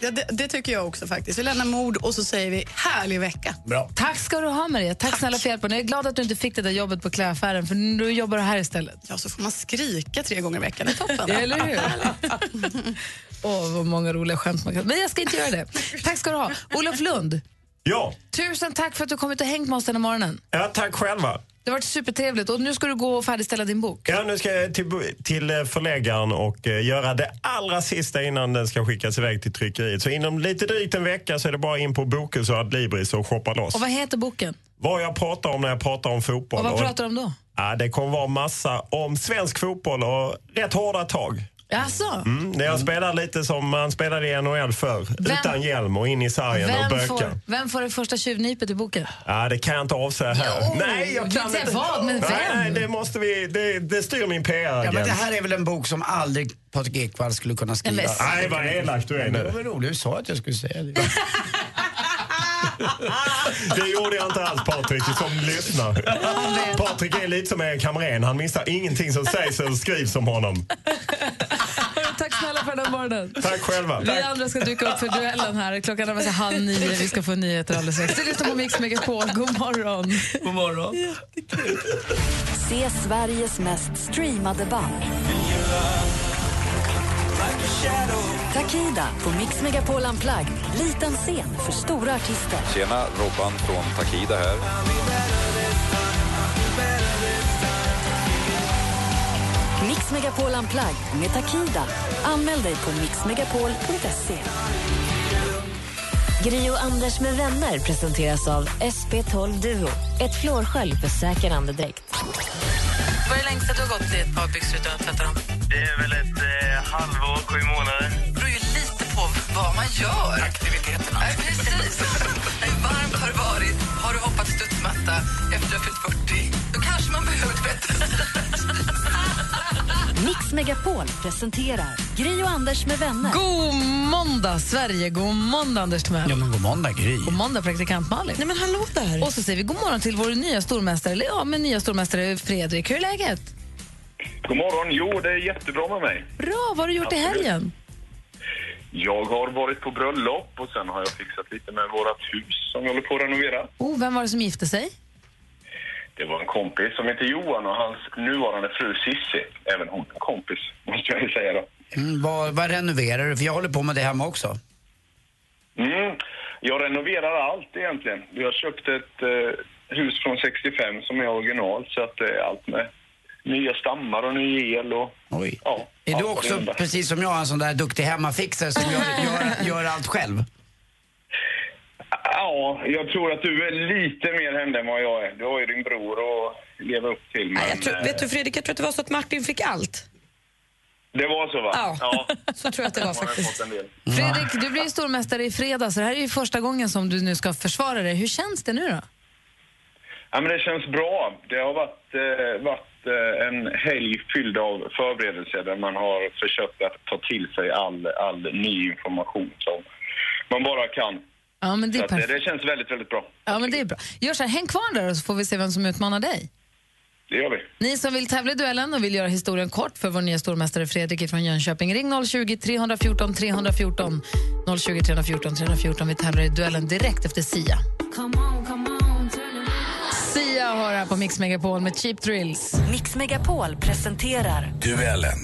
ja det, det tycker jag också faktiskt. Vi lämnar mord och så säger vi härlig vecka. Bra. Tack ska du ha Maria. Tack, snälla för hjälpen. Jag är glad att du inte fick det där jobbet på klädaffären för nu jobbar du här istället. Ja, så får man skrika tre gånger i veckan. Det är toppen. Eller hur? Åh, vad många roliga skämt man kan... Men jag ska inte göra det. Tack ska du ha. Olof Lund, Ja, tusen tack för att du kommit och hängt med oss den här morgonen. ja, tack själva. Det har varit supertrevligt och nu ska du gå och färdigställa din bok. Ja, nu ska jag till, till eh, förläggaren och eh, göra det allra sista innan den ska skickas iväg till tryckeriet. Så inom lite drygt en vecka så är det bara in på Bokus och Adlibris och shoppa loss. Och vad heter boken? Vad jag pratar om när jag pratar om fotboll. Och vad pratar du om då? Ja, det kommer vara massa om svensk fotboll och rätt hårda tag. Alltså, Mm, när jag spelar lite som man spelade i NHL förr. Vem- Utan hjälm och in i sargen och vem böka. får, vem får det första tjuvnypet i boken? Ja, det kan jag inte avsäga här. Jo, nej, jag kan inte vad, men nej, vem? nej, det måste vi... Det, det styr min PR-agent. Ja, men det här är väl en bok som aldrig Patrik Ekwall skulle kunna skriva. Nej, Nej, vad elak du är nu. Det var roligt, du sa att jag skulle säga det. Det gjorde jag inte alls, Patrik, som lyssnar. Patrik är lite som Erik Hamrén. Han missar ingenting som sägs eller skrivs om honom. Tack snälla för den här morgonen. Tack själva. Vi andra ska dyka upp för duellen här. Klockan närmar sig halv nio. Vi ska få nyheter alldeles strax. Du lyssnar på Mix Megapol. God morgon. God morgon. Se Sveriges mest streamade band. Takida på Mix Megapol Unplugged. Liten scen för stora artister. Tjena, Robban från Takida här. Mix Megapol Unplugged med Takida. Anmäl dig på mixmegapol.se. Gri och Anders med vänner presenteras av SP12 Duo. Ett flårskölj för säker andedräkt. Vad är det längsta du har gått i ett par byxor utan att tvätta dem? Det är väl ett eh, halvår, sju månader. Det beror ju lite på vad man gör. Aktiviteterna. Nej, precis. Hur varmt har det varit? Har du hoppat studsmatta efter att du har fyllt 40? Då kanske man behöver tvätta. Mix Megapol presenterar Gri och Anders med vänner. God måndag, Sverige! God måndag, Anders Timell. Ja, men god måndag, Gry. God måndag, praktikant Malin. Nej men hallå där. Och så säger vi god morgon till vår nya stormästare, eller ja, men nya stormästare Fredrik. Hur är läget? God morgon. Jo, det är jättebra med mig. Bra, vad har du gjort i Absolut. helgen? Jag har varit på bröllop och sen har jag fixat lite med vårt hus som vi håller på att renovera. Oh, vem var det som gifte sig? Det var en kompis som heter Johan och hans nuvarande fru Sissi. Även hon en kompis, måste jag ju säga då. Mm, vad, vad renoverar du? För jag håller på med det hemma också. Mm. Jag renoverar allt egentligen. Vi har köpt ett eh, hus från 65 som är original så att det är allt med nya stammar och ny el och... Oj. Ja, Är du också, precis som jag, en sån där duktig hemmafixare som gör, gör, gör allt själv? Ja, jag tror att du är lite mer hände än vad jag är. Du har ju din bror att leva upp till. Men, Jag tror, eh, vet du Fredrik, jag tror att det var så att Martin fick allt. Det var så va? Ja. Så tror jag att det var faktiskt. del. Fredrik, du blir ju stormästare i fredag, så det här är ju första gången som du nu ska försvara dig. Hur känns det nu då? Ja, men det känns bra. Det har varit, eh, varit eh, en helg fylld av förberedelser där man har försökt att ta till sig all, all ny information som man bara kan. Ja, men det är perfekt. det känns väldigt, väldigt bra. Ja, men det är bra. Gör så här, häng kvar där så får vi se vem som utmanar dig. Det gör vi. Ni som vill tävla i duellen och vill göra historien kort för vår nya stormästare Fredrik från Jönköping, ring 020 314 314. 020 314 314. Vi tävlar i duellen direkt efter Sia. Sia har här på Mix Megapol med Cheap Thrills. Mix Megapol presenterar Duellen.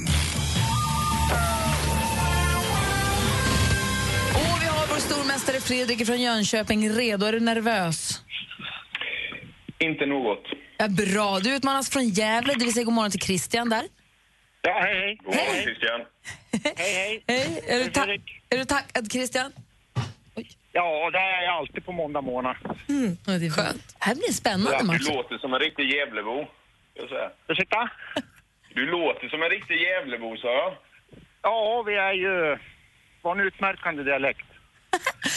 Stormästare Fredrik från Jönköping redo. Är du nervös? Inte något. Ja, bra. Du utmanas från Gävle, det vill säga god morgon till Christian där. Ja, hej, hej. God morgon, Christian. Hej, hej. Hej. Är du, ta- är du taggad, Christian? Ja, det är jag alltid på måndag morgon. Mm. Ja, det är skönt. Det här blir en spännande match. du låter som en riktig Gävlebo. Ursäkta? Du låter som en riktig Gävlebo, sa jag. Ja, vi är ju... Var en utmärkande dialekt.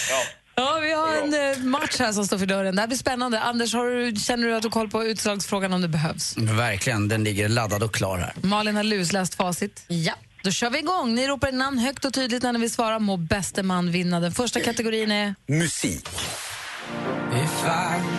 Ja. Ja, vi har en eh, match här som står för dörren. Det här blir spännande. Anders, har du, känner du att du har koll på utslagsfrågan om det behövs? Verkligen, den ligger laddad och klar här. Malin har lusläst facit. Ja. Då kör vi igång. Ni ropar namn högt och tydligt när ni vill svara. Må bäste man vinna. Den första kategorin är... Musik. If I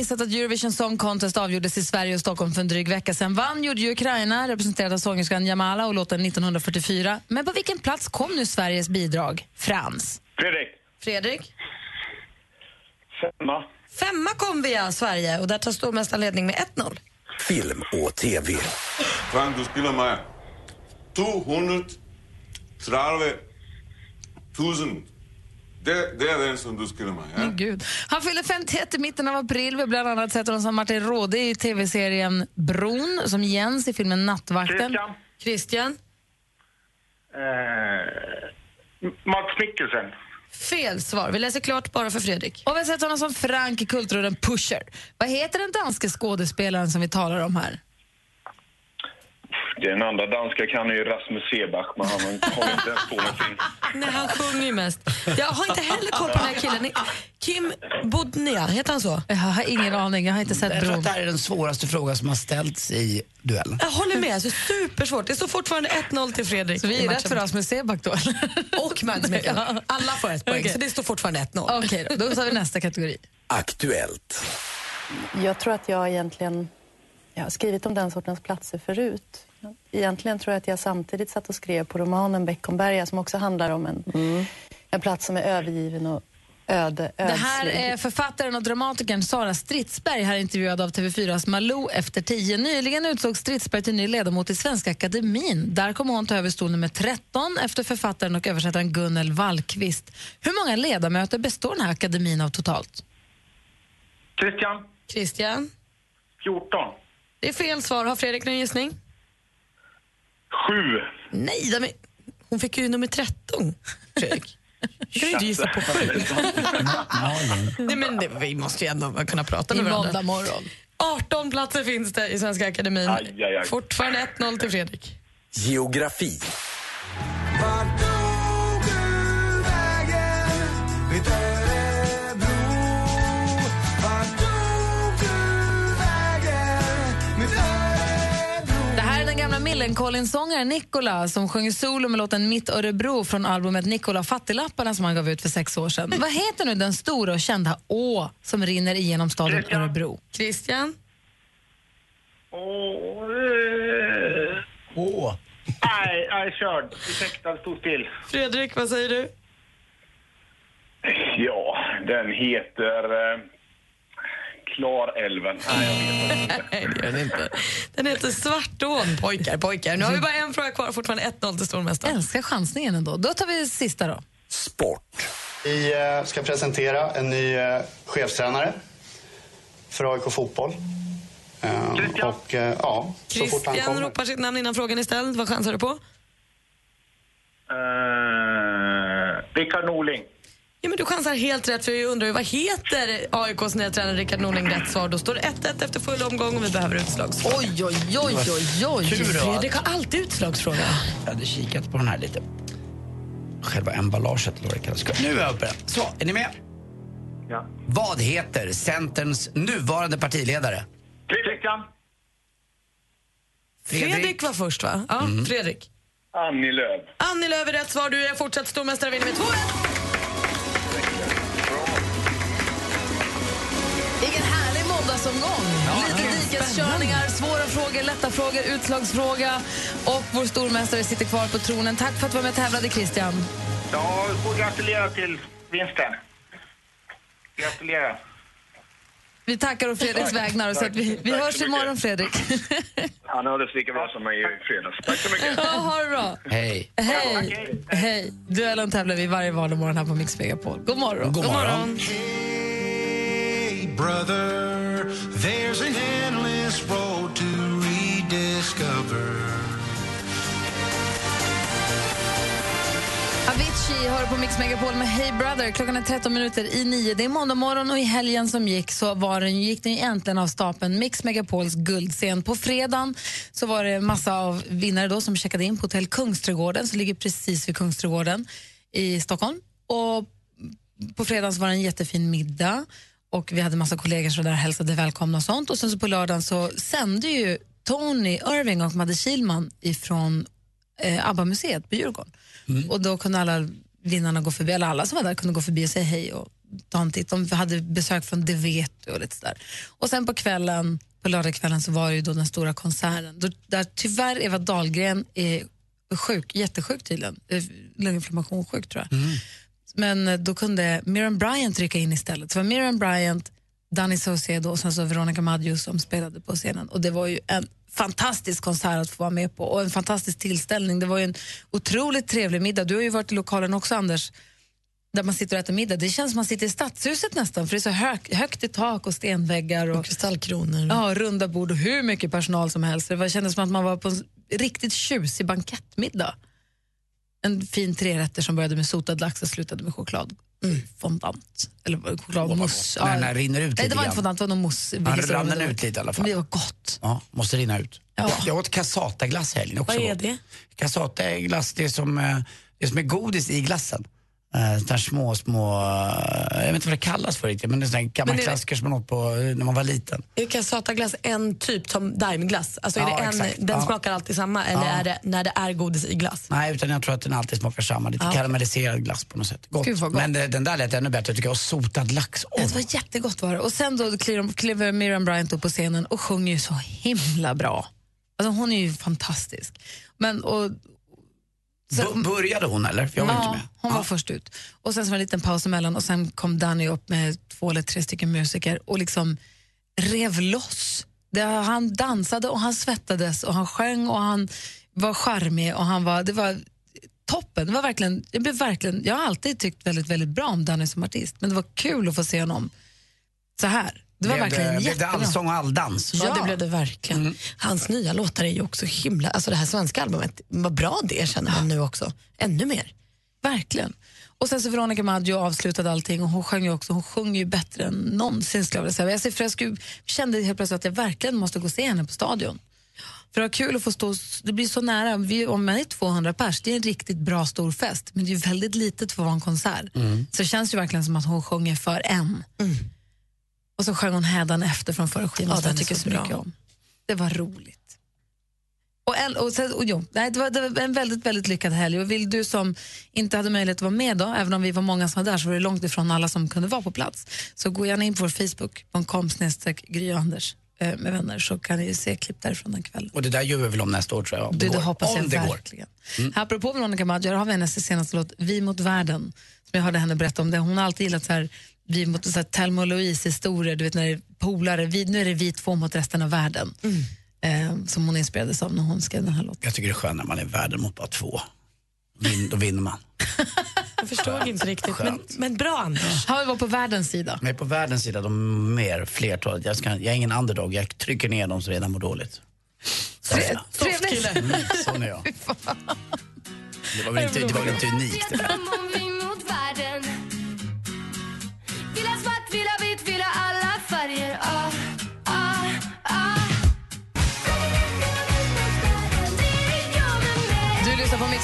missat att Eurovision Song Contest avgjordes i Sverige och Stockholm för en dryg vecka sedan. Vann gjorde ju Ukraina, representerat av sångerskan Jamala och låten 1944. Men på vilken plats kom nu Sveriges bidrag? Frans. Fredrik. Fredrik? Femma. Femma kom via Sverige och där tar stormästaren ledning med 1-0. Film och TV. Frank, du spiller mig 230 000. Det, det är den som du spiller mig. Ja? Men Gud. Han fyller 51 i mitten av april. Vi bland annat sett honom som Martin Råde i tv-serien Bron, som Jens i filmen Nattvakten. Christian. Christian? Eh, Mats Mikkelsen. Fel svar. Vi läser klart bara för Fredrik. Och vi har sett honom som Frank i kultrullen Pusher. Vad heter den danske skådespelaren som vi talar om här? Den andra danska kan ju Rasmus Sebach, men han har inte ens på någonting. Nej, han sjunger ju mest. Jag har inte heller koll på den här killen. Kim Bodnia, heter han så? Jag har ingen aning, jag har inte sett Bron. det här är den svåraste frågan som har ställts i duellen. Jag håller med, alltså, supersvårt. Det står fortfarande 1-0 till Fredrik. Så vi är rätt för Rasmus Seback då? Och Mads Mikkelsen. Alla får ett poäng, Okej. så det står fortfarande 1-0. Okej, då, då tar vi nästa kategori. Aktuellt. Jag tror att jag egentligen jag har skrivit om den sortens platser förut. Egentligen tror jag att jag samtidigt satt och skrev på romanen Beckomberga som också handlar om en, en plats som är övergiven och öde, Det här ödslig. är författaren och dramatikern Sara Stridsberg här intervjuad av TV4s Malou efter tio. Nyligen utsåg Stridsberg till ny ledamot i Svenska Akademin. Där kommer hon ta över stol nummer 13 efter författaren och översättaren Gunnel Wallqvist. Hur många ledamöter består den här akademin av totalt? Christian. Christian? 14. Det är fel svar. Har Fredrik någon gissning? Sju. Nej, de är... hon fick ju nummer 13. Fredrik. Du kan ju inte gissa på sju. Nej, men det, vi måste ju ändå kunna prata med I varandra. måndag morgon. 18 platser finns det i Svenska Akademin. Aj, aj, aj. Fortfarande 1-0 till Fredrik. Geografi. Millencolin-sångaren Nicola som sjunger solo med låten Mitt Örebro från albumet Nicola Fattiglapparna som han gav ut för sex år sedan. Vad heter nu den stora och kända å som rinner igenom staden Örebro? Christian? Åh. eh, Åh. Nej, jag är körd. Ursäkta, stod still. Fredrik, vad säger du? Ja, den heter eh, Klarälven. Nej, jag vet inte. Nej, det gör den inte. Den heter Svartån. Pojkar, pojkar. Nu har vi bara en fråga kvar, fortfarande 1-0 till stormästaren. Älskar chansningen ändå. Då tar vi sista då. Vi eh, ska presentera en ny eh, chefstränare för AIK Fotboll. Eh, Och eh, ja, så fort han Christian kommer. ropar sitt namn innan frågan är ställd. Vad chansar du på? Uh, Rickard Norling. Ja, men du chansar helt rätt, för jag undrar ju vad heter AIKs nya tränare Rickard Norling rätt svar? Då står det 1-1 efter full omgång och vi behöver utslagsfråga. Oj, oj, oj, oj, oj. Fredrik har alltid utslagsfråga. Jag hade kikat på den här lite. Själva emballaget eller vad det kallas. Nu är jag uppe. Så, är ni med? Ja. Vad heter Centerns nuvarande partiledare? Christian. Fredrik, var först, va? Ja, Mm. Fredrik. Annie Lööf. Annie Lööf är rätt svar. Du är fortsatt stormästare vinner med 2-1. Härlig måndagsomgång. Lite dikeskörningar, svåra frågor, lätta frågor, utslagsfråga. Och vår stormästare sitter kvar på tronen. Tack för att du var med och tävlade, Christian. Ja, vi får gratulera till vinsten. Gratulerar. Vi tackar å Fredriks vägnar och så att vi, vi Tack så hörs imorgon, Fredrik. Han hördes lika bra som mig i fredags. Tack så mycket. Ja, ha det bra. Hej. Hej. Hej. Duellen tävlar vi varje vardagsmorgon här på Mix Megapol. God morgon. God morgon. Hey, brother, there's an endless road to rediscover. Avicii hör på Mix Megapol med Hey Brother. Klockan är 13 minuter i nio. Det är måndag morgon och i helgen som gick så var den, gick den ju äntligen av stapeln Mix Megapols guldscen. På fredagen så var det massa av vinnare då som checkade in på hotell Kungsträdgården som ligger precis vid Kungsträdgården i Stockholm. Och på fredagen så var det en jättefin middag och vi hade massa kollegor som var där hälsade välkomna och sånt. Och sen så på lördagen så sände ju Tony Irving och Madde Kilman ifrån eh, ABBA-museet på Djurgården. Och då kunde alla vinnarna gå förbi, eller alla som var där kunde gå förbi och säga hej och ta en titt. De hade besök från Det vet du och lite sådär. Och sen på kvällen, på lördagskvällen så var det ju då den stora konserten. Då, där tyvärr Eva Dahlgren är sjuk, jättesjuk tydligen. Eh, Lunginflammation sjuk tror jag. Men eh, då kunde Miriam Bryant rycka in istället. Så det var Miriam Bryant, Danny Saucedo och sen så Veronica Maggio som spelade på scenen. Och det var ju en fantastisk konsert att få vara med på och en fantastisk tillställning. Det var ju en otroligt trevlig middag. Du har ju varit i lokalen också Anders, där man sitter och äter middag. Det känns som man sitter i stadshuset nästan för det är så hög, högt i tak och stenväggar och, kristallkronor. Ja, runda bord och hur mycket personal som helst. Det var, kändes som att man var på en riktigt tjusig bankettmiddag. En fin trerätter som började med sotad lax och slutade med choklad. Fondant. Eller chokladmousse. När den rinner ut Nej, det var inte fondant, det var någon mousse. Ja, Vilket rann det den ut lite i alla fall. Det var gott. Ja, måste rinna ut. Jag, jag åt cassataglass i helgen också. Vad är det? Cassataglass, det är som, eh, det är som är godis i glassen. Uh, där små, små, eh, jag vet inte vad det kallas för riktigt, men det är sådana gamla Men det- klassiker som man åt på eh, när man var liten. Är cassataglass en typ som daimglass? Alltså är Ja, det en, exakt. den Ja. smakar alltid samma eller Ja. är det när det är godis i glass? Nej, utan jag tror att den alltid smakar samma. Lite karamelliserad glass på något sätt. Gott. Gott. Men eh, den där lät ännu bättre tycker jag. Och sotad lax. Åh. Det var jättegott var det. Och sen då kliver Miriam Bryant upp på scenen och sjunger ju så himla bra. Alltså hon är ju fantastisk. Men, och, B- började hon eller? För jag var ja, inte med. hon var först ut. Och sen så var det en liten paus emellan och sen kom Danny upp med två eller tre stycken musiker och liksom rev loss. Det, han dansade och han svettades och han sjöng och han var charmig och han var, det var toppen. Det var verkligen, jag, blev verkligen, jag har alltid tyckt väldigt, väldigt bra om Danny som artist men det var kul att få se honom så här. Det var Blev verkligen Blev det allsång och alldans? Ja, det blev det verkligen. Mm. Hans nya låtar är ju också himla... Alltså det här svenska albumet, vad bra det känner man nu också. Ännu mer. Verkligen. Och sen så Veronica Maggio avslutade allting och hon sjöng ju också, hon sjunger ju bättre än någonsin skulle jag vilja säga. Jag, ser- för jag skulle, kände helt plötsligt att jag verkligen måste gå och se henne på stadion. För det var kul att få stå, det blir så nära, vi, om man är 200 pers, det är en riktigt bra stor fest, men det är ju väldigt litet för att vara en konsert. Så det känns ju verkligen som att hon sjunger för en. Och så sjöng hon hädan efter från förra skivan Ja, den jag tycker så så mycket om. Det var roligt. Och, en, och, sen, och jo, nej, det, var, det var en väldigt, väldigt lyckad helg. Och vill du som inte hade möjlighet att vara med då, även om vi var många som var där så var det långt ifrån alla som kunde vara på plats. Så gå gärna in på vår Facebook, snedstreck Gry Anders eh, med vänner så kan ni se klipp därifrån den kvällen. Och det där gör vi väl om nästa år tror jag. Om det, det går. hoppas om jag det verkligen. går. Apropå Veronica Maggio, har vi hennes senaste låt Vi mot världen. Som jag hörde henne berätta om det. Hon har alltid gillat så här, vi mot, så här, Thelma och Louise-historier. Du vet när det är polare, vi, nu är det vi två mot resten av världen. Eh, som hon inspirerades av när hon skrev den här låten. Jag tycker det är skönt när man är världen mot bara två. Vin, då vinner man. Jag förstår inte riktigt. Men, men bra Anders. Har vi varit på världens sida? Men på världens sida, de mer, flertalet. Jag, ska, jag är ingen underdog, jag trycker ner dem som redan mår dåligt. Tre, trevligt. Mm, sån är jag. Det var väl inte, det var väl inte unikt det där.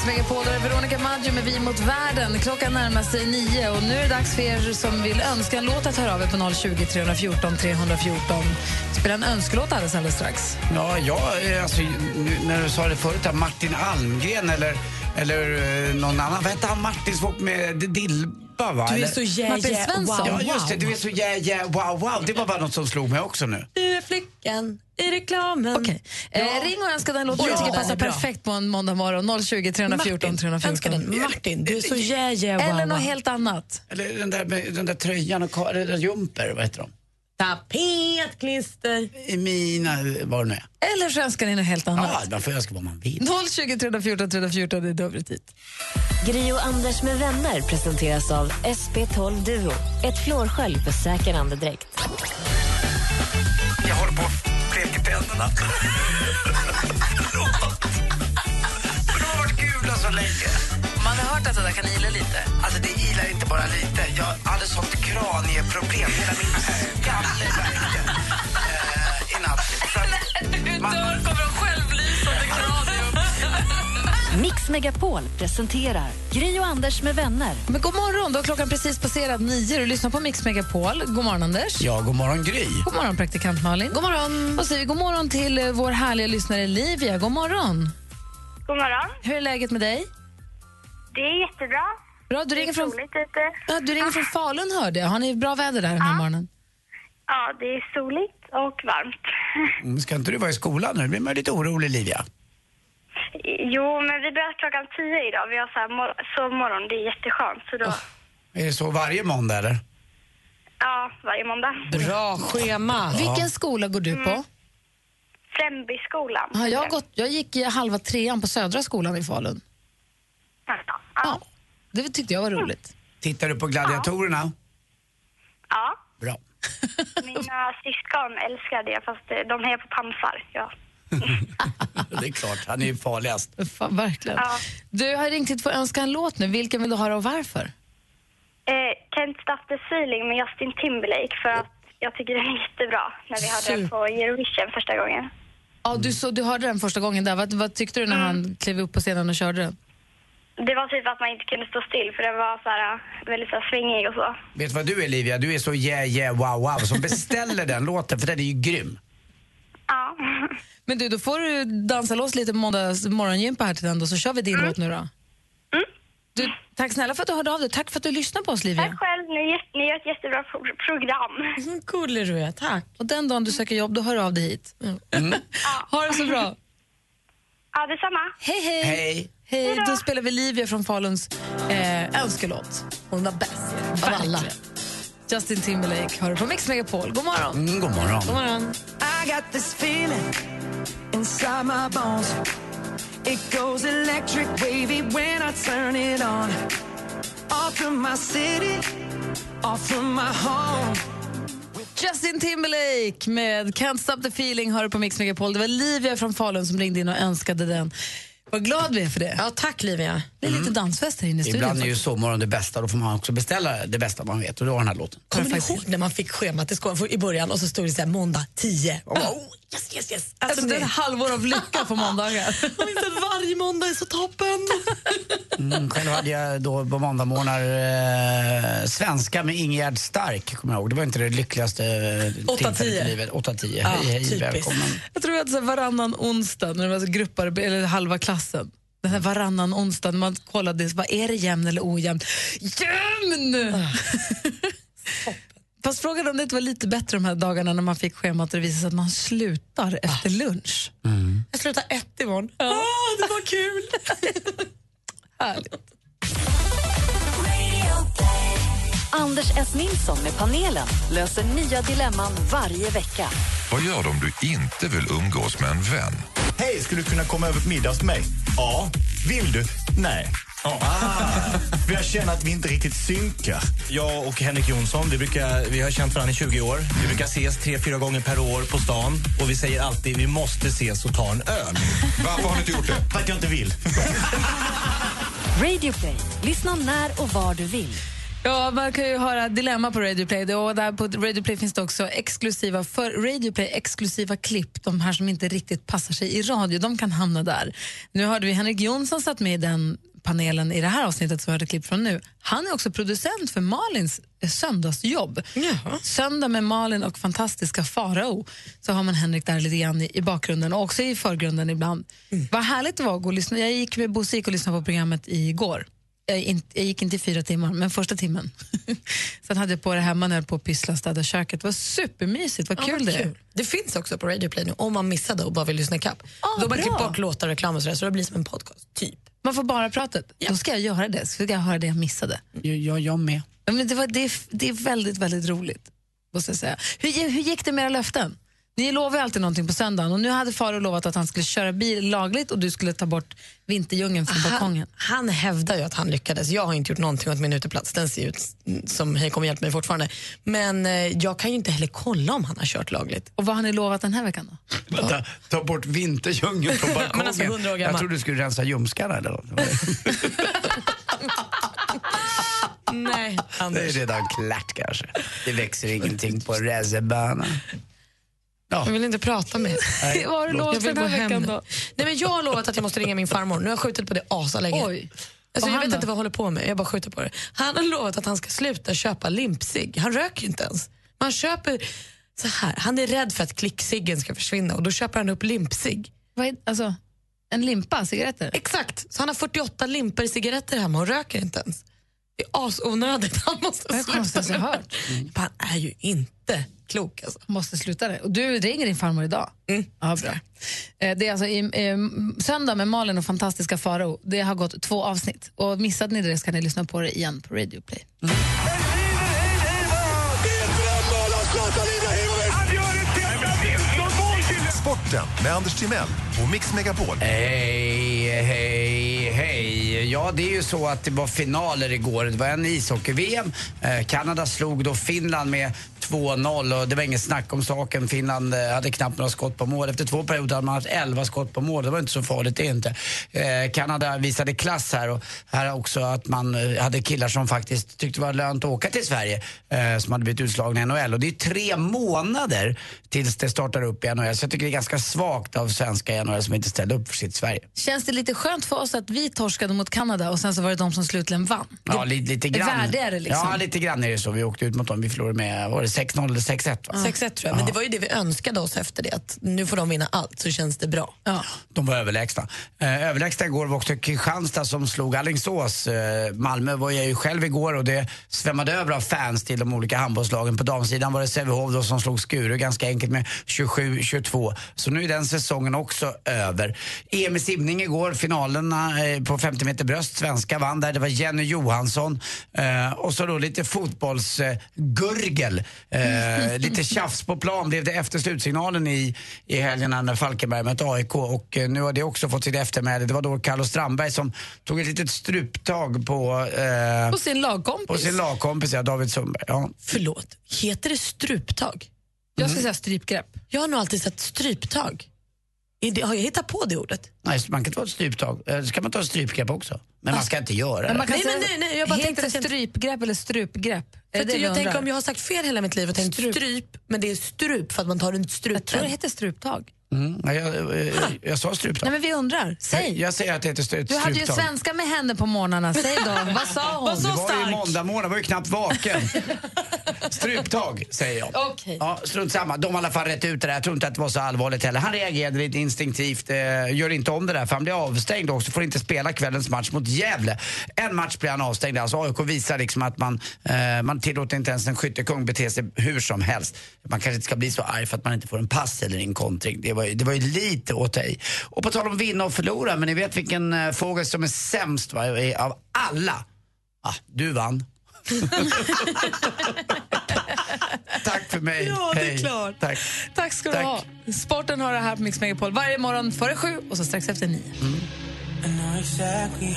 Megapol och är Veronica Maggio med Vi mot världen. Klockan närmar sig nio och nu är det dags för er som vill önska en låt att höra av er på 020 314 314. Spela en önskelåt alldeles, alldeles strax. Ja, jag, eh, alltså, nu, när du sa det förut, Martin Almgren eller, eller eh, någon annan. Vad hette han Martin som med dill... Dilba? Va? Du är så yeah, Martin yeah, Svensson. wow, Ja, just det. wow. Du är så yeah, yeah, wow, wow. Det var bara något som slog mig också nu. Du är flickan i reklamen. Okej. Eh, ring och önska den låt Oj, jag tycker den passar perfekt på en måndag morgon. 020 314 Martin, 314. önska den. Martin, du är så yeah, yeah, wow, Eller något wow. helt annat. Eller den där, med- den där tröjan och ka- eller jumper, vad heter de? Tapetklister. I mina, vad det nu är. Eller så önskar ni något helt annat. Ja, man får önska vad man vill. 020 314 314 det är dubbelt hit. Gri och Anders med vänner presenteras av SP12 Duo. Ett flårskölj för säker andedräkt. Jag håller på att bleka tänderna. Förlåt. Men de har varit gula så länge. Hört att det där kan ila lite? Alltså det ilar inte bara lite. Jag hade sånt kranieproblem. Hela min skalle värkte eh, i natt. Du dör, kommer de självlysande kranium. Mix Megapol presenterar Gry och Anders med vänner. Men god morgon, då har klockan precis passerat nio. Du lyssnar på Mix Megapol. God morgon, Anders. Ja, god morgon Gry. God morgon, praktikant Malin. God morgon. Och så säger vi god morgon till eh, vår härliga lyssnare Livia. God morgon. God morgon. Hur är läget med dig? Det är jättebra. Bra, du ringer från, ja, du ringer från Falun hörde jag. Har ni bra väder där den här morgonen? Ja, det är soligt och varmt. Mm, Ska inte du vara i skolan nu? Då blir man lite orolig, Livia. Jo, men vi börjar klockan tio idag. Vi har så här mor- sovmorgon. Det är jätteskönt. Så då, Är det så varje måndag eller? ja, varje måndag. Bra schema. Vilken skola går du på? Främbyskolan. Ja, jag, har gått, jag gick i halva trean på Södra skolan i Falun. Ja. Det tyckte jag var roligt. Tittar du på gladiatorerna? Ja. Bra. Mina syskon älskar det, fast eh, de hejar på pansar. Ja. Det är klart, han är ju farligast. Fan, verkligen. Ja. Du har ringt hit för att önska en låt nu. Vilken vill du höra och varför? Eh, Can't Stop the Feeling med Justin Timberlake för att jag tycker den är jättebra när vi hade den på Eurovision första gången. Ja, du, så, du hörde den första gången där. Vad, vad tyckte du när han klev upp på scenen och körde den? Det var typ att man inte kunde stå still för den var så här, eh, väldigt så här, svängig och så. Vet du vad du är Livia? Du är så yeah yeah wow wow som beställer den låten för den är ju grym. Ja. Men du, då får du dansa loss lite på måndags morgongympa här till den då, så kör vi din låt nu då. Du, tack snälla för att du hörde av dig. Tack för att du lyssnade på oss, Livia. Tack själv, ni, ni gör ett jättebra pro- program. Gullig du är, tack. Och den dagen du söker jobb, då hör du av dig hit. Ha det så bra. Ja, detsamma. Hej, hej. Hej. Hej, då spelar vi Livia från Faluns eh, önskelåt. Hon var bäst av alla. Justin Timberlake hör du på Mix Megapol. God morgon. Mm, god morgon. God morgon. I got this feeling inside my bones. It goes electric wavy when I turn it on. Off from my city, off from my home. Justin Timberlake med Can't Stop the Feeling hör du på Mix Megapol. Det var Livia från Falun som ringde in och önskade den. Vad glad vi är för det. Ja, tack Livia. Det är lite dansfest här inne i studion. Ibland är ju sovmorgon det bästa, då får man också beställa det bästa man vet och då har den här låten. Kommer ni ihåg när man fick schemat i skolan i början och så stod det så här måndag 10? Och bara, oh, yes, yes, yes. Alltså, det är ett halvår av lycka på måndagar. Minns att varje måndag är så toppen. Mm, själv hade jag då på måndagmorgnar eh, svenska med Ingegärd Stark, kommer jag ihåg. Det var inte det lyckligaste eh, tillfället i livet. 8-10. Ja, hej, hej, typiskt. välkommen. Jag tror att så varannan onsdag, när det var så grupper, eller halva klassen, den här varannan onsdag när man kollade, vad är det jämn eller ojämn? Jämn! Fast frågan om det inte var lite bättre de här dagarna när man fick schemat och det visade sig att man slutar efter lunch. Jag slutar ett imorgon. Ja. Ah, det var kul. Härligt. Anders S. Nilsson med panelen löser nya dilemman varje vecka. Vad gör du om du inte vill umgås med en vän? Hej, skulle du kunna komma över på middag hos mig? Ja. Vill du? Nej. För jag känner att vi inte riktigt synkar. Jag och Henrik Jonsson, vi, brukar, vi har känt varandra i 20 år. Vi brukar ses tre, fyra gånger per år på stan. Och vi säger alltid vi måste ses och ta en öl. Varför har ni inte gjort det? För att jag inte vill. Radio Play. Lyssna när och var du vill. Ja, man kan ju höra Dilemma på Radio Play. Och där på Radio Play finns det också exklusiva, för Radio Play exklusiva klipp. De här som inte riktigt passar sig i radio, de kan hamna där. Nu hörde vi Henrik Jonsson satt med i den panelen i det här avsnittet som vi hörde klipp från nu. Han är också producent för Malins eh, söndagsjobb. Söndag med Malin och fantastiska Farao. Så har man Henrik där lite grann i, i bakgrunden och också i förgrunden ibland. Vad härligt det var att gå och lyssna. Jag gick med Bosse och lyssnade på programmet igår. Jag, in, jag gick inte i fyra timmar, men första timmen. Sen hade jag på det hemma när jag höll på att pyssla och städa köket. Det var supermysigt, vad Ja, kul vad det är. Det finns också på Radio Play nu om man missade och bara vill lyssna ikapp. Ah, Då har man bra. klippt bort låtar reklam och sådär, så det blir som en podcast, typ. Man får bara pratet. Då ska jag göra det, så ska jag höra det jag missade. Jag, jag med. Ja, men det, var, det, är, det är väldigt, väldigt roligt. Måste jag säga. Hur, hur gick det med era löften? Ni lovar ju alltid någonting på söndagen och nu hade Faro lovat att han skulle köra bil lagligt och du skulle ta bort vinterljungeln från balkongen. Han, han hävdar ju att han lyckades. Jag har inte gjort någonting åt min uteplats. Den ser ut som hej kom hjälp mig fortfarande. Men eh, jag kan ju inte heller kolla om han har kört lagligt. Och vad har ni lovat den här veckan då? Vänta, ta bort vinterljungeln från balkongen. Alltså, 100 år jag trodde du skulle rensa ljumskarna eller något. Nej, Det är redan klart kanske. Det växer ingenting på racerbanan. Jag vill inte prata med Nej. Vad har du lovat vill den här veckan då? Nej, men jag har lovat att jag måste ringa min farmor. Nu har jag skjutit på det asalänge. Oj. Alltså, jag vet då? inte vad jag håller på med, jag bara skjuter på det. Han har lovat att han ska sluta köpa limpcigg. Han röker ju inte ens. Man köper så här. Han är rädd för att klickciggen ska försvinna och då köper han upp limpcigg. Vad är, alltså, en limpa cigaretter? Exakt, så han har 48 limper cigaretter hemma och röker inte ens. Det är asonödigt, han måste Det är konstigaste jag sluta. hört. Han är ju inte klok alltså. Måste sluta det. Och du ringer din farmor idag? Mm. Ja, bra. Eh, Det är alltså i, eh, söndag med Malin och fantastiska Farao. Det har gått två avsnitt. Och missade ni det så kan ni lyssna på det igen på Radio Play. Sporten med Anders Timell och Mix Megapol. Hej, hej. Ja, det är ju så att det var finaler igår. Det var en ishockey-VM. Eh, Kanada slog då Finland med 2-0 och det var inget snack om saken. Finland eh, hade knappt några skott på mål. Efter två perioder hade man haft 11 skott på mål. Det var inte så farligt det inte. Eh, Kanada visade klass här och här också att man eh, hade killar som faktiskt tyckte det var lönt att åka till Sverige eh, som hade blivit utslagna i NHL. Och det är tre månader tills det startar upp i NHL. Så jag tycker det är ganska svagt av svenska NHL som inte ställde upp för sitt Sverige. Känns det lite skönt för oss att vi torskade mot Kanada och sen så var det de som slutligen vann? Ja, lite, lite grann. värde är det liksom. Ja, lite grann är det så. Vi åkte ut mot dem. Vi förlorade med var det 6-0 eller 6-1 va? 6-1 tror jag, men det var ju det vi önskade oss efter det. Att nu får de vinna allt så känns det bra. De var överlägsna. Eh, överlägsna igår var också Kristianstad som slog Alingsås. Eh, Malmö var jag ju själv igår och det svämmade över av fans till de olika handbollslagen. På damsidan var det Sävehof som slog Skuru ganska enkelt med 27-22. Så nu är den säsongen också över. EM i simning igår, finalerna eh, på 50 meter bröst. Svenska vann där. Det var Jenny Johansson. Eh, och så då lite fotbollsgurgel. Eh, lite tjafs på plan blev det efter slutsignalen i, i helgen när Falkenberg mötte AIK. Och eh, nu har det också fått sitt eftermäle. Det var då Carlos Strandberg som tog ett litet struptag på... Eh, På sin lagkompis. på sin lagkompis, ja, David Sundberg. Ja. Förlåt, heter det struptag? Jag ska säga strypgrepp. Jag har nog alltid sett stryptag. Det, har jag hittat på det ordet? Nej, så man kan ta ett stryptag. Eh, ska man ta ett strypgrepp också. Men man ska inte göra Men man det. kan Nej, men nej, nej, jag bara heter tänkte det strypgrepp eller strupgrepp? För det jag tänker om jag har sagt fel hela mitt liv och tänkt stryp, men det är strup för att man tar en strup. Jag tror det heter struptag. Mm, nej, jag, jag, jag sa struptag. Nej men vi undrar, säg. Jag, jag säger att det heter stry- Du hade ju struptag. svenska med henne på morgnarna, säg då. Vad sa hon? det var ju måndag morgon, jag var ju knappt vaken. Struptag, säger jag. Okej. Ja, strunt samma. De har i alla fall rätt ut det där. Jag tror inte att det var så allvarligt heller. Han reagerade lite instinktivt. Eh, gör inte om det där för han blir avstängd också. Får inte spela kvällens match mot Gävle. En match blir han avstängd. Alltså AIK visar liksom att man, eh, man tillåter inte ens en skyttekung bete sig hur som helst. Man kanske inte ska bli så arg för att man inte får en pass eller en kontring. Det var, ju- det var ju lite åt dig. Och på tal om vinna och förlora, men ni vet vilken eh, fågel som är sämst va? av alla? Ah, du vann. Tack för mig. Ja, det är Hej. klart. Tack. Tack ska du Tack. ha. Sporten har det här på Mix Megapol varje morgon före sju och så strax efter nio. I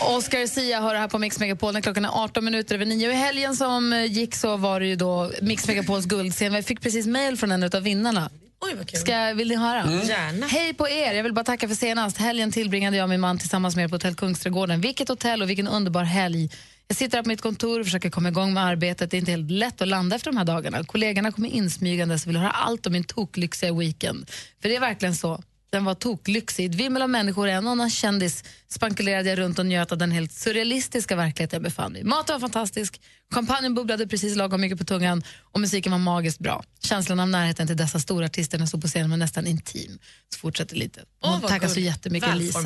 Oscar Sia har det här på Mix Megapol när klockan är 18 minuter över nio. Och I helgen som eh, gick så var det ju då Mix Megapols guldscen. Vi fick precis mejl från en av vinnarna. Oj, vad kul. Ska, vill ni höra? Mm. Gärna. Hej på er! Jag vill bara tacka för senast. Helgen tillbringade jag och min man tillsammans med er på Hotell Kungsträdgården. Vilket hotell och vilken underbar helg. Jag sitter här på mitt kontor och försöker komma igång med arbetet. Det är inte helt lätt att landa efter de här dagarna. Kollegorna kommer insmygandes och vill höra allt om min toklyxiga weekend. För det är verkligen så. Den var toklyxig. Ett vimmel av människor, en och annan kändis spankulerade jag runt och njöt av den helt surrealistiska verklighet jag befann mig i. Maten var fantastisk, champagnen bubblade precis lagom mycket på tungan och musiken var magiskt bra. Känslan av närheten till dessa stora artister när jag stod på scenen var nästan intim. Så fortsätter lite. Åh, vad tackar så jättemycket Lisa.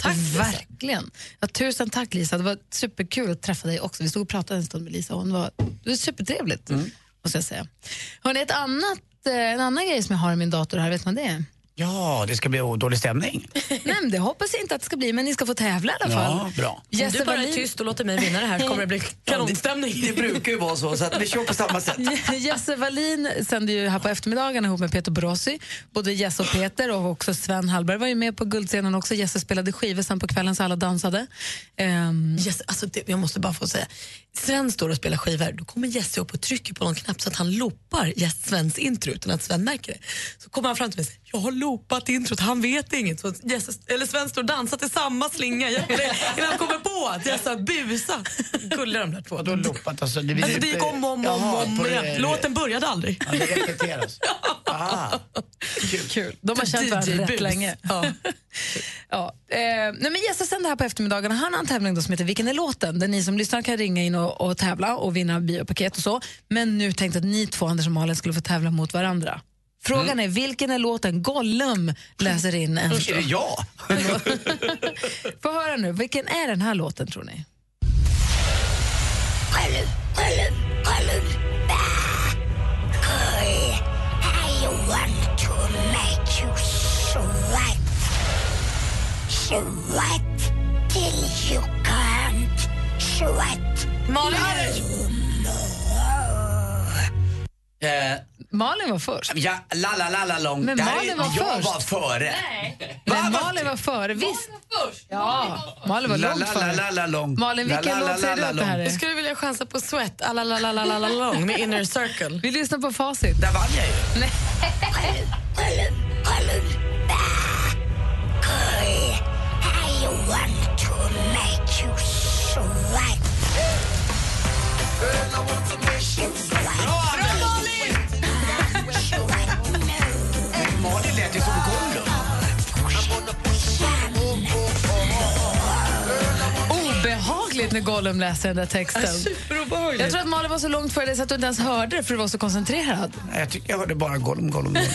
Tack, Lisa. Verkligen. Ja, tusen tack Lisa. Det var superkul att träffa dig också. Vi stod och pratade en stund med Lisa och hon var, det var supertrevligt. Måste jag säga. Hörrni, ett annat, eh, en annan grej som jag har i min dator här, vet man det? Ja, det ska bli dålig stämning. Nej, men det hoppas jag inte att det ska bli, men ni ska få tävla i alla fall. Ja, bra. Om du Jesse bara är tyst och låter mig vinna det här så kommer det bli kanonstämning. Det brukar ju vara så, så att vi kör på samma sätt. Jesse Wallin sänder ju här på eftermiddagen ihop med Peter Borossi. Både Jesse och Peter och också Sven Hallberg var ju med på Guldscenen också. Jesse spelade skivor sen på kvällen så alla dansade. Ehm, Yes, alltså det, jag måste bara få säga, Sven står och spelar skivor, då kommer Jesse upp och trycker på någon knapp så att han loopar Svens intro utan att Sven märker det. Så kommer han fram till mig och säger, jag har loopat introt, han vet inget. Så Jesse, eller Sven står och dansar till samma slinga innan han kommer på att Jesse har busat. Gulliga de där två. Då loopat alltså. Det, Alltså det gick om och om, om, om igen. det- Låten började aldrig. Ja, det repeteras. Ah. Kul. De har känt varandra rätt länge. Ja. ja. Eh, nej men Jesse sänder här på eftermiddagen han har en tävling då som heter Vilken är låten? Där ni som lyssnar kan ringa in och, och tävla och vinna biopaket och så. Men nu tänkte jag att ni två, Anders och Malin, skulle få tävla mot varandra. Frågan är, vilken är låten Gollum läser in en? Är det jag? Få höra nu, vilken är den här låten tror ni? I want to make you sweat. Sweat till you can't sweat. Malin! Eh, Malin var först. ja, la la la la lång. Men Malin var jag först. var före. Men Malin var före. Visst? Ja, Malin var La långt la la före. la la lång. Malin, La, vilken la, la, låt säger du la, att det här lång. är? Jag skulle vilja chansa på Sweat, alalalalalalalong med Inner Circle. Vi lyssnar på facit. Där vann jag ju. I ju som Gollum. Obehagligt när Gollum läser den där texten. Superobehagligt. Jag tror att Malin var så långt före dig så att du inte ens hörde det för du var så koncentrerad. Nej, Jag tycker jag hörde bara Gollum, Gollum, Gollum.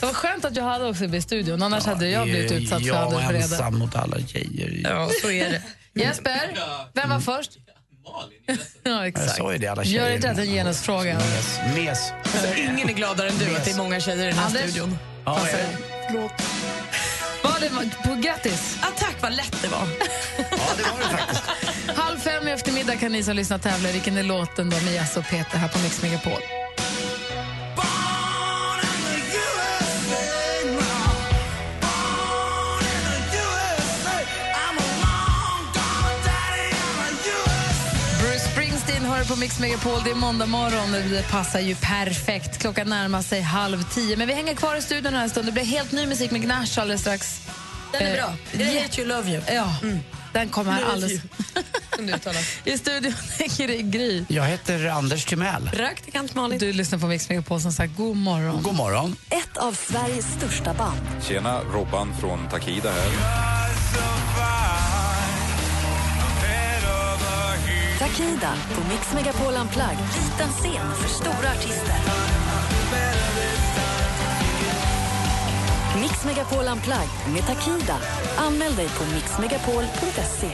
Det var skönt att jag hade också i studion, annars hade jag blivit utsatt för Jag Anders vrede. ensam mot alla tjejer. Ja, så är det. Jesper, vem var först? Ja, Jag exakt. sa ju det, alla tjejer. Gör inte en genusfråga. Mes. Mes. Alltså, ingen är gladare än du att det är många tjejer i den här Anders? studion. Ja, jag- Förlåt. Malin, på, grattis! Ah, tack, vad lätt det var. Ja, det var det faktiskt. Halv fem i eftermiddag kan ni som lyssnar tävla vilken är låten då med Jess och Peter här på Mix Megapol. Hör på Mix Megapol. Det är måndag morgon och det passar ju perfekt. Klockan närmar sig halv tio. Men vi hänger kvar i studion den här stunden. Det blir helt ny musik med Gnash alldeles strax. Den är Eh, bra. Det är Hate You Love You. Ja, den kommer här alldeles... I studion hänger Gry. Jag heter Anders Timell. Praktikant Malin. Du lyssnar på Mix Megapol som sagt. God morgon. God morgon. Ett av Sveriges största band. Tjena, Robban från Takida här. Takida på Mix Megapol Unplugged. Liten scen för stora artister. Mix Megapol Unplugged med Takida. Anmäl dig på mixmegapol.se.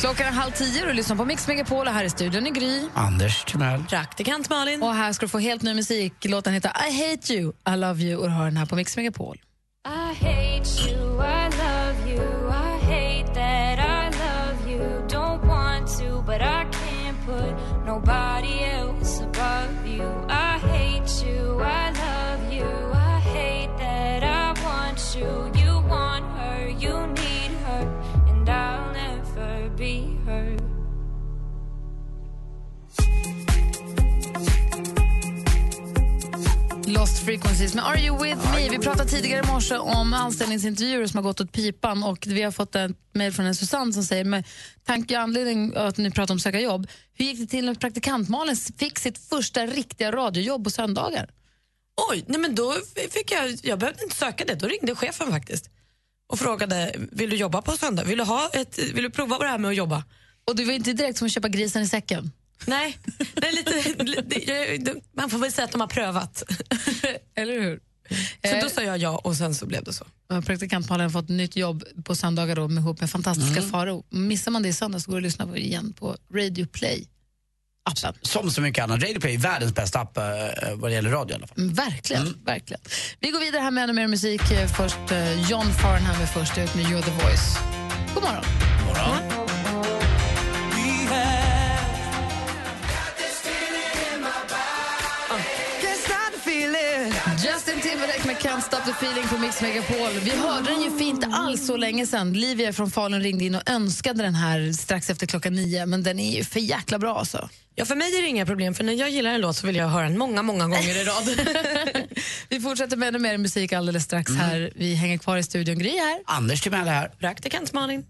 Klockan är halv tio och du lyssnar på Mix Megapol och här i studion är Gry. Anders Timell. Praktikant Malin. Och här ska du få helt ny musik. Låten heter I hate you, I love you och du hör den här på Mix Megapol. I hate you, I love you, Lost Frequencies med Are You With Me? Vi pratade tidigare i morse om anställningsintervjuer som har gått åt pipan och vi har fått ett mejl från en Susanne som säger med tanke och anledning att ni pratar om söka jobb, hur gick det till när praktikant Malin fick sitt första riktiga radiojobb på söndagar? Oj, nej men då fick jag, jag behövde inte söka det. Då ringde chefen faktiskt och frågade, vill du jobba på söndag? Vill du, ha ett, vill du prova på det här med att jobba? Och det var inte direkt som att köpa grisen i säcken? Nej, nej lite, lite, man får väl säga att de har prövat. Eller hur? Så Eh. då sa jag ja och sen så blev det så. Praktikant Malin har fått nytt jobb på söndagar då, med, ihop med fantastiska Mm. Faro. Missar man det i söndag så går det att lyssna på igen på Radio Play. appen. Som så mycket annat. Radio Play är världens bästa app eh, vad det gäller radio i alla fall. Mm, Verkligen, verkligen. Vi går vidare här med ännu mer musik. Eh, Först eh, John Farnham är först ut med You're the voice. God morgon. morgon. Justin Can't Stop the Feeling på Mix Megapol. Vi hörde den ju för inte alls så länge sedan. Livia från Falun ringde in och önskade den här strax efter klockan nio, men den är ju för jäkla bra alltså. Ja, för mig är det inga problem, för när jag gillar en låt så vill jag höra den många, många gånger i rad. Vi fortsätter med ännu mer musik alldeles strax här. Vi hänger kvar i studion. Gry här. Anders Timell här. Praktikant Malin.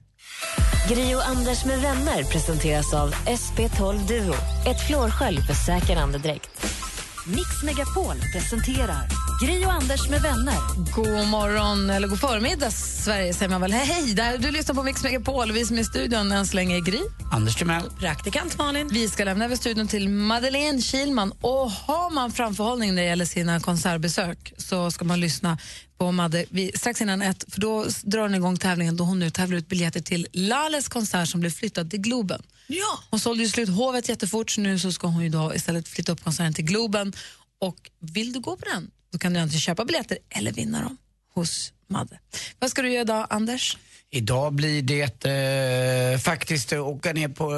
Gri och Anders med vänner presenteras av SP12 Duo. Ett flårskölj för säker andedräkt. Mix Megapol presenterar Gri och Anders med vänner. God morgon, eller god förmiddag Sverige säger man väl. Hej, där, du lyssnar på Mix Megapol. Vi som är i studion än så länge är Gry. Anders Timell. Praktikant Malin. Vi ska lämna över studion till Madeleine Kilman. Och har man framförhållning när det gäller sina konsertbesök så ska man lyssna på Madde vi, strax innan ett, för då drar hon igång tävlingen då hon nu tävlar ut biljetter till Lales konsert som blev flyttad till Globen. Ja. Hon sålde ju slut Hovet jättefort så nu så ska hon ju då istället flytta upp konserten till Globen. Och vill du gå på den, då kan du antingen köpa biljetter eller vinna dem hos Madde. Vad ska du göra idag, Anders? Idag blir det eh, faktiskt att åka ner på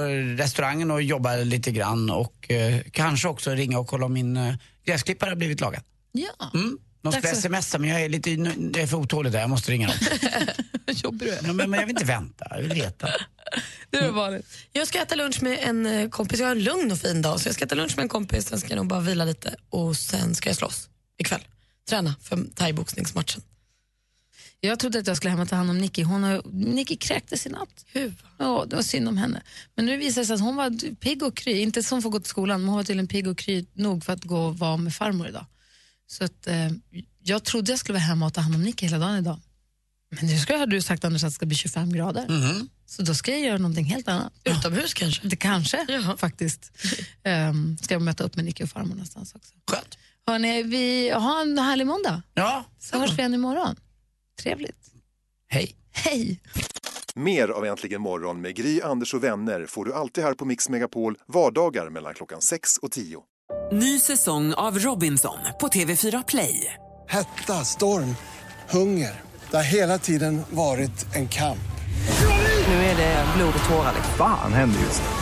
restaurangen och jobba lite grann och eh, kanske också ringa och kolla om min eh, gräsklippare har blivit lagad. Ja. Mm. De att- smsa men jag är lite jag är för otålig där, jag måste ringa dem. Jobbar du? Men, men jag vill inte vänta, jag vill veta. Du är vanligt. Jag ska äta lunch med en eh, kompis. Jag har en lugn och fin dag. Så jag ska äta lunch med en kompis, sen ska jag nog bara vila lite och sen ska jag slåss ikväll. Träna för thaiboxningsmatchen. Jag trodde att jag skulle hem och ta hand om Nicky. Hon har, Nicky kräktes i natt. Hur? Ja, det var synd om henne. Men nu visar det sig att hon var pigg och kry. Inte som får gå till skolan, men hon var tydligen pigg och kry nog för att gå och vara med farmor idag. Så att, eh, jag trodde jag skulle vara hemma och ta hand om Nicky hela dagen idag. Men nu ska, hade du sagt Anders att det ska bli 25 grader. Mhm. Så då ska jag göra någonting helt annat. Utomhus kanske? Det kanske, faktiskt. Um, ska jag möta upp med Nicky och farmor någonstans också. Skönt. Hörrni, vi har en härlig måndag. Ja. Så hörs vi igen imorgon. Trevligt. Hej. Hej. Mer av Äntligen morgon med Gry, Anders och vänner får du alltid här på Mix Megapol vardagar mellan klockan 6 och 10. Ny säsong av Robinson på TV4 Play. Hetta, storm, hunger. Det har hela tiden varit en kamp. Nu är det blod och tårar. Fan händer just nu.